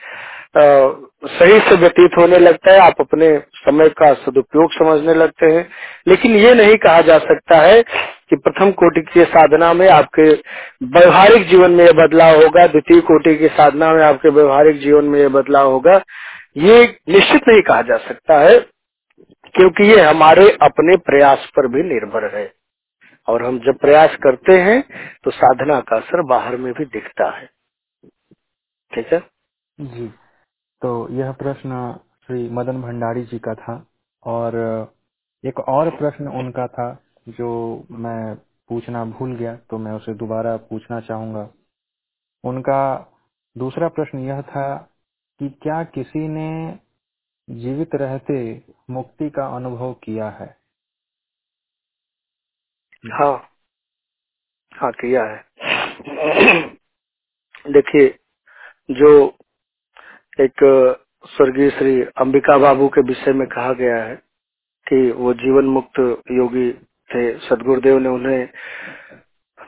सही से व्यतीत होने लगता है, आप अपने समय का सदुपयोग समझने लगते हैं। लेकिन ये नहीं कहा जा सकता है कि प्रथम कोटि की साधना में आपके व्यवहारिक जीवन में यह बदलाव होगा, द्वितीय कोटि की साधना में आपके व्यवहारिक जीवन में यह बदलाव होगा। ये निश्चित नहीं कहा जा सकता है, क्योंकि ये हमारे अपने प्रयास पर भी निर्भर है। और हम जब प्रयास करते हैं तो साधना का असर बाहर में भी दिखता है। ठीक है? जी। तो यह प्रश्न श्री मदन भंडारी जी का था, और एक और प्रश्न उनका था, जो मैं पूछना भूल गया तो मैं उसे दोबारा पूछना चाहूँगा। उनका दूसरा प्रश्न यह था कि क्या किसी ने जीवित रहते मुक्ति का अनुभव किया है? हाँ। हाँ किया है। देखिए, जो एक स्वर्गीय श्री अंबिका बाबू के विषय में कहा गया है कि वो जीवन मुक्त योगी थे, सदगुरुदेव ने उन्हें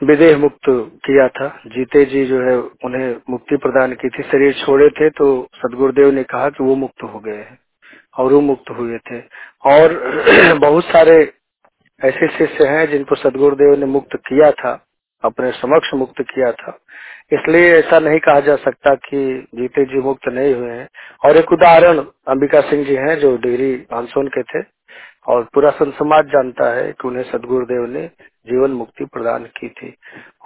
विदेह मुक्त किया था। जीते जी जो है, उन्हें मुक्ति प्रदान की थी। शरीर छोड़े थे तो सदगुरुदेव ने कहा कि वो मुक्त हो गए हैं और वो मुक्त हुए थे। और बहुत सारे ऐसे शिष्य हैं जिनको सदगुरुदेव ने मुक्त किया था, अपने समक्ष मुक्त किया था। इसलिए ऐसा नहीं कहा जा सकता कि जीते जी मुक्त नहीं हुए हैं। और एक उदाहरण अंबिका सिंह जी हैं, जो डिग्री मानसून के थे, और पूरा संत समाज जानता है कि उन्हें सदगुरुदेव ने जीवन मुक्ति प्रदान की थी।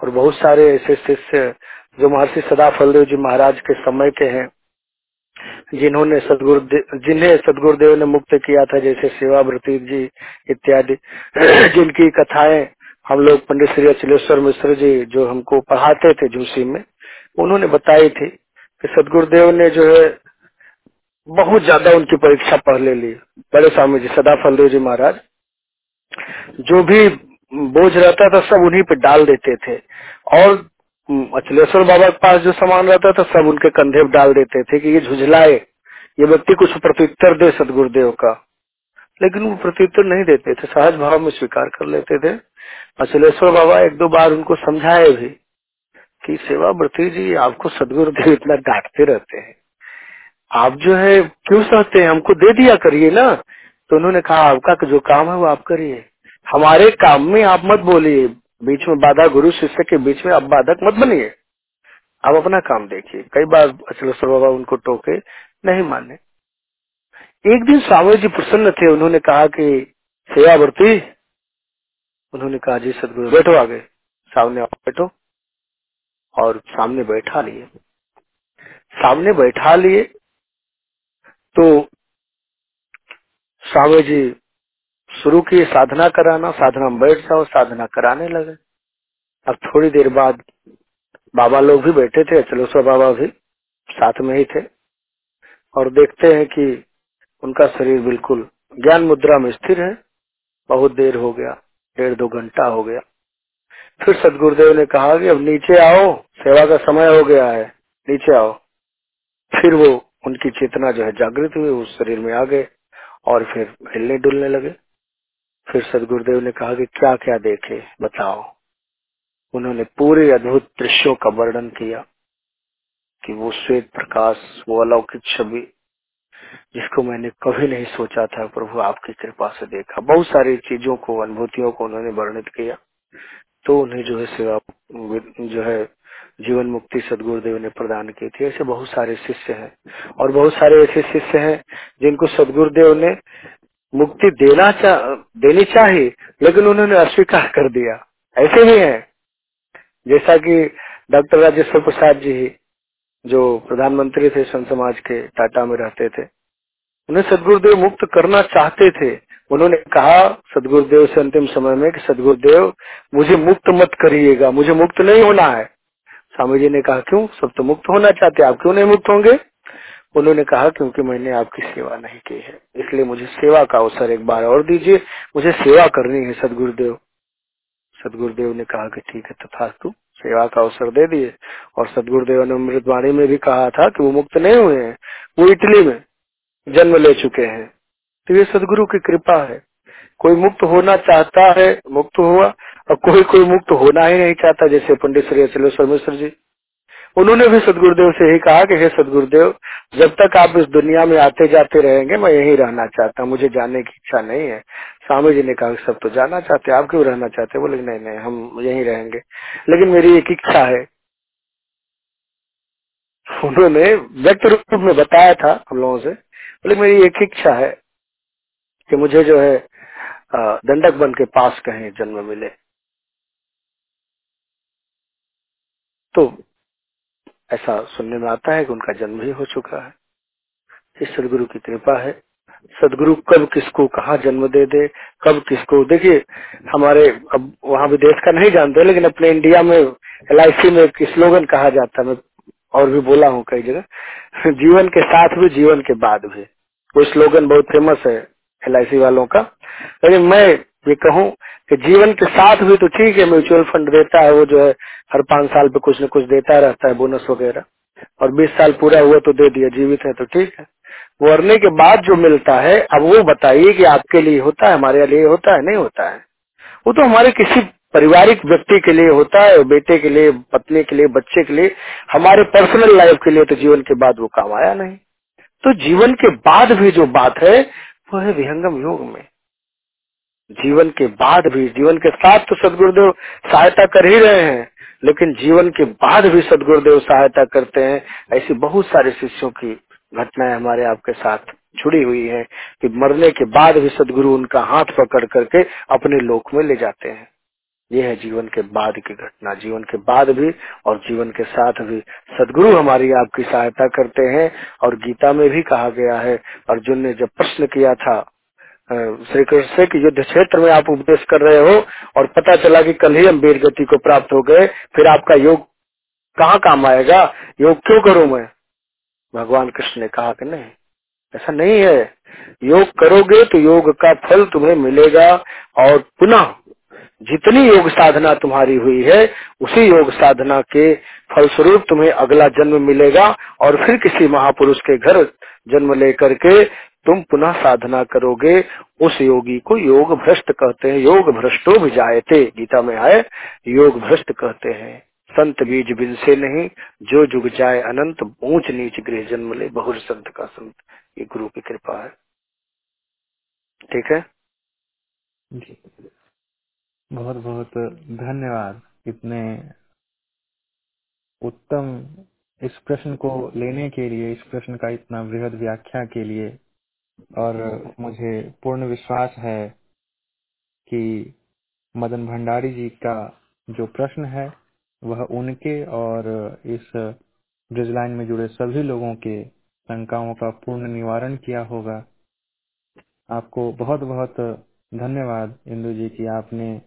और बहुत सारे ऐसे शिष्य जो महर्षि सदा फलदेव जी महाराज के समय के हैं जिन्होंने जिन्हें सदगुरुदेव ने मुक्त किया था, जैसे सेवा व्रती जी इत्यादि, जिनकी कथाएँ हम लोग पंडित श्री अचलेश्वर मिश्र जी जो हमको पढ़ाते थे झूसी में, उन्होंने बताई थी कि सदगुरुदेव ने जो है, बहुत ज़्यादा उनकी परीक्षा पढ़ ले ली। बड़े स्वामी जी सदा फलदेव जी महाराज, जो भी बोझ रहता था, सब उन्हीं पे डाल देते थे। और अचलेश्वर बाबा के पास जो सामान रहता था, सब उनके कंधे पे डाल देते थे कि ये झुझलाए। ये व्यक्ति कुछ प्रत्युत्तर दे सदगुरुदेव का। लेकिन वो प्रत्युत्तर नहीं देते थे, सहज भाव में स्वीकार कर लेते थे। अचलेश्वर बाबा एक दो बार उनको समझाए भी कि सेवा व्रती जी, आपको सदगुरुदेव इतना डांटते रहते हैं। आप जो है, क्यों सहते हैं? हमको दे दिया करिए ना। तो उन्होंने कहा, आपका जो काम है, वो आप करिए। हमारे काम में आप मत बोलिए। बीच में बाधा, गुरु शिष्य के बीच में आप बाधक मत बनिए। आप अपना काम देखिए। कई बार अचलेश्वर बाबा उनको टोके, नहीं माने। एक दिन स्वामी जी प्रसन्न थे, उन्होंने कहा कि सेवा वर्ती उन्होंने कहा, जी सदगुरु, बैठो आगे। सामने बैठो। और सामने बैठा लिए। सामने बैठा लिए तो स्वामी जी शुरू किए साधना कराना, साधना में बैठ जाओ, साधना कराने लगे। अब थोड़ी देर बाद बाबा लोग भी बैठे थे चलोसर बाबा भी साथ में ही थे। और देखते हैं कि उनका शरीर बिल्कुल ज्ञान मुद्रा में स्थिर है। बहुत देर हो गया, डेढ़ दो घंटा हो गया। फिर सदगुरुदेव ने कहा कि अब नीचे आओ, सेवा का समय हो गया है, नीचे आओ। फिर वो उनकी चेतना जो है जागृत हुई उस शरीर में आ गए और फिर हिलने डुलने लगे। फिर सदगुरुदेव ने कहा कि क्या क्या देखे, बताओ। उन्होंने पूरे अद्भुत दृश्यों का वर्णन किया कि वो श्वेत प्रकाश, वो अलौकिक छवि, जिसको मैंने कभी नहीं सोचा था, प्रभु आपकी कृपा से देखा। बहुत सारी चीज़ों को अनुभूतियों को उन्होंने वर्णित किया। तो उन्हें जो है सेवा, जो है जीवन मुक्ति सदगुरुदेव ने प्रदान की थी। ऐसे बहुत सारे शिष्य हैं। और बहुत सारे ऐसे शिष्य हैं जिनको सदगुरुदेव ने मुक्ति देना चा, देनी चाहिए लेकिन उन्होंने अस्वीकार कर दिया। ऐसे ही है। जैसा कि डॉक्टर राजेश्वर प्रसाद जी जो प्रधानमंत्री थे संत समाज के टाटा में रहते थे उन्हें सदगुरुदेव मुक्त करना चाहते थे। उन्होंने कहा सदगुरुदेव से अंतिम समय में कि सदगुरुदेव मुझे मुक्त मत करिएगा मुझे मुक्त नहीं होना है। स्वामी जी ने कहा क्यों? सब तो मुक्त होना चाहते आप क्यों नहीं मुक्त होंगे? उन्होंने कहा क्योंकि मैंने आपकी सेवा नहीं की है। इसलिए मुझे सेवा का अवसर एक बार और दीजिए। मुझे सेवा करनी है, सदगुरुदेव। सदगुरुदेव ने कहा कि ठीक है तथा तू सेवा का अवसर दे दिए। और सदगुरुदेव ने अमृतवाणी में भी कहा था कि वो मुक्त नहीं हुए हैं, वो इटली में जन्म ले चुके हैं। तो ये सदगुरु की कृपा है। कोई मुक्त होना चाहता है, मुक्त हुआ। और कोई कोई मुक्त होना ही नहीं चाहता, जैसे पंडित श्री अचलेश्वर मिश्र जी। उन्होंने भी सदगुरुदेव से यही कहा कि, हे सदगुरुदेव, जब तक आप इस दुनिया में आते जाते रहेंगे, मैं यही रहना चाहता हूँ, मुझे जाने की इच्छा नहीं है। स्वामी जी ने कहा सब तो जाना चाहते आप क्यों रहना चाहते बोले, नहीं नहीं, हम यही रहेंगे। लेकिन मेरी एक इच्छा है। उन्होंने व्यक्त रूप में बताया था हम लोगों से बोले मेरी एक इच्छा है कि मुझे जो है दंडक बन के पास कहीं जन्म मिले। तो ऐसा सुनने में आता है कि उनका जन्म भी हो चुका है। इस सदगुरु की कृपा है। सदगुरु कब किसको कहा जन्म दे दे, कब किसको, देखिए, हमारे अब वहाँ विदेश का नहीं जानते लेकिन अपने इंडिया में, एलआईसी में एक स्लोगन कहा जाता है, मैं और भी बोला हूँ कई जगह, जीवन के साथ भी, जीवन के बाद भी। वो स्लोगन बहुत फ़ेमस है एलआईसी वालों का। लेकिन मैं ये कहूँ कि जीवन के साथ भी तो ठीक है, म्यूचुअल फंड देता है, वो जो है, हर पाँच साल पे कुछ न कुछ देता रहता है, बोनस वगैरह। और बीस साल पूरा हुआ तो दे दिया, जीवित है तो ठीक है। मरने के बाद जो मिलता है, अब वो बताइए कि आपके लिए होता है, हमारे लिए होता है, नहीं होता है। वो तो हमारे किसी पारिवारिक व्यक्ति के लिए होता है, बेटे के लिए, पत्नी के लिए, बच्चे के लिए, हमारे पर्सनल लाइफ के लिए तो जीवन के बाद वो काम आया नहीं। तो जीवन के बाद भी जो बात है, वो है विहंगम योग में। जीवन के बाद भी, जीवन के साथ तो सदगुरुदेव सहायता कर ही रहे हैं, लेकिन जीवन के बाद भी सदगुरुदेव सहायता करते हैं, ऐसी बहुत सारे शिष्यों की घटनाएँ हमारे आपके साथ जुड़ी हुई है कि मरने के बाद भी सदगुरु उनका हाथ पकड़ करके अपने लोक में ले जाते हैं। ये है जीवन के बाद की घटना, जीवन के बाद भी और जीवन के साथ भी सदगुरु हमारी आपकी सहायता करते हैं, और गीता में भी कहा गया है, अर्जुन ने जब प्रश्न किया था श्री कृष्ण के युद्ध क्षेत्र में आप उपदेश कर रहे हो और पता चला कि कल ही हम वीर गति को प्राप्त हो गए, फिर आपका योग कहाँ काम आएगा? योग क्यों करूँ मैं? भगवान कृष्ण ने कहा कि नहीं, ऐसा नहीं है। योग करोगे तो योग का फल तुम्हें मिलेगा और पुनः जितनी योग साधना तुम्हारी हुई है, उसी योग साधना के फलस्वरूप तुम्हें अगला जन्म मिलेगा और फिर किसी महापुरुष के घर जन्म लेकर के तुम पुनः साधना करोगे, उस योगी को योग भ्रष्ट कहते हैं योग भ्रष्टो भी जायते गीता में आए योग भ्रष्ट कहते हैं, संत बीज बिन से नहीं, जो जुग जाए अनंत, ऊंच नीच गृह जन्म ले, बहुर संत का संत। ये गुरु की कृपा है। ठीक है? बहुत बहुत धन्यवाद इतने उत्तम इस प्रश्न को लेने के लिए, इस प्रश्न का इतना वृहद व्याख्या के लिए। और मुझे पूर्ण विश्वास है कि मदन भंडारी जी का जो प्रश्न है, वह उनके और इस ब्रिजलाइन में जुड़े सभी लोगों के शंकाओं का पूर्ण निवारण किया होगा। आपको बहुत बहुत धन्यवाद इंदु जी की आपने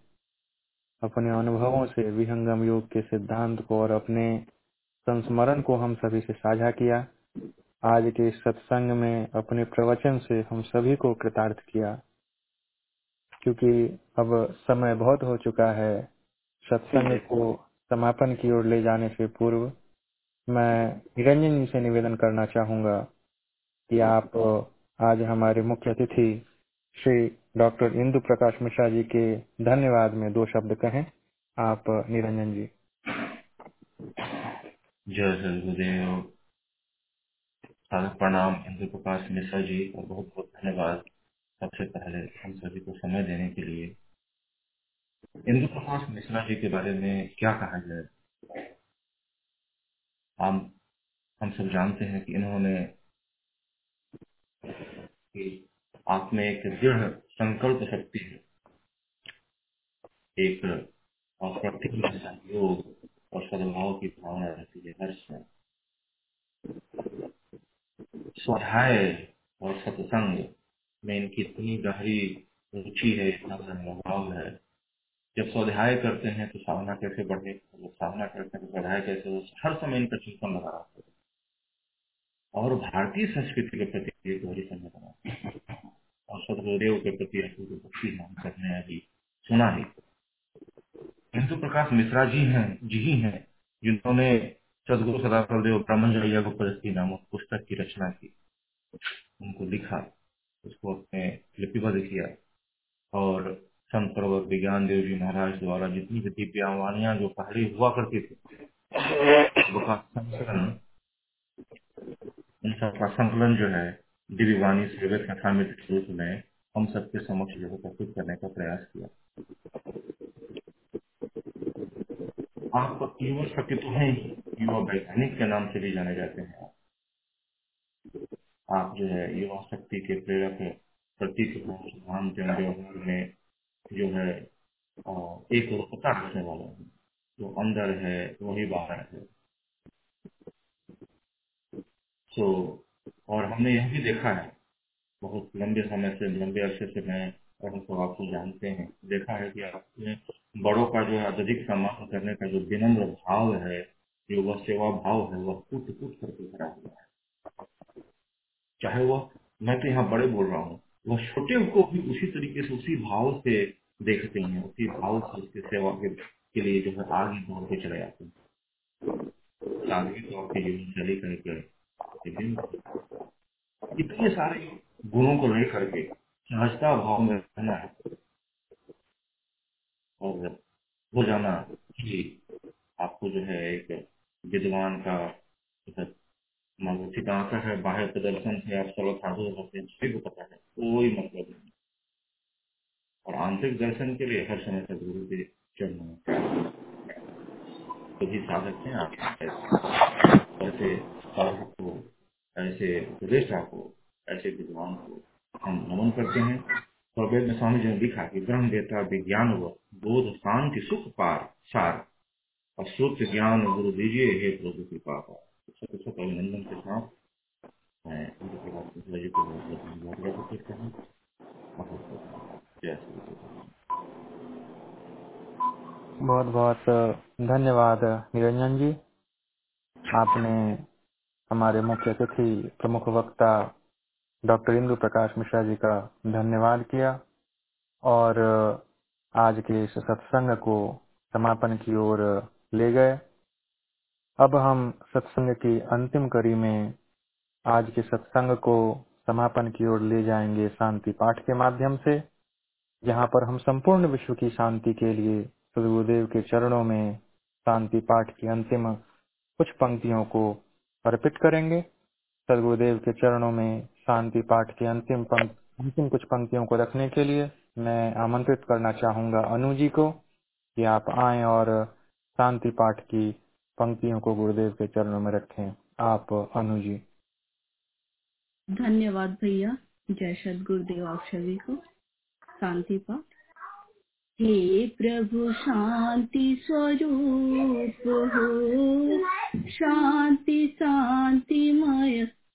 अपने अनुभवों से, विहंगम योग के सिद्धांत को और अपने संस्मरण को हम सभी से साझा किया। आज के सत्संग में अपने प्रवचन से हम सभी को कृतार्थ किया। क्योंकि अब समय बहुत हो चुका है सत्संग को समापन की ओर ले जाने से पूर्व मैं निरंजन जी से निवेदन करना चाहूँगा कि आप आज हमारे मुख्य अतिथि श्री डॉक्टर इंदु प्रकाश मिश्रा जी के धन्यवाद में दो शब्द कहें। आप निरंजन जी। जय सदगुरुदेव सादर प्रणाम इंदु प्रकाश मिश्रा जी, और बहुत बहुत धन्यवाद सबसे पहले हम सभी को समय देने के लिए। इंदु प्रकाश मिश्रा जी के बारे में क्या कहा जाए? हम हम सब जानते हैं कि इन्होंने कि आप में एक दृढ़ संकल्प शक्ति है। एक अप्रतिम सहयोग और सद्भाव की भावना रहती है हर समय स्वाध्याय और सत्संग में इनकी इतनी गहरी रुचि है, इतना लगाव है। जब स्वाध्याय करते हैं तो साधना कैसे बढ़े, जब साधना करते हैं तो स्वाध्याय कैसे हो, हर समय इनका चिंतन लगा रहता है। और भारतीय संस्कृति के प्रति एक गहरी संवेदना और सदगुरुदेव के प्रति अपूर्व भक्ति हम करने अभी सुना ही हिंदू प्रकाश मिश्रा जी हैं, जी ही हैं, जिन्होंने सदगुरु सदाफल देव ब्रह्मचर्य गोपदस्ती नामक पुस्तक की रचना की। उनको लिखा, उसको अपने लिपिबद्ध किया। और संत प्रवर विज्ञान देव जी महाराज द्वारा जितनी भी दिव्यावाणियाँ जो पहले हुआ करती थी संकलन, उन सबका संकलन जो है, दिव्य वाणी सेवक कथामित के रूप में, हम सबके समक्ष जो है प्रस्तुत करने का प्रयास किया। आप युवा शक्ति तो हैं युवा वैज्ञानिक के नाम से भी जाने जाते हैं। आप जो है युवा शक्ति के प्रेरक प्रतीक व्यवहार में जो है एक रूपता रखने वाले हैं। जो अंदर है, वही बाहर है। तो और हमने यह भी देखा है, बहुत लंबे समय से, लंबे अरसे से मैं और सब आपको जानते हैं। देखा है कि आपने बड़ों का जो अत्यधिक सम्मान करने का जो विनम्र भाव है जो वह सेवा भाव है वह कूट कूट करके भरा हुआ है। चाहे वह मैं तो यहाँ बड़े बोल रहा हूँ वह छोटे को भी उसी तरीके से उसी भाव से देखते हैं उसी भाव से उसकी सेवा के, के लिए जो है आगे बढ़ के चले जाते हैं। सादगी तौर की जीवन शैली का एक इतने सारे गुणों को लेकर के सहजता भाव में रहना है और हो जाना ही आपको जो है एक विद्वान का मानसिक आंका है बाह्य प्रदर्शन से आप सर्व साधु होते हैं सभी को पता है कोई मतलब नहीं और आंतरिक दर्शन के लिए हर समय से गुरु के चरणों सभी साधक हैं आप ऐसे साधक को ऐसे उपदेष्टा को ऐसे विद्वान को हम नमन करते हैं। और वेद में स्वामी जी ने लिखा कि ब्रह्म देता विज्ञान व बोध शांति सुख पार, सार। और सूत ज्ञान गुरु दीजिए, हे प्रभु का सबसे सब अभिनंदन के साथ मैं जी को बहुत बहुत करता हूँ। जय श्री बहुत बहुत धन्यवाद, निरंजन जी। आपने हमारे मुख्य अतिथि प्रमुख वक्ता डॉक्टर इंदु प्रकाश मिश्रा जी का धन्यवाद किया और आज के इस सत्संग को समापन की ओर ले गए। अब हम सत्संग की अंतिम कड़ी में आज के सत्संग को समापन की ओर ले जाएँगे शांति पाठ के माध्यम से, जहाँ पर हम संपूर्ण विश्व की शांति के लिए सदगुरुदेव के चरणों में शांति पाठ की अंतिम कुछ पंक्तियों को अर्पित करेंगे। सदगुरुदेव के चरणों में शांति पाठ की अंतिम अंतिम कुछ पंक्तियों को रखने के लिए मैं आमंत्रित करना चाहूँगा अनु जी को कि आप आए और शांति पाठ की पंक्तियों को गुरुदेव के चरणों में रखें। आप अनु जी। धन्यवाद भैया। जय सद गुरुदेव आप सभी को। शांति पाठ। हे प्रभु, शांति स्वरूप हो। शांति, शांतिमय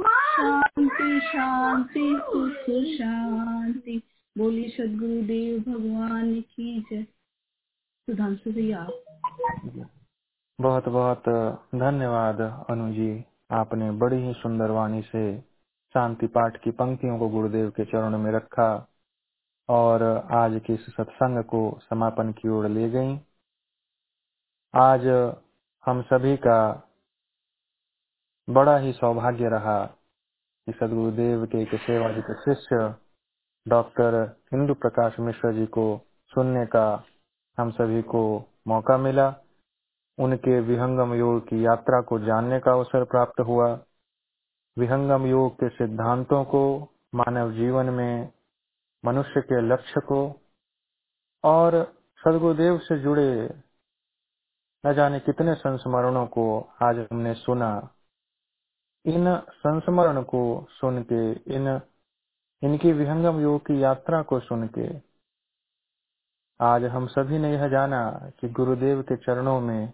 शांति शांति, सुख, शांति। बोली सदगुरुदेव भगवान की जय। सुधांशु भैया। बहुत बहुत धन्यवाद अनु जी। आपने बड़ी ही सुंदर वाणी से शांति पाठ की पंक्तियों को गुरुदेव के चरणों में रखा और आज के इस सत्संग को समापन की ओर ले गई। आज हम सभी का बड़ा ही सौभाग्य रहा कि सदगुरुदेव के एक सेवाजित शिष्य डॉक्टर हिंदू प्रकाश मिश्र जी को सुनने का हम सभी को मौका मिला। उनके विहंगम योग की यात्रा को जानने का अवसर प्राप्त हुआ। विहंगम योग के सिद्धांतों को, मानव जीवन में, मनुष्य के लक्ष्य को और सदगुरुदेव से जुड़े न जाने कितने संस्मरणों को आज हमने सुना। इन संस्मरण को सुन के इन, इनकी विहंगम योग की यात्रा को सुन के आज हम सभी ने यह जाना कि गुरुदेव के चरणों में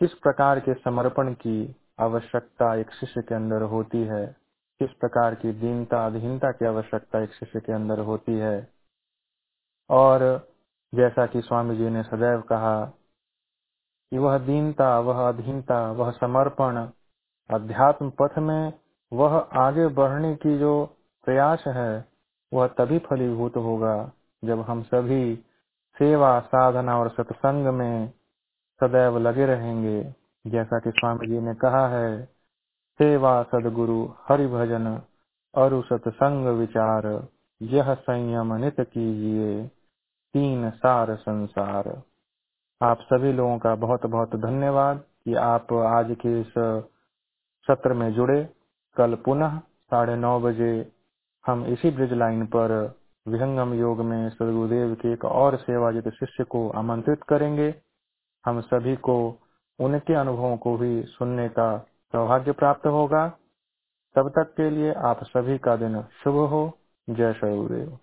किस प्रकार के समर्पण की आवश्यकता एक शिष्य के अंदर होती है, किस प्रकार की दीनता, अधीनता की आवश्यकता एक शिष्य के अंदर होती है। और जैसा कि स्वामी जी ने सदैव कहा कि वह दीनता, वह अधीनता, वह समर्पण अध्यात्म पथ में वह आगे बढ़ने की जो प्रयास है, वह तभी फलीभूत होगा जब हम सभी सेवा, साधना और सत्संग में सदैव लगे रहेंगे। जैसा कि स्वामी जी ने कहा है, सेवा सदगुरु हरि भजन अरु सत्संग विचार, यह संयम नित कीजिए, तीन सार संसार। आप सभी लोगों का बहुत बहुत धन्यवाद कि आप आज के इस सत्र में जुड़े। कल पुनः साढ़े नौ बजे हम इसी ब्रिज लाइन पर विहंगम योग में सदगुरुदेव के एक और सेवाजित शिष्य को आमंत्रित करेंगे। हम सभी को उनके अनुभवों को भी सुनने का सौभाग्य प्राप्त होगा। तब तक के लिए आप सभी का दिन शुभ हो। जय सदगुरुदेव